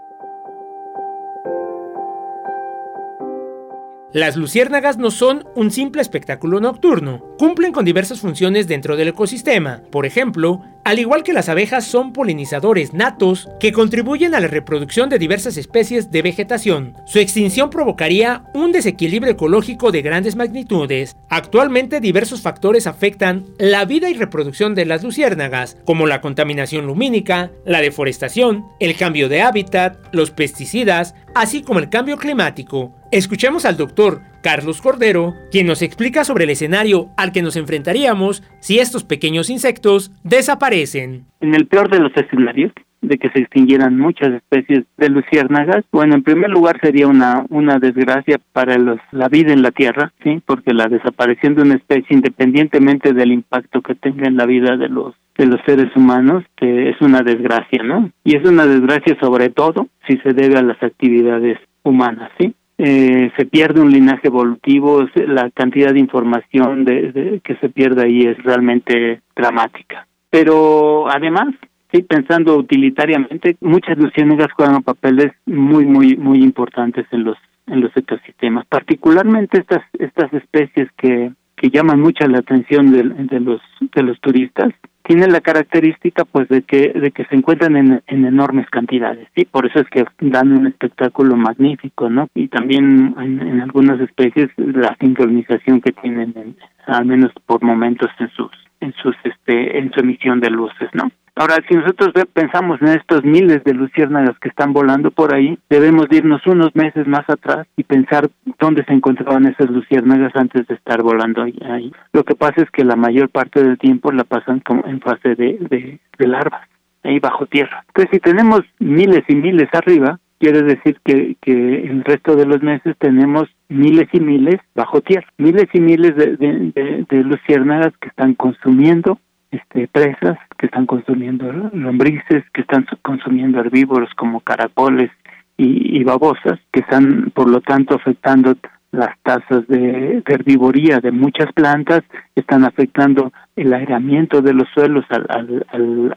[SPEAKER 5] Las luciérnagas no son un simple espectáculo nocturno, cumplen con diversas funciones dentro del ecosistema. Por ejemplo, al igual que las abejas son polinizadores natos que contribuyen a la reproducción de diversas especies de vegetación. Su extinción provocaría un desequilibrio ecológico de grandes magnitudes. Actualmente diversos factores afectan la vida y reproducción de las luciérnagas, como la contaminación lumínica, la deforestación, el cambio de hábitat, los pesticidas, así como el cambio climático. Escuchemos al doctor Carlos Cordero, quien nos explica sobre el escenario al que nos enfrentaríamos si estos pequeños insectos desaparecen.
[SPEAKER 28] En el peor de los escenarios, de que se extinguieran muchas especies de luciérnagas, bueno, en primer lugar sería una, una desgracia para los, la vida en la Tierra, ¿sí? Porque la desaparición de una especie, independientemente del impacto que tenga en la vida de los de los seres humanos eh, es una desgracia, ¿no? Y es una desgracia sobre todo si se debe a las actividades humanas, ¿sí? Eh, se pierde un linaje evolutivo, la cantidad de información de, que se pierde ahí es realmente dramática. Pero además, sí, pensando utilitariamente, muchas luciérnagas juegan papeles muy, muy, muy importantes en los en los ecosistemas, particularmente estas estas especies que que llaman mucha la atención de, los de los turistas tiene la característica pues de que de que se encuentran en, en enormes cantidades sí por eso es que dan un espectáculo magnífico no y también en, algunas especies la sincronización que tienen al menos por momentos en sus en sus este en su emisión de luces no Ahora, si nosotros pensamos en estos miles de luciérnagas que están volando por ahí, debemos irnos unos meses más atrás y pensar dónde se encontraban esas luciérnagas antes de estar volando ahí. Lo que pasa es que la mayor parte del tiempo la pasan como en fase de, de, de larvas, ahí bajo tierra. Entonces, si tenemos miles y miles arriba, quiere decir que, que el resto de los meses tenemos miles y miles bajo tierra, miles y miles de, de, luciérnagas que están consumiendo este, presas que están consumiendo lombrices, que están consumiendo herbívoros como caracoles y, babosas, que están por lo tanto afectando las tasas de, herbivoría de muchas plantas, están afectando el aireamiento de los suelos al,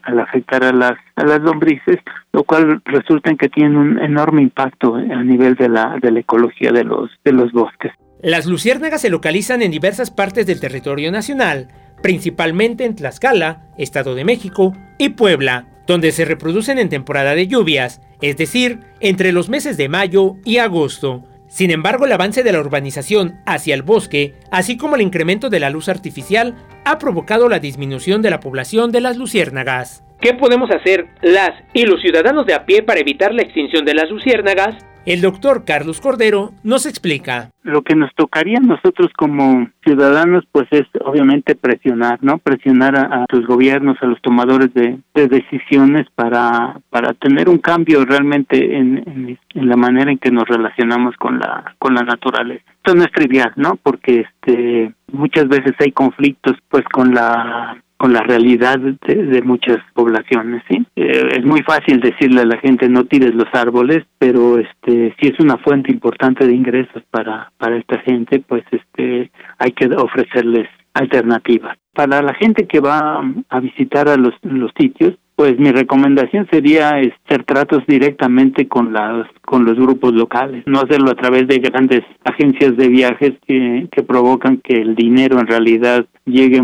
[SPEAKER 28] al, afectar a las, a las lombrices, lo cual resulta en que tiene un enorme impacto a nivel de la, de la ecología de los, de los bosques.
[SPEAKER 5] Las luciérnagas se localizan en diversas partes del territorio nacional, principalmente en Tlaxcala, Estado de México y Puebla, donde se reproducen en temporada de lluvias, es decir, entre los meses de mayo y agosto. Sin embargo, el avance de la urbanización hacia el bosque, así como el incremento de la luz artificial, ha provocado la disminución de la población de las luciérnagas. ¿Qué podemos hacer las y los ciudadanos de a pie para evitar la extinción de las luciérnagas? El doctor Carlos Cordero nos explica.
[SPEAKER 28] Lo que nos tocaría a nosotros como ciudadanos, pues es obviamente presionar, ¿no? Presionar a, sus gobiernos, a los tomadores de, decisiones para, para tener un cambio realmente en, en, la manera en que nos relacionamos con la, con la naturaleza. Esto no es trivial, ¿no? Porque este, muchas veces hay conflictos, pues, con la con la realidad de, muchas poblaciones sí eh, es muy fácil decirle a la gente no tires los árboles pero este si es una fuente importante de ingresos para para esta gente pues este hay que ofrecerles alternativas. Para la gente que va a visitar a los los sitios pues mi recomendación sería hacer tratos directamente con las con los grupos locales, no hacerlo a través de grandes agencias de viajes que, que provocan que el dinero en realidad llegue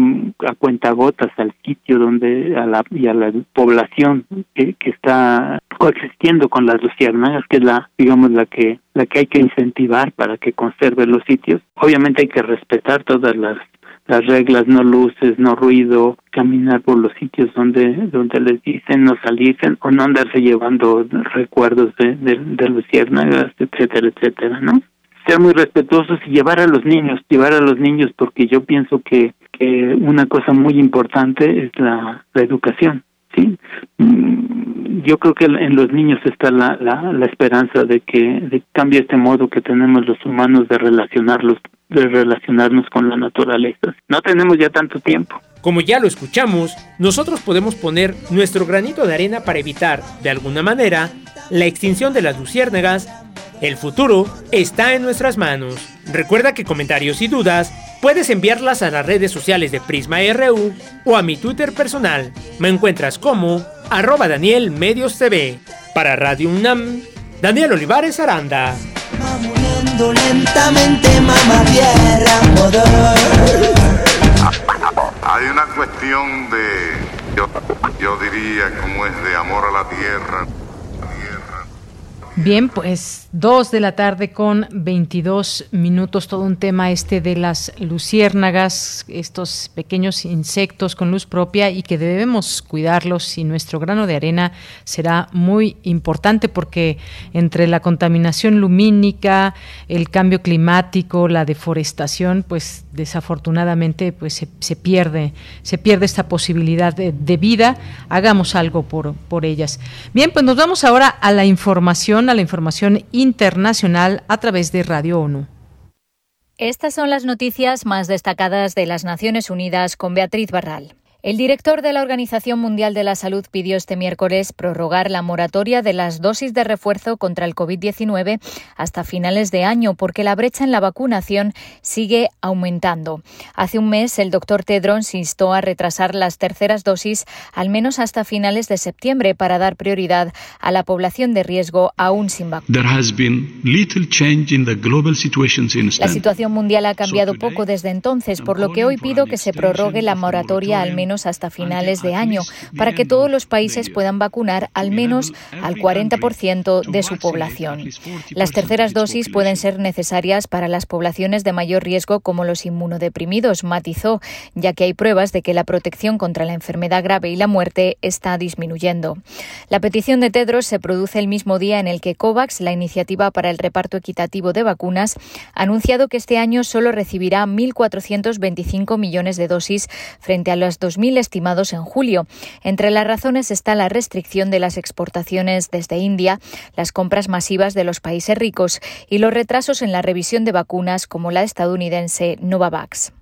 [SPEAKER 28] a cuentagotas al sitio donde a la y a la población que, que está coexistiendo con las luciérnagas, que es la digamos la que la que hay que incentivar para que conserve los sitios. Obviamente hay que respetar todas las las reglas, no luces, no ruido, caminar por los sitios donde donde les dicen no salirse o no andarse llevando recuerdos de, de, de luciérnagas, etcétera, etcétera, ¿no? Ser muy respetuosos y llevar a los niños, llevar a los niños porque yo pienso que, que una cosa muy importante es la, la educación, ¿sí? Mm, yo creo que en los niños está la, la, la esperanza de que de cambie este modo que tenemos los humanos de relacionarlos de relacionarnos con la naturaleza. No tenemos ya tanto tiempo.
[SPEAKER 5] Como ya lo escuchamos, nosotros podemos poner nuestro granito de arena para evitar, de alguna manera, la extinción de las luciérnagas. El futuro está en nuestras manos. Recuerda que comentarios y dudas puedes enviarlas a las redes sociales de Prisma RU o a mi Twitter personal. Me encuentras como arroba Daniel Medios TV. Para Radio UNAM, Daniel Olivares Aranda
[SPEAKER 27] muriendo lentamente, mamá tierra,
[SPEAKER 29] Hay una cuestión de, yo, yo diría, como es de amor a la tierra.
[SPEAKER 1] Bien, pues dos de la tarde con 22 minutos, todo un tema este de las luciérnagas, estos pequeños insectos con luz propia y que debemos cuidarlos y nuestro grano de arena será muy importante porque entre la contaminación lumínica, el cambio climático, la deforestación, pues desafortunadamente pues se, pierde, se pierde esta posibilidad de, de vida, hagamos algo por, por ellas. Bien, pues nos vamos ahora a la información a la información internacional a través de Radio ONU.
[SPEAKER 30] Estas son las noticias más destacadas de las Naciones Unidas con Beatriz Barral. El director de la Organización Mundial de la Salud pidió este miércoles prorrogar la moratoria de las dosis de refuerzo contra el COVID-19 hasta finales de año porque la brecha en la vacunación sigue aumentando. Hace un mes, el doctor Tedros instó a retrasar las terceras dosis al menos hasta finales de septiembre para dar prioridad a la población de riesgo aún sin vacuna. La situación mundial ha cambiado poco desde entonces, por lo que hoy pido que se prorrogue la moratoria al menos hasta finales de año, para que todos los países puedan vacunar al menos al 40% de su población. Las terceras dosis pueden ser necesarias para las poblaciones de mayor riesgo como los inmunodeprimidos, matizó, ya que hay pruebas de que la protección contra la enfermedad grave y la muerte está disminuyendo. La petición de Tedros se produce el mismo día en el que COVAX, la iniciativa para el reparto equitativo de vacunas, ha anunciado que este año solo recibirá 1.425 millones de dosis frente a las 2.000 estimados en julio. Entre las razones está la restricción de las exportaciones desde India, las compras masivas de los países ricos y los retrasos en la revisión de vacunas como la estadounidense Novavax.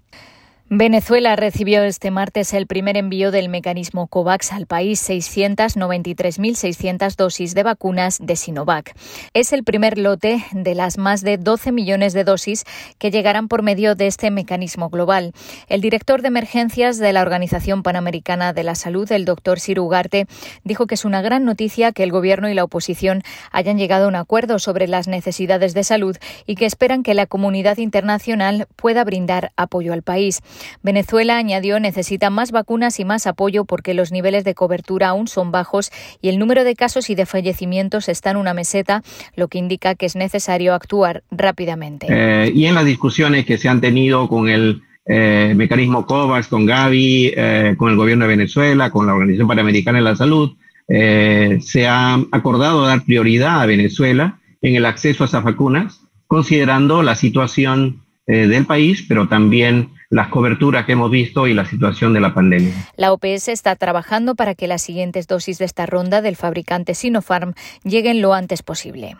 [SPEAKER 30] Venezuela recibió este martes el primer envío del mecanismo COVAX al país, 693.600 dosis de vacunas de Sinovac. Es el primer lote de las más de 12 millones de dosis que llegarán por medio de este mecanismo global. El director de emergencias de la Organización Panamericana de la Salud, el doctor Ciro Ugarte, dijo que es una gran noticia que el gobierno y la oposición hayan llegado a un acuerdo sobre las necesidades de salud y que esperan que la comunidad internacional pueda brindar apoyo al país. Venezuela, añadió, necesita más vacunas y más apoyo porque los niveles de cobertura aún son bajos y el número de casos y de fallecimientos está en una meseta, lo que indica que es necesario actuar rápidamente.
[SPEAKER 31] Eh, y en las discusiones que se han tenido con el eh, mecanismo COVAX, con Gavi, eh, con el gobierno de Venezuela, con la Organización Panamericana de la Salud, se ha acordado dar prioridad a Venezuela en el acceso a esas vacunas, considerando la situación del país, pero también las coberturas que hemos visto y la situación de la pandemia.
[SPEAKER 30] La OPS está trabajando para que las siguientes dosis de esta ronda del fabricante Sinopharm lleguen lo antes posible.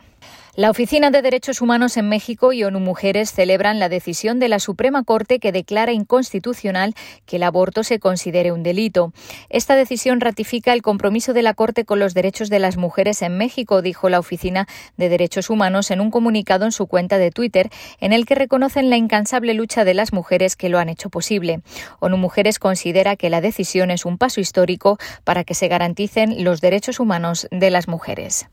[SPEAKER 30] La Oficina de Derechos Humanos en México y ONU Mujeres celebran la decisión de la Suprema Corte que declara inconstitucional que el aborto se considere un delito. Esta decisión ratifica el compromiso de la Corte con los derechos de las mujeres en México, dijo la Oficina de Derechos Humanos en un comunicado en su cuenta de Twitter, en el que reconocen la incansable lucha de las mujeres que lo han hecho posible. ONU Mujeres considera que la decisión es un paso histórico para que se garanticen los derechos humanos de las mujeres.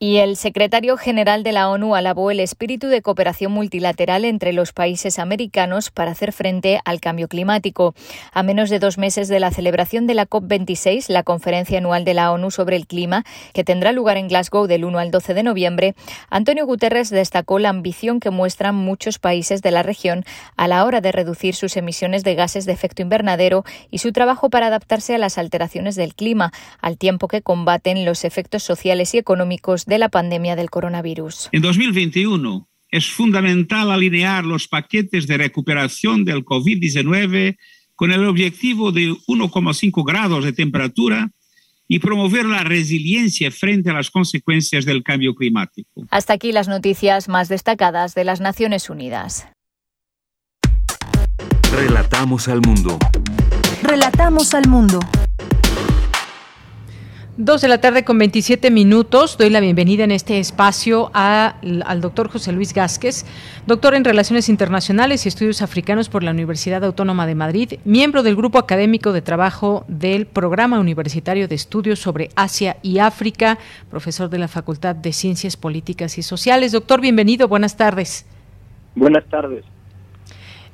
[SPEAKER 30] Y el secretario general de la ONU alabó el espíritu de cooperación multilateral entre los países americanos para hacer frente al cambio climático. A menos de dos meses de la celebración de la COP26, la conferencia anual de la ONU sobre el clima, que tendrá lugar en Glasgow del 1 al 12 de noviembre, Antonio Guterres destacó la ambición que muestran muchos países de la región a la hora de reducir sus emisiones de gases de efecto invernadero y su trabajo para adaptarse a las alteraciones del clima, al tiempo que combaten los efectos sociales y económicos de de la pandemia del coronavirus.
[SPEAKER 32] En 2021 es fundamental alinear los paquetes de recuperación del COVID-19 con el objetivo de 1,5 grados de temperatura y promover la resiliencia frente a las consecuencias del cambio climático.
[SPEAKER 30] Hasta aquí las noticias más destacadas de las Naciones Unidas.
[SPEAKER 2] Relatamos al mundo.
[SPEAKER 3] Relatamos al mundo.
[SPEAKER 1] Dos de la tarde con 27 minutos. Doy la bienvenida en este espacio al doctor José Luis Gásquez, doctor en Relaciones Internacionales y Estudios Africanos por la Universidad Autónoma de Madrid, miembro del Grupo Académico de Trabajo del Programa Universitario de Estudios sobre Asia y África, profesor de la Facultad de Ciencias Políticas y Sociales. Doctor, bienvenido. Buenas tardes.
[SPEAKER 33] Buenas tardes.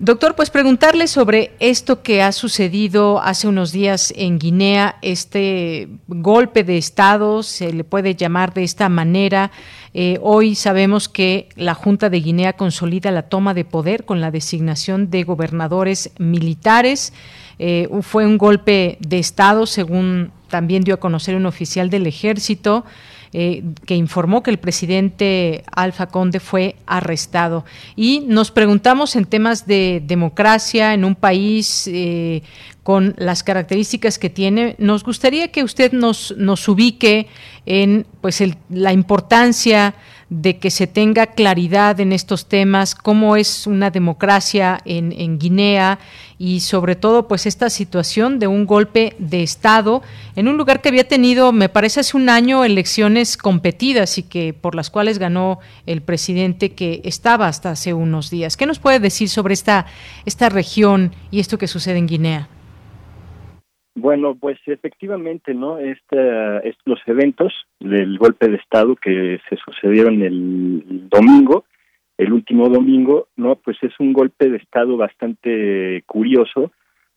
[SPEAKER 1] Doctor, pues preguntarle sobre esto que ha sucedido hace unos días en Guinea, este golpe de Estado, se le puede llamar de esta manera. Eh, hoy sabemos que la Junta de Guinea consolida la toma de poder con la designación de gobernadores militares. Eh, fue un golpe de Estado, según también dio a conocer un oficial del ejército. Eh, que informó que el presidente Alfa Conde fue arrestado. Y nos preguntamos en temas de democracia en un país eh, con las características que tiene, nos gustaría que usted nos, nos ubique en pues la importancia de que se tenga claridad en estos temas, cómo es una democracia en, Guinea y sobre todo pues esta situación de un golpe de Estado en un lugar que había tenido, me parece hace un año, elecciones competidas y que por las cuales ganó el presidente que estaba hasta hace unos días. ¿Qué nos puede decir sobre esta, esta región y esto que sucede en Guinea?
[SPEAKER 33] Bueno, pues efectivamente, ¿no? Este, los eventos del golpe de Estado que se sucedieron el domingo, el último domingo, ¿no? Pues es un golpe de Estado bastante curioso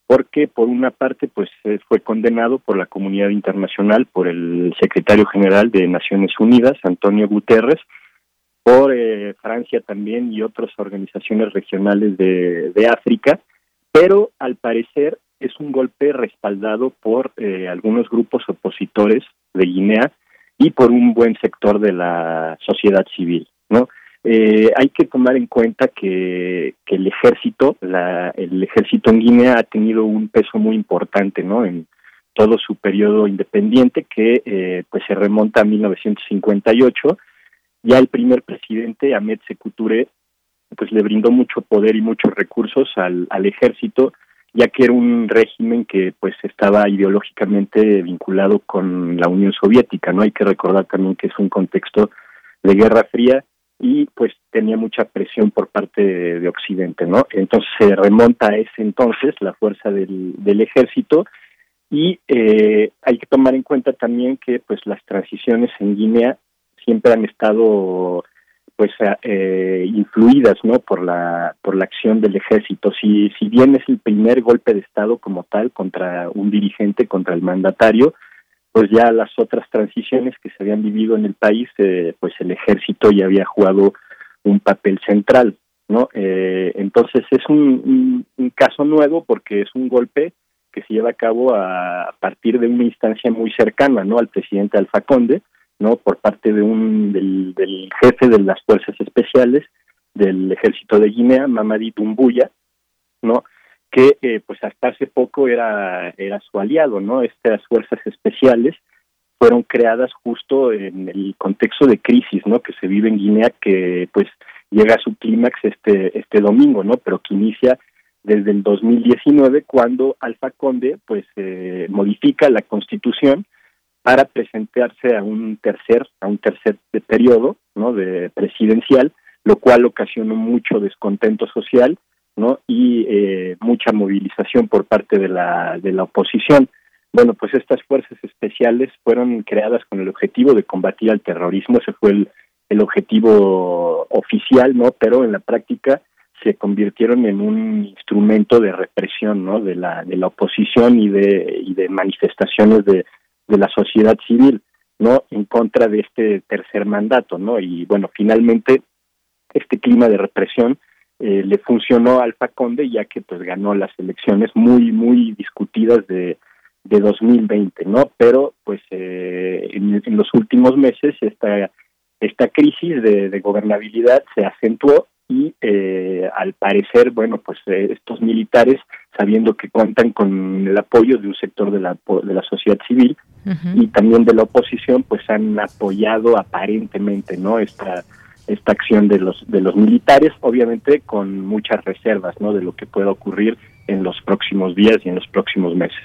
[SPEAKER 33] porque por una parte pues fue condenado por la comunidad internacional, por el secretario general de Naciones Unidas, Antonio Guterres, por eh, Francia también y otras organizaciones regionales de, de África, pero al parecer es un golpe respaldado por eh, algunos grupos opositores de Guinea y por un buen sector de la sociedad civil, ¿no? Eh, hay que tomar en cuenta que, el ejército, la, el ejército en Guinea ha tenido un peso muy importante, ¿no? En todo su periodo independiente que eh, pues se remonta a 1958. Ya el primer presidente, Ahmed Sekou pues le brindó mucho poder y muchos recursos al ejército ya que era un régimen que pues estaba ideológicamente vinculado con la Unión Soviética, ¿no? Hay que recordar también que es un contexto de Guerra Fría y pues tenía mucha presión por parte de, Occidente, ¿no? Entonces se remonta a ese entonces la fuerza del, del ejército y eh, hay que tomar en cuenta también que pues las transiciones en Guinea siempre han estado pues eh, influidas no por la por la acción del ejército. Si si bien es el primer golpe de estado como tal contra un dirigente contra el mandatario pues ya las otras transiciones que se habían vivido en el país eh, pues el ejército ya había jugado un papel central no eh, entonces es un, un, caso nuevo porque es un golpe que se lleva a cabo a, a partir de una instancia muy cercana no al presidente Alfa Conde ¿no? Por parte de un del, jefe de las fuerzas especiales del ejército de Guinea, Mamadi Tumbuya, ¿no? Que eh, pues hasta hace poco era era su aliado, ¿no? Estas fuerzas especiales fueron creadas justo en el contexto de crisis, ¿no? Que se vive en Guinea, que pues llega a su clímax este este domingo, ¿no? Pero que inicia desde el 2019 cuando Alfa Conde pues eh, modifica la constitución para presentarse a un tercer a un tercer periodo no de presidencial lo cual ocasionó mucho descontento social no y eh, mucha movilización por parte de la de la oposición Bueno, pues estas fuerzas especiales fueron creadas con el objetivo de combatir al terrorismo, ese fue el, el objetivo oficial, ¿no? Pero en la práctica se convirtieron en un instrumento de represión, ¿no? De la, de la oposición y de, y de manifestaciones de, de la sociedad civil, ¿no? En contra de este tercer mandato, ¿no? Y bueno, finalmente este clima de represión eh, le funcionó a Alfa Conde ya que pues ganó las elecciones muy, muy discutidas de, de 2020, ¿no? Pero pues eh, en, los últimos meses esta, esta crisis de, de gobernabilidad se acentuó y eh, al parecer, bueno, pues eh, estos militares, sabiendo que cuentan con el apoyo de un sector de la, de la sociedad civil uh -huh. y también de la oposición, pues han apoyado aparentemente, ¿no? Esta esta acción de los de los militares, obviamente con muchas reservas, ¿no? De lo que pueda ocurrir en los próximos días y en los próximos meses.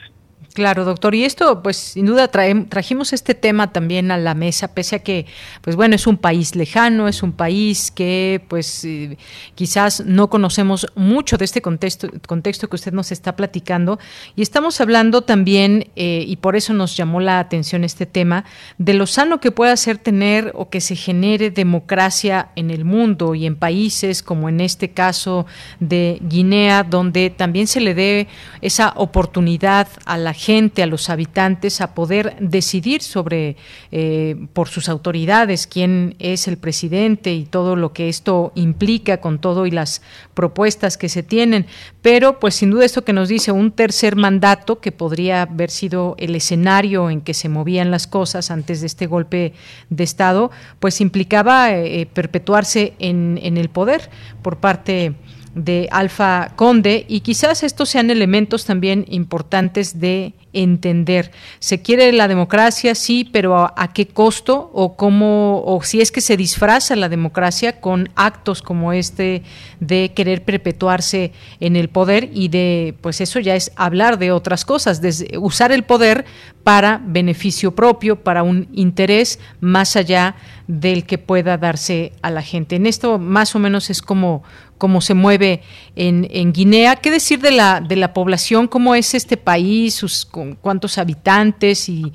[SPEAKER 1] Claro, doctor. Y esto, pues, sin duda trajimos este tema también a la mesa, pese a que, pues, bueno, es un país lejano, es un país que, pues, eh, quizás no conocemos mucho de este contexto, contexto que usted nos está platicando. Y estamos hablando también, eh, y por eso nos llamó la atención este tema, de lo sano que puede ser tener o que se genere democracia en el mundo y en países como en este caso de Guinea, donde también se le dé esa oportunidad a la gente, a los habitantes, a poder decidir sobre, eh, por sus autoridades, quién es el presidente y todo lo que esto implica con todo y las propuestas que se tienen. Pero, pues sin duda esto que nos dice un tercer mandato, que podría haber sido el escenario en que se movían las cosas antes de este golpe de Estado, pues implicaba eh, perpetuarse en, en el poder por parte de Alfa Conde y quizás estos sean elementos también importantes de entender. Se quiere la democracia, sí, pero ¿a, qué costo o cómo o si es que se disfraza la democracia con actos como este de querer perpetuarse en el poder y de pues eso ya es hablar de otras cosas, de usar el poder para beneficio propio, para un interés más allá del que pueda darse a la gente. En esto más o menos es como cómo se mueve en, en, Guinea. ¿Qué decir de la, de la población? ¿Cómo es este país? Sus, con ¿Cuántos habitantes? Y,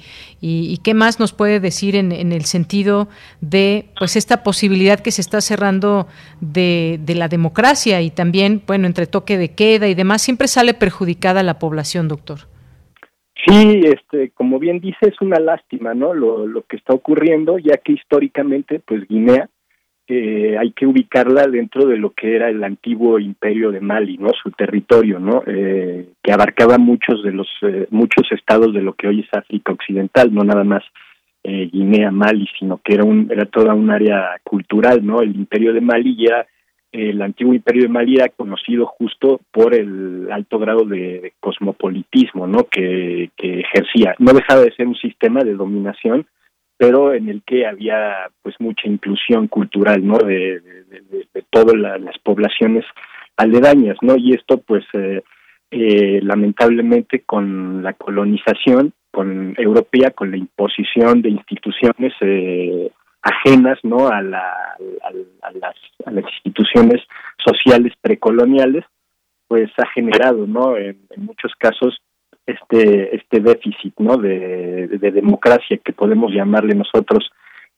[SPEAKER 1] qué más nos puede decir en, en, el sentido de pues esta posibilidad que se está cerrando de, de, la democracia y también, bueno, entre toque de queda y demás, siempre sale perjudicada la población, doctor?
[SPEAKER 33] Sí, este, como bien dice, es una lástima, ¿no? Lo que está ocurriendo, ya que históricamente, pues Guinea eh, hay que ubicarla dentro de lo que era el antiguo imperio de Mali, ¿no? Su territorio, ¿no? Eh, que abarcaba muchos de los eh, muchos estados de lo que hoy es África Occidental, no nada más eh, Guinea, Mali, sino que era un era toda un área cultural, ¿no? El imperio de Mali ya el antiguo imperio de Mali era conocido justo por el alto grado de, cosmopolitismo, ¿no? Que ejercía. No dejaba de ser un sistema de dominación pero en el que había pues mucha inclusión cultural no de, de, todas la, las poblaciones aledañas no y esto pues eh, eh, lamentablemente con la colonización con europea con la imposición de instituciones eh, ajenas no a, la, a, a, las, a las instituciones sociales precoloniales pues ha generado no en muchos casos este este déficit no de, de, de, democracia que podemos llamarle nosotros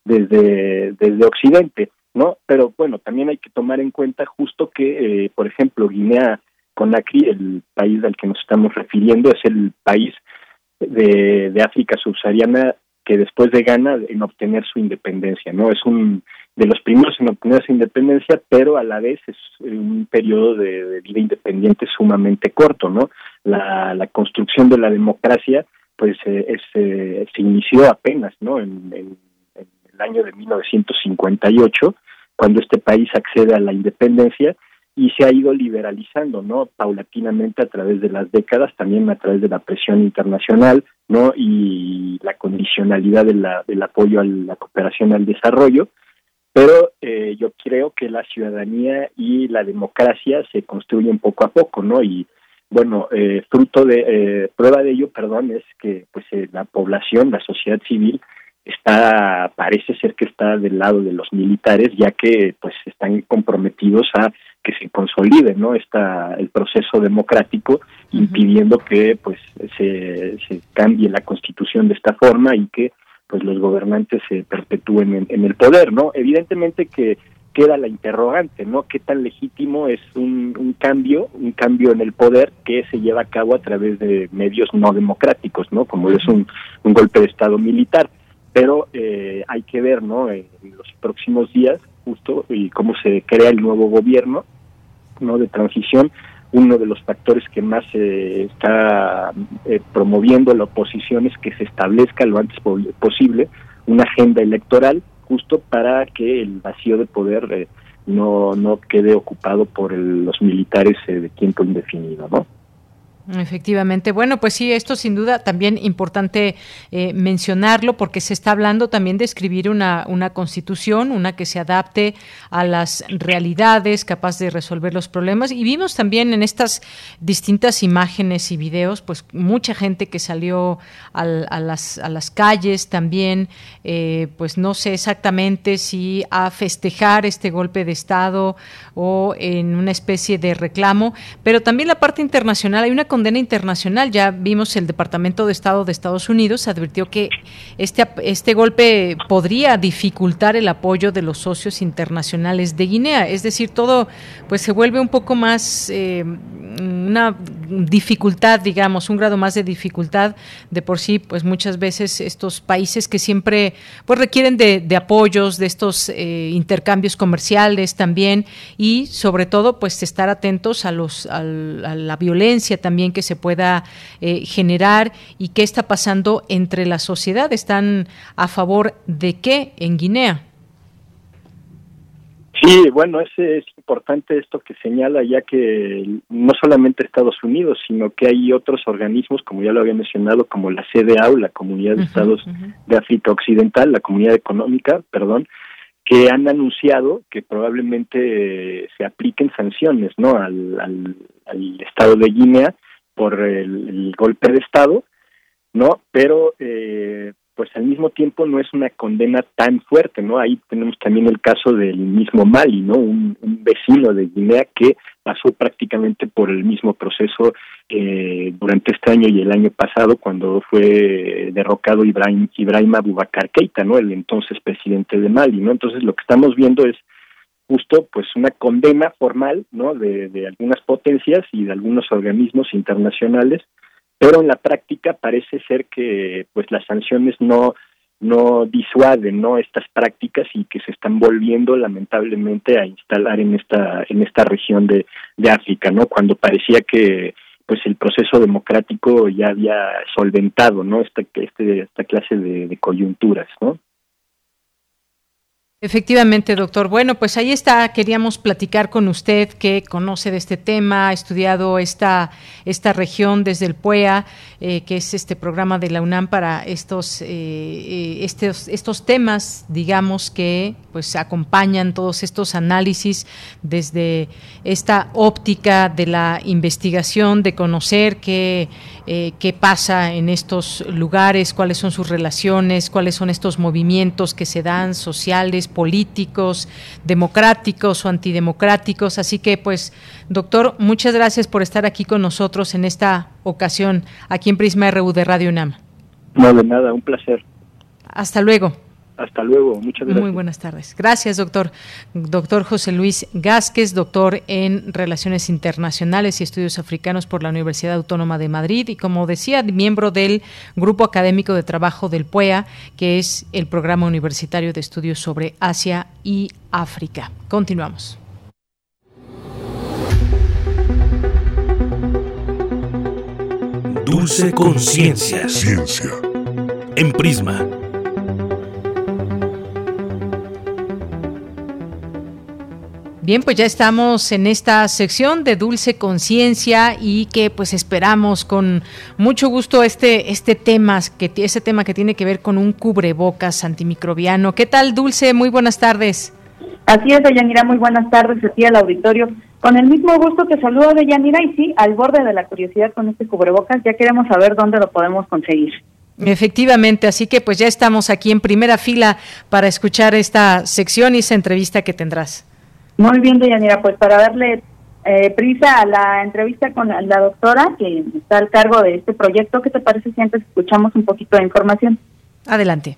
[SPEAKER 33] desde desde occidente no pero bueno también hay que tomar en cuenta justo que eh, por ejemplo Guinea Conakry el país al que nos estamos refiriendo es el país de, de África subsahariana que después de Ghana en obtener su independencia no es un de los primeros en obtener su independencia, pero a la vez es un periodo de, de vida independiente sumamente corto, ¿no? La, construcción de la democracia, pues, eh, eh, se inició apenas, ¿no? En, el año de 1958, cuando este país accede a la independencia y se ha ido liberalizando, ¿no? Paulatinamente a través de las décadas, también a través de la presión internacional, ¿no? Y la condicionalidad de la, del apoyo a la cooperación al desarrollo, pero eh, yo creo que la ciudadanía y la democracia se construyen poco a poco, ¿no? Y bueno, eh, fruto de, eh, prueba de ello, perdón, es que pues eh, la población, la sociedad civil, está parece ser que está del lado de los militares ya que pues están comprometidos a que se consolide no está el proceso democrático impidiendo que pues se, se cambie la constitución de esta forma y que pues los gobernantes se perpetúen en, el poder no evidentemente que queda la interrogante no qué tan legítimo es un, un cambio un cambio en el poder que se lleva a cabo a través de medios no democráticos no como es un, un golpe de estado militar. Pero eh, hay que ver no en los próximos días justo y cómo se crea el nuevo gobierno no de transición uno de los factores que más se está eh, promoviendo la oposición es que se establezca lo antes posible una agenda electoral justo para que el vacío de poder eh, no no quede ocupado por los militares de tiempo indefinido no
[SPEAKER 1] Efectivamente. Bueno, pues sí, esto sin duda también importante eh, mencionarlo porque se está hablando también de escribir una, una constitución, una que se adapte a las realidades, capaz de resolver los problemas. Y vimos también en estas distintas imágenes y videos, pues mucha gente que salió a, las, a las calles también, eh, pues no sé exactamente si a festejar este golpe de Estado o en una especie de reclamo, pero también la parte internacional, hay una condena internacional. Ya vimos el Departamento de Estado de Estados Unidos advirtió que este, este golpe podría dificultar el apoyo de los socios internacionales de Guinea. Es decir, todo pues se vuelve un poco más eh, una dificultad, digamos, un grado más de dificultad de por sí, pues muchas veces estos países que siempre pues requieren de, apoyos, de estos eh, intercambios comerciales también y sobre todo pues estar atentos a los a la violencia también que se pueda eh, generar y qué está pasando entre la sociedad. ¿Están a favor de qué en Guinea?
[SPEAKER 33] Sí, bueno, es, es importante esto que señala, ya que no solamente Estados Unidos, sino que hay otros organismos, como ya lo había mencionado, como la CDAO, la Comunidad de Estados de África Occidental, la Comunidad Económica, perdón, que han anunciado que probablemente se apliquen sanciones no al, al Estado de Guinea por el, golpe de Estado, ¿no? Pero eh, pues al mismo tiempo no es una condena tan fuerte, ¿no? Ahí tenemos también el caso del mismo Mali, ¿no? Un, vecino de Guinea que pasó prácticamente por el mismo proceso eh, durante este año y el año pasado cuando fue derrocado Ibrahim, Ibrahim Abubakar Keita, ¿no? El entonces presidente de Mali, ¿no? Entonces lo que estamos viendo es justo pues una condena formal no de, de algunas potencias y de algunos organismos internacionales pero en la práctica parece ser que pues las sanciones no no disuaden no estas prácticas y que se están volviendo lamentablemente a instalar en esta en esta región de, de África no cuando parecía que pues el proceso democrático ya había solventado no esta este, esta clase de, de coyunturas no
[SPEAKER 1] Efectivamente, doctor. Bueno, pues ahí está. Queríamos platicar con usted que conoce de este tema, ha estudiado esta, esta región desde el PUEA, eh, que es este programa de la UNAM para estos, eh, eh, estos, estos temas, digamos, que pues acompañan todos estos análisis desde esta óptica de la investigación, de conocer qué, qué pasa en estos lugares, cuáles son sus relaciones, cuáles son estos movimientos que se dan sociales, políticos, democráticos o antidemocráticos. Así que, pues, doctor, muchas gracias por estar aquí con nosotros en esta ocasión, aquí en Prisma RU de Radio UNAM.
[SPEAKER 33] No, de nada, un placer.
[SPEAKER 1] Hasta luego.
[SPEAKER 33] Hasta luego, muchas gracias.
[SPEAKER 1] Muy buenas tardes. Gracias, doctor. Doctor José Luis Gásquez, doctor en Relaciones Internacionales y Estudios Africanos por la Universidad Autónoma de Madrid y, como decía, miembro del Grupo Académico de Trabajo del PUEA, que es el Programa Universitario de Estudios sobre Asia y África. Continuamos.
[SPEAKER 21] Dulce Conciencia. Ciencia. En Prisma
[SPEAKER 1] Bien, pues ya estamos en esta sección de Dulce Conciencia y que pues esperamos con mucho gusto este este tema que ese tema que tiene que ver con un cubrebocas antimicrobiano. ¿Qué tal, Dulce? Muy buenas tardes.
[SPEAKER 34] Así es, Deyanira, muy buenas tardes aquí al auditorio. Con el mismo gusto te saludo, Deyanira, y sí, al borde de la curiosidad con este cubrebocas, ya queremos saber dónde lo podemos conseguir.
[SPEAKER 1] Efectivamente, así que pues ya estamos aquí en primera fila para escuchar esta sección y esa entrevista que tendrás.
[SPEAKER 34] Muy bien, Deyanira, pues para darle eh, prisa a la entrevista con la, doctora que está al cargo de este proyecto, ¿qué te parece si antes escuchamos un poquito de información?
[SPEAKER 1] Adelante.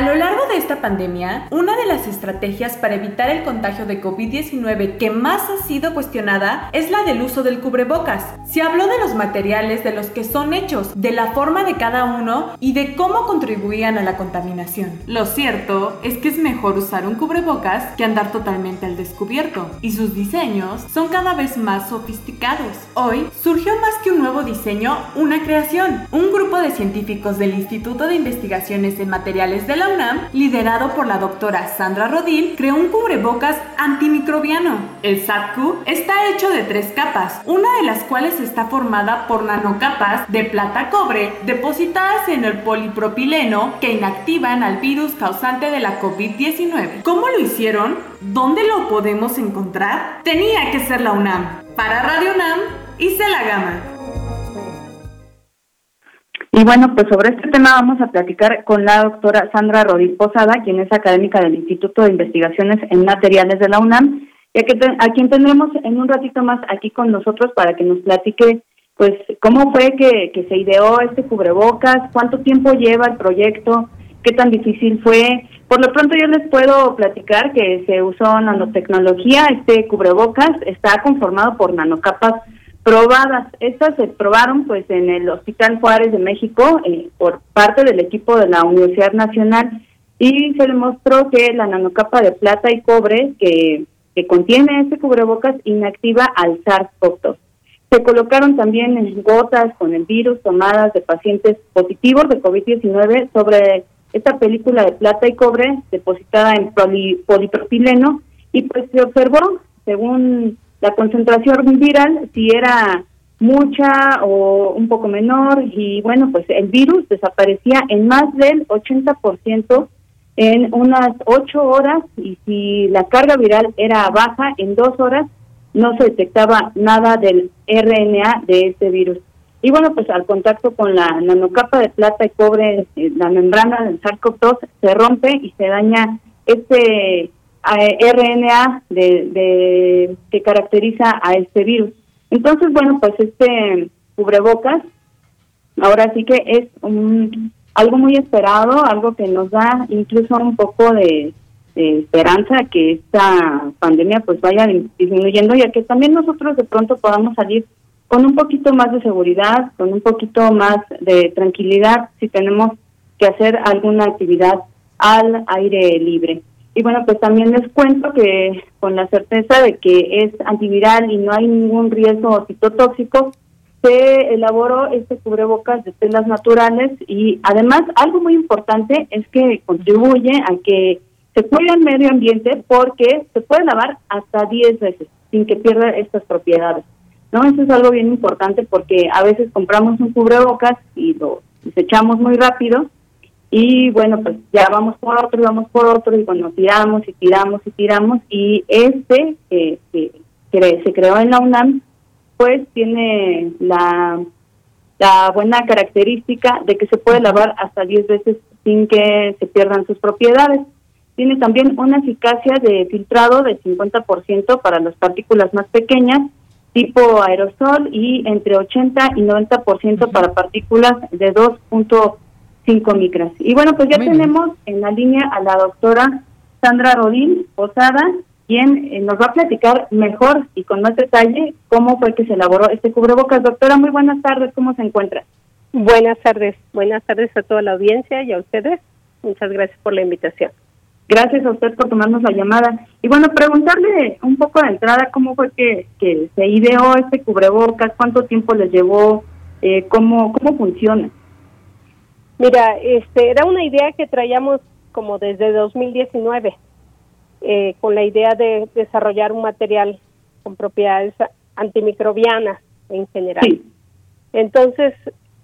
[SPEAKER 35] A lo largo de esta pandemia, una de las estrategias para evitar el contagio de COVID-19 que más ha sido cuestionada es la del uso del cubrebocas. Se habló de los materiales de los que son hechos, de la forma de cada uno y de cómo contribuían a la contaminación. Lo cierto es que es mejor usar un cubrebocas que andar totalmente al descubierto, y sus diseños son cada vez más sofisticados. Hoy surgió más que un nuevo diseño, una creación. Un grupo de científicos del Instituto de Investigaciones en Materiales de la UNAM, liderado por la doctora Sandra Rodil, creó un cubrebocas antimicrobiano. El SATCU está hecho de tres capas, una de las cuales está formada por nanocapas de plata-cobre depositadas en el polipropileno que inactivan al virus causante de la COVID-19. ¿Cómo lo hicieron? ¿Dónde lo podemos encontrar? Tenía que ser la UNAM. Para Radio UNAM, hice la gama.
[SPEAKER 34] Y bueno, pues sobre este tema vamos a platicar con la doctora Sandra Rodríguez Posada, quien es académica del Instituto de Investigaciones en Materiales de la UNAM, y a, quien tendremos en un ratito más aquí con nosotros para que nos platique pues cómo fue que, que se ideó este cubrebocas, cuánto tiempo lleva el proyecto, qué tan difícil fue. Por lo pronto yo les puedo platicar que se usó nanotecnología, este cubrebocas está conformado por nanocapas probadas. Estas se probaron pues en el Hospital Juárez de México eh, por parte del equipo de la Universidad Nacional y se demostró que la nanocapa de plata y cobre que, que contiene este cubrebocas inactiva al SARS-CoV-2. Se colocaron también gotas con el virus tomadas de pacientes positivos de COVID-19 sobre esta película de plata y cobre depositada en polipropileno y pues se observó, según la concentración viral si era mucha o un poco menor y bueno, pues el virus desaparecía en más del 80% en unas 8 horas y si la carga viral era baja en 2 horas no se detectaba nada del RNA de este virus. Y bueno, pues al contacto con la nanocapa de plata y cobre, eh, la membrana del SARS-CoV-2 se rompe y se daña este RNA de, que caracteriza a este virus. Entonces, bueno, pues este cubrebocas ahora sí que es un, algo muy esperado, algo que nos da incluso un poco de, esperanza que esta pandemia pues vaya disminuyendo y a que también nosotros de pronto podamos salir con un poquito más de seguridad, con un poquito más de tranquilidad si tenemos que hacer alguna actividad al aire libre. Y bueno, pues también les cuento que con la certeza de que es antiviral y no hay ningún riesgo citotóxico, se elaboró este cubrebocas de telas naturales y además algo muy importante es que contribuye a que se cuide el medio ambiente porque se puede lavar hasta 10 veces sin que pierda estas propiedades. ¿no? Eso es algo bien importante porque a veces compramos un cubrebocas y lo desechamos muy rápido y bueno, pues ya vamos por otro, y vamos por otro, y bueno, tiramos y tiramos y tiramos. Y este que, se creó en la UNAM, pues tiene la, la buena característica de que se puede lavar hasta 10 veces sin que se pierdan sus propiedades. Tiene también una eficacia de filtrado de 50% para las partículas más pequeñas, tipo aerosol, y entre 80 y 90% para partículas de 2. 5 micras. Y bueno, pues ya tenemos en la línea a la doctora Sandra Rodín Posada, quien eh, nos va a platicar mejor y con más detalle cómo fue que se elaboró este cubrebocas. Doctora, muy buenas tardes, ¿cómo se encuentra?
[SPEAKER 36] Buenas tardes, buenas tardes a toda la audiencia y a ustedes. Muchas gracias por la invitación.
[SPEAKER 34] Gracias a usted por tomarnos la llamada. Y bueno, preguntarle un poco de entrada cómo fue que, que se ideó este cubrebocas, cuánto tiempo les llevó, eh, cómo, cómo funciona.
[SPEAKER 36] Mira, este era una idea que traíamos como desde 2019, eh, con la idea de desarrollar un material con propiedades antimicrobianas en general. Entonces,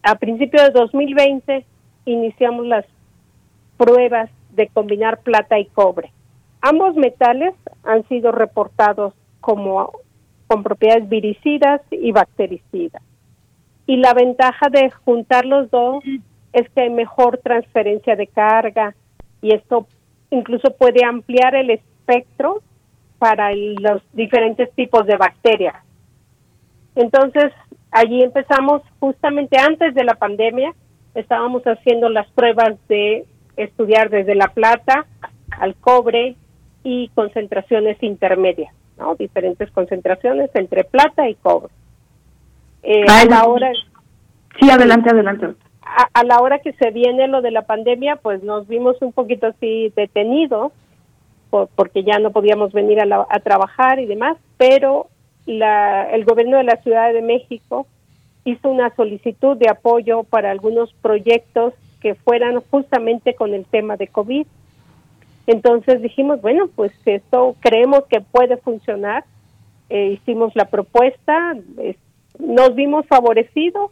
[SPEAKER 36] a principios de 2020 iniciamos las pruebas de combinar plata y cobre. Ambos metales han sido reportados como con propiedades viricidas y bactericidas. Y la ventaja de juntar los dos es que hay mejor transferencia de carga y esto incluso puede ampliar el espectro para los diferentes tipos de bacterias. Entonces, allí empezamos justamente antes de la pandemia, estábamos haciendo las pruebas de estudiar desde la plata al cobre y concentraciones intermedias, ¿no? Diferentes concentraciones entre plata y cobre.
[SPEAKER 34] Eh, a la hora... Sí, adelante, adelante.
[SPEAKER 36] A, la hora que se viene lo de la pandemia, pues nos vimos un poquito así detenidos, porque ya no podíamos venir a, a trabajar y demás, pero la, el gobierno de la Ciudad de México hizo una solicitud de apoyo para algunos proyectos que fueran justamente con el tema de COVID. Entonces dijimos, bueno, pues esto creemos que puede funcionar. Eh, hicimos la propuesta, nos vimos favorecidos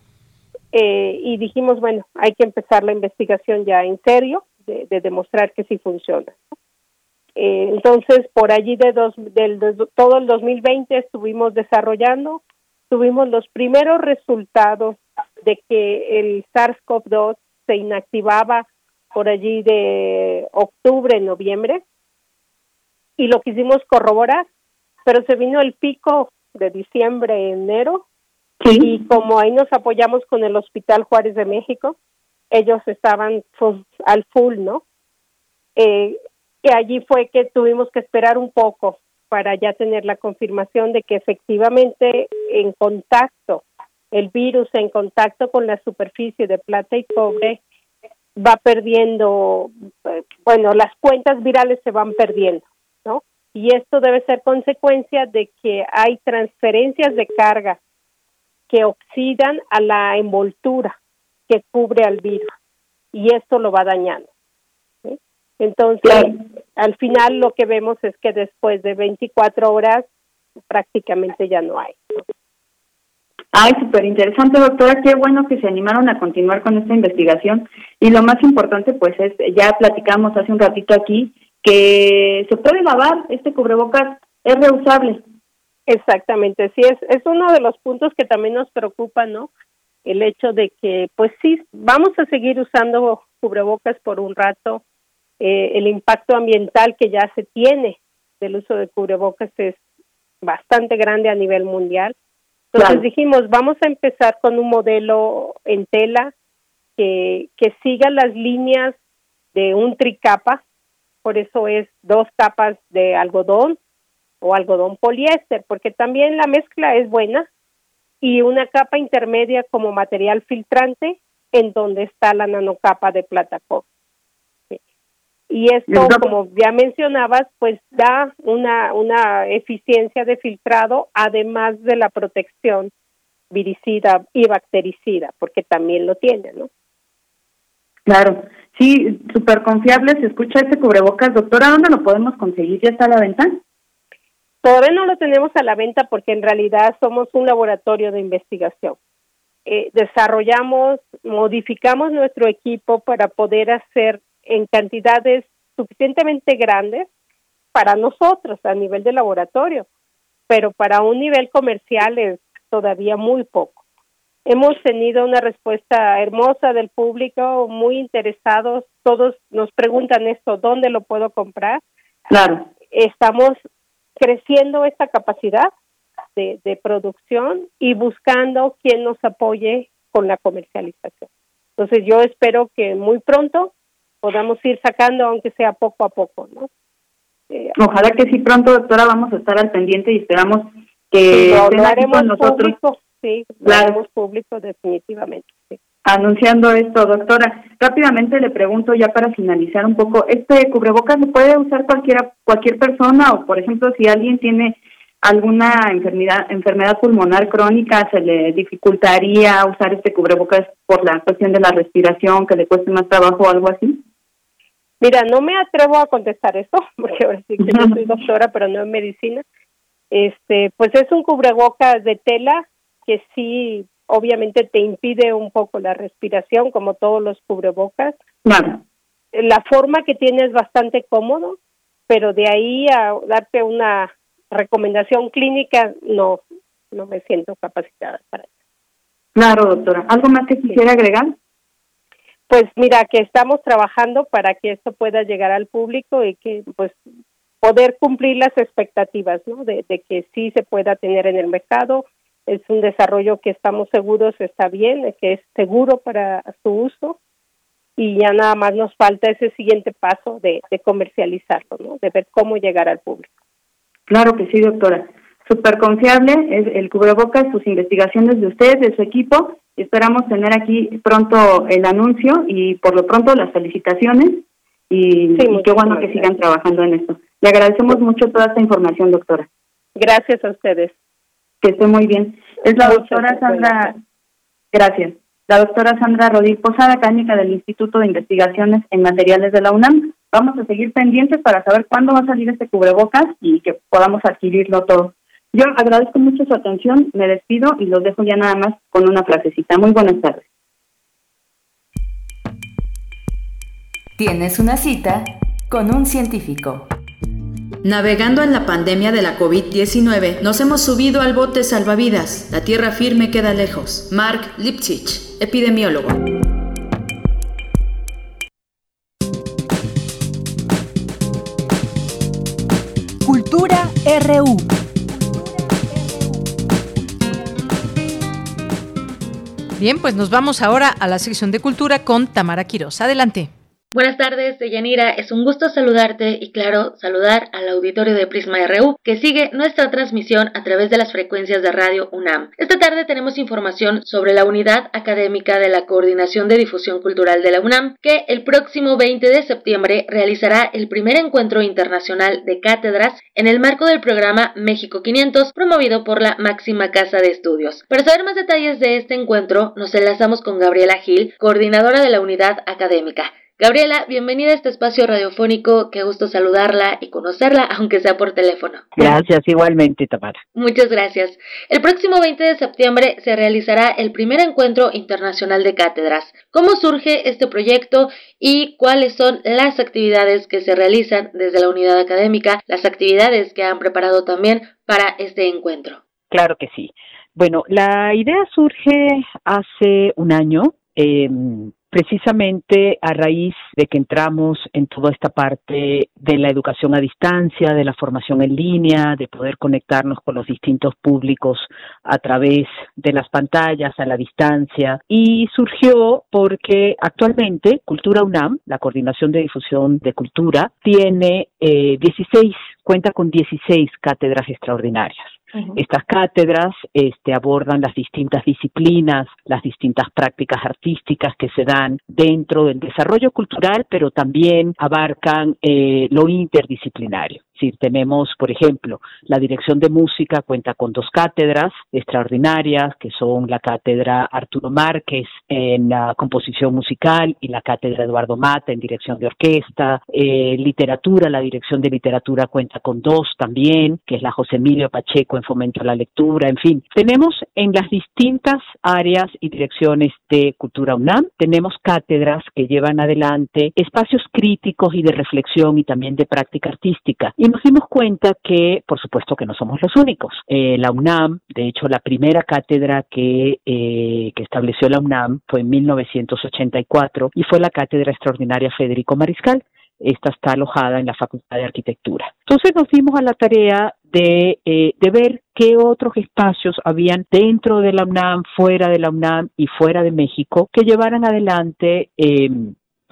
[SPEAKER 36] eh, y dijimos, bueno, hay que empezar la investigación ya en serio, de, demostrar que sí funciona. Eh, entonces, por allí de dos, del, todo el 2020 estuvimos desarrollando, tuvimos los primeros resultados de que el SARS-CoV-2 se inactivaba por allí de octubre, noviembre, y lo quisimos corroborar, pero se vino el pico de diciembre, enero, y como ahí nos apoyamos con el Hospital Juárez de México, ellos estaban al full, ¿no? Eh, y allí fue que tuvimos que esperar un poco para ya tener la confirmación de que efectivamente en contacto, el virus en contacto con la superficie de plata y cobre va perdiendo, eh, bueno, las cuentas virales se van perdiendo, ¿no? Y esto debe ser consecuencia de que hay transferencias de carga que oxidan a la envoltura que cubre al virus y esto lo va dañando. Entonces, al final lo que vemos es que después de 24 horas prácticamente ya no hay.
[SPEAKER 34] Ay, súper interesante, doctora. Qué bueno que se animaron a continuar con esta investigación. Y lo más importante, pues, es, ya platicamos hace un ratito aquí, que se puede lavar, este cubrebocas es reusable.
[SPEAKER 36] Exactamente, sí, es, es uno de los puntos que también nos preocupa, ¿no? El hecho de que, pues sí, vamos a seguir usando cubrebocas por un rato. Eh, el impacto ambiental que ya se tiene del uso de cubrebocas es bastante grande a nivel mundial entonces dijimos, vamos a empezar con un modelo en tela que, que siga las líneas de un tricapa, por eso es dos capas de algodón o algodón poliéster, porque también la mezcla es buena, y una capa intermedia como material filtrante en donde está la nanocapa de plata cobre. Y esto, como ya mencionabas, pues da una, una eficiencia de filtrado, además de la protección viricida y bactericida, porque también lo tiene, ¿no?
[SPEAKER 34] Claro, sí, súper confiable, se escucha ese cubrebocas. Doctora, ¿dónde lo podemos conseguir? ¿Ya está a la venta?
[SPEAKER 36] Todavía no lo tenemos a la venta porque en realidad somos un laboratorio de investigación. Eh, desarrollamos, modificamos nuestro equipo para poder hacer en cantidades suficientemente grandes para nosotros a nivel de laboratorio, pero para un nivel comercial es todavía muy poco. Hemos tenido una respuesta hermosa del público, muy interesados, todos nos preguntan esto, ¿dónde lo puedo comprar?
[SPEAKER 34] Claro.
[SPEAKER 36] Estamos creciendo esta capacidad de, de producción y buscando quien nos apoye con la comercialización. Entonces yo espero que muy pronto podamos ir sacando, aunque sea poco a poco, ¿no?
[SPEAKER 34] Eh, Ojalá que sí pronto, doctora, vamos a estar al pendiente y esperamos que
[SPEAKER 36] lo, haremos nosotros. Público, sí, lo haremos público definitivamente.
[SPEAKER 34] Anunciando esto, doctora, rápidamente le pregunto ya para finalizar un poco, ¿este cubrebocas se puede usar cualquiera, cualquier persona o, por ejemplo, si alguien tiene alguna enfermedad, enfermedad pulmonar crónica, se le dificultaría usar este cubrebocas por la cuestión de la respiración, que le cueste más trabajo o algo así?
[SPEAKER 36] Mira, no me atrevo a contestar eso, (laughs) porque ahora sí que yo soy (laughs) doctora, pero no en medicina. Este, pues es un cubrebocas de tela que sí, obviamente te impide un poco la respiración, como todos los cubrebocas.
[SPEAKER 34] Claro.
[SPEAKER 36] La forma que tiene es bastante cómodo, pero de ahí a darte una recomendación clínica, no, no me siento capacitada para eso.
[SPEAKER 34] Claro, doctora. ¿Algo más que quisiera agregar?
[SPEAKER 36] Pues mira, que estamos trabajando para que esto pueda llegar al público y que pues poder cumplir las expectativas, ¿no? De, de que sí se pueda tener en el mercado. Es un desarrollo que estamos seguros está bien, que es seguro para su uso y ya nada más nos falta ese siguiente paso de, de comercializarlo, ¿no? De ver cómo llegar al público.
[SPEAKER 34] Claro que sí, doctora. Súper confiable es el cubrebocas, sus investigaciones de usted, de su equipo. Esperamos tener aquí pronto el anuncio y por lo pronto las felicitaciones y, qué bueno que sigan trabajando en esto. Le agradecemos mucho toda esta información, doctora.
[SPEAKER 36] Gracias a ustedes.
[SPEAKER 34] Que esté muy bien. Es la doctora Sandra. Gracias. La doctora Sandra Rodríguez Posada, académica del Instituto de Investigaciones en Materiales de la UNAM. Vamos a seguir pendientes para saber cuándo va a salir este cubrebocas y que podamos adquirirlo todo. Yo agradezco mucho su atención, me despido y los dejo ya nada más con una frasecita. Muy buenas tardes.
[SPEAKER 20] Tienes una cita con un científico.
[SPEAKER 37] Navegando en la pandemia de la COVID-19, nos hemos subido al bote salvavidas. La tierra firme queda lejos. Mark Lipchich, epidemiólogo.
[SPEAKER 20] Cultura RU.
[SPEAKER 1] Bien, pues nos vamos ahora a la sección de cultura con Tamara Quiroz. Adelante.
[SPEAKER 38] Buenas tardes, Deyanira. Es un gusto saludarte y, claro, saludar al auditorio de Prisma RU que sigue nuestra transmisión a través de las frecuencias de radio UNAM. Esta tarde tenemos información sobre la unidad académica de la Coordinación de Difusión Cultural de la UNAM que el próximo 20 de septiembre realizará el primer encuentro internacional de cátedras en el marco del programa México 500 promovido por la máxima casa de estudios. Para saber más detalles de este encuentro, nos enlazamos con Gabriela Gil, coordinadora de la unidad académica. Gabriela, bienvenida a este espacio radiofónico. Qué gusto saludarla y conocerla, aunque sea por teléfono.
[SPEAKER 39] Gracias, igualmente, Tamara.
[SPEAKER 38] Muchas gracias. El próximo 20 de septiembre se realizará el primer encuentro internacional de cátedras. ¿Cómo surge este proyecto y cuáles son las actividades que se realizan desde la unidad académica, las actividades que han preparado también para este encuentro?
[SPEAKER 39] Claro que sí. Bueno, la idea surge hace un año. Eh, precisamente a raíz de que entramos en toda esta parte de la educación a distancia, de la formación en línea, de poder conectarnos con los distintos públicos a través de las pantallas, a la distancia, y surgió porque actualmente Cultura UNAM, la Coordinación de Difusión de Cultura, tiene eh, 16, cuenta con 16 cátedras extraordinarias. Estas cátedras este, abordan las distintas disciplinas, las distintas prácticas artísticas que se dan dentro del desarrollo cultural, pero también abarcan eh, lo interdisciplinario. Si tenemos, por ejemplo, la dirección de música cuenta con dos cátedras extraordinarias, que son la cátedra Arturo Márquez en composición musical y la cátedra Eduardo Mata en dirección de orquesta. Eh, literatura, la dirección de literatura cuenta con dos también, que es la José Emilio Pacheco en fomento a la lectura. En fin, tenemos en las distintas áreas y direcciones de Cultura UNAM, tenemos cátedras que llevan adelante espacios críticos y de reflexión y también de práctica artística y nos dimos cuenta que, por supuesto, que no somos los únicos. Eh, la UNAM, de hecho, la primera cátedra que, eh, que estableció la UNAM fue en 1984 y fue la cátedra extraordinaria Federico Mariscal. Esta está alojada en la Facultad de Arquitectura. Entonces nos dimos a la tarea de, eh, de, ver qué otros espacios habían dentro de la UNAM, fuera de la UNAM y fuera de México que llevaran adelante eh,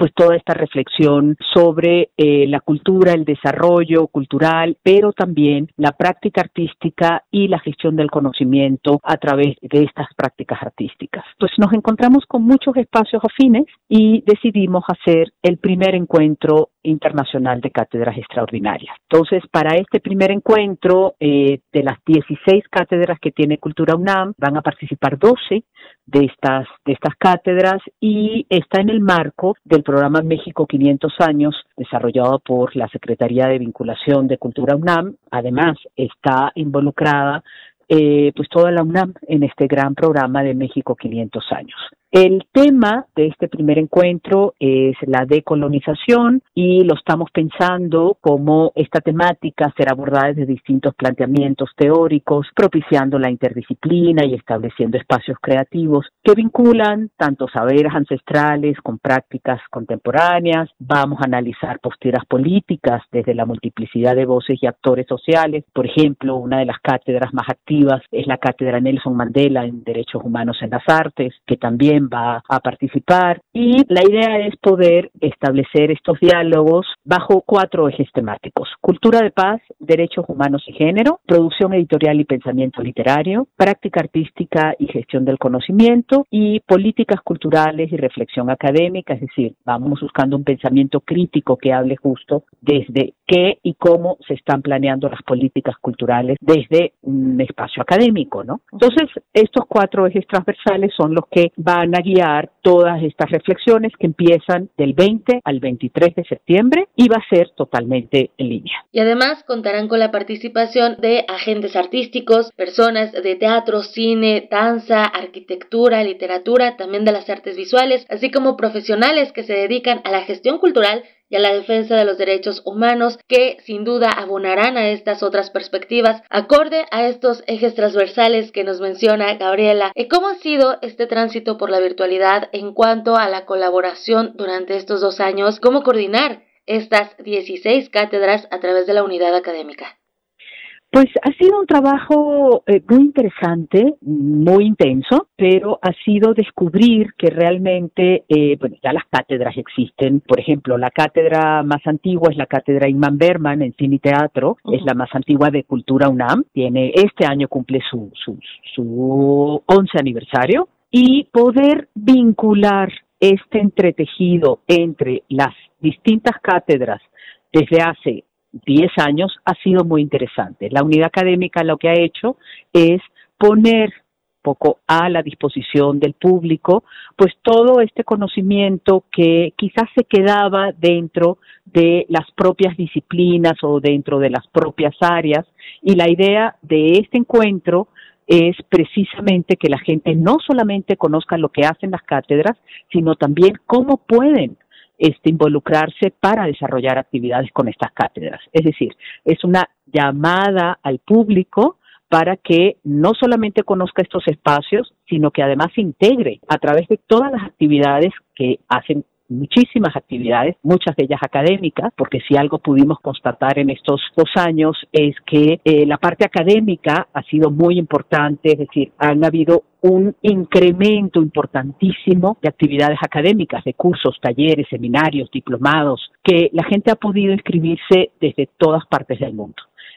[SPEAKER 39] pues toda esta reflexión sobre eh, la cultura, el desarrollo cultural, pero también la práctica artística y la gestión del conocimiento a través de estas prácticas artísticas. Pues nos encontramos con muchos espacios afines y decidimos hacer el primer encuentro internacional de cátedras extraordinarias. Entonces, para este primer encuentro, eh, de las 16 cátedras que tiene Cultura UNAM, van a participar 12 de estas, de estas cátedras y está en el marco del programa México 500 años desarrollado por la Secretaría de Vinculación de Cultura UNAM. Además, está involucrada eh, pues toda la UNAM en este gran programa de México 500 años. El tema de este primer encuentro es la decolonización y lo estamos pensando como esta temática será abordada desde distintos planteamientos teóricos, propiciando la interdisciplina y estableciendo espacios creativos que vinculan tanto saberes ancestrales con prácticas contemporáneas. Vamos a analizar posturas políticas desde la multiplicidad de voces y actores sociales. Por ejemplo, una de las cátedras más activas es la cátedra Nelson Mandela en Derechos Humanos en las Artes, que también va a participar. Y la idea es poder establecer estos diálogos bajo cuatro ejes temáticos. Cultura de paz, derechos humanos y género, producción editorial y pensamiento literario, práctica artística y gestión del conocimiento y políticas culturales y reflexión académica, es decir, vamos buscando un pensamiento crítico que hable justo desde qué y cómo se están planeando las políticas culturales desde un espacio académico, ¿no? Entonces, estos cuatro ejes transversales son los que van a guiar todas estas reflexiones que empiezan del 20 al 23 de septiembre y va a ser totalmente en línea.
[SPEAKER 38] Y además contarán con la participación de agentes artísticos, personas de teatro, cine, danza, arquitectura, literatura, también de las artes visuales, así como profesionales que se dedican a la gestión cultural y a la defensa de los derechos humanos que sin duda abonarán a estas otras perspectivas acorde a estos ejes transversales que nos menciona Gabriela. ¿Cómo ha sido este tránsito por la virtualidad en cuanto a la colaboración durante estos dos años? ¿Cómo coordinar estas 16 cátedras a través de la unidad académica?
[SPEAKER 39] Pues ha sido un trabajo eh, muy interesante, muy intenso, pero ha sido descubrir que realmente, eh, bueno, ya las cátedras existen. Por ejemplo, la cátedra más antigua es la cátedra Inman Berman en cine y teatro, es la más antigua de Cultura UNAM. Tiene este año cumple su su, su once aniversario y poder vincular este entretejido entre las distintas cátedras desde hace 10 años ha sido muy interesante. La unidad académica lo que ha hecho es poner poco a la disposición del público, pues todo este conocimiento que quizás se quedaba dentro de las propias disciplinas o dentro de las propias áreas. Y la idea de este encuentro es precisamente que la gente no solamente conozca lo que hacen las cátedras, sino también cómo pueden este, involucrarse para desarrollar actividades con estas cátedras. Es decir, es una llamada al público para que no solamente conozca estos espacios, sino que además se integre a través de todas las actividades que hacen muchísimas actividades, muchas de ellas académicas, porque si algo pudimos constatar en estos dos años es que eh, la parte académica ha sido muy importante, es decir, han habido un incremento importantísimo de actividades académicas, de cursos, talleres, seminarios, diplomados, que la gente ha podido inscribirse desde todas partes del mundo.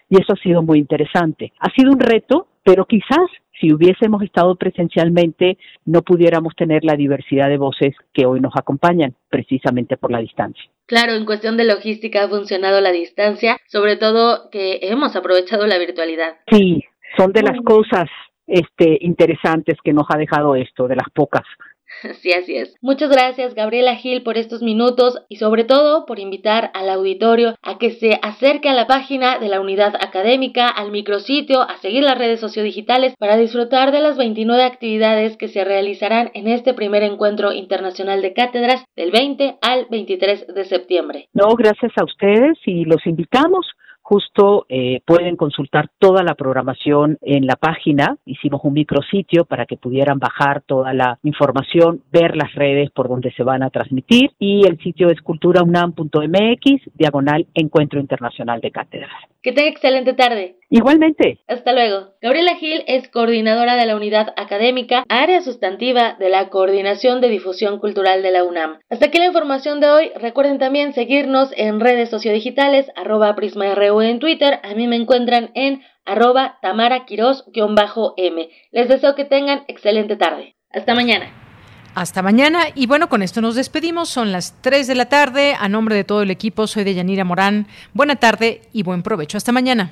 [SPEAKER 39] Y eso ha sido muy interesante. Ha sido un reto, pero quizás si hubiésemos estado presencialmente no pudiéramos tener la diversidad de voces que hoy nos acompañan, precisamente por la distancia.
[SPEAKER 38] Claro, en cuestión de logística ha funcionado la distancia, sobre todo que hemos aprovechado la virtualidad.
[SPEAKER 39] Sí, son de las cosas este, interesantes que nos ha dejado esto, de las pocas. (laughs)
[SPEAKER 38] Sí, así es. Muchas gracias, Gabriela Gil, por estos minutos y sobre todo por invitar al auditorio a que se acerque a la página de la unidad académica, al micrositio, a seguir las redes sociodigitales para disfrutar de las 29 actividades que se realizarán en este primer encuentro internacional de cátedras del 20 al 23 de septiembre.
[SPEAKER 39] No, gracias a ustedes y los invitamos justo eh, pueden consultar toda la programación en la página. Hicimos un micrositio para que pudieran bajar toda la información, ver las redes por donde se van a transmitir y el sitio es culturaunam.mx, diagonal Encuentro Internacional de Cátedras.
[SPEAKER 38] Que tenga excelente tarde.
[SPEAKER 39] Igualmente.
[SPEAKER 38] Hasta luego. Gabriela Gil es coordinadora de la unidad académica, área sustantiva de la Coordinación de Difusión Cultural de la UNAM. Hasta aquí la información de hoy. Recuerden también seguirnos en redes sociodigitales, arroba prisma.ru en Twitter. A mí me encuentran en arroba tamaraquiros-m. Les deseo que tengan excelente tarde. Hasta mañana.
[SPEAKER 1] Hasta mañana y bueno, con esto nos despedimos. Son las 3 de la tarde. A nombre de todo el equipo, soy de Yanira Morán. Buena tarde y buen provecho. Hasta mañana.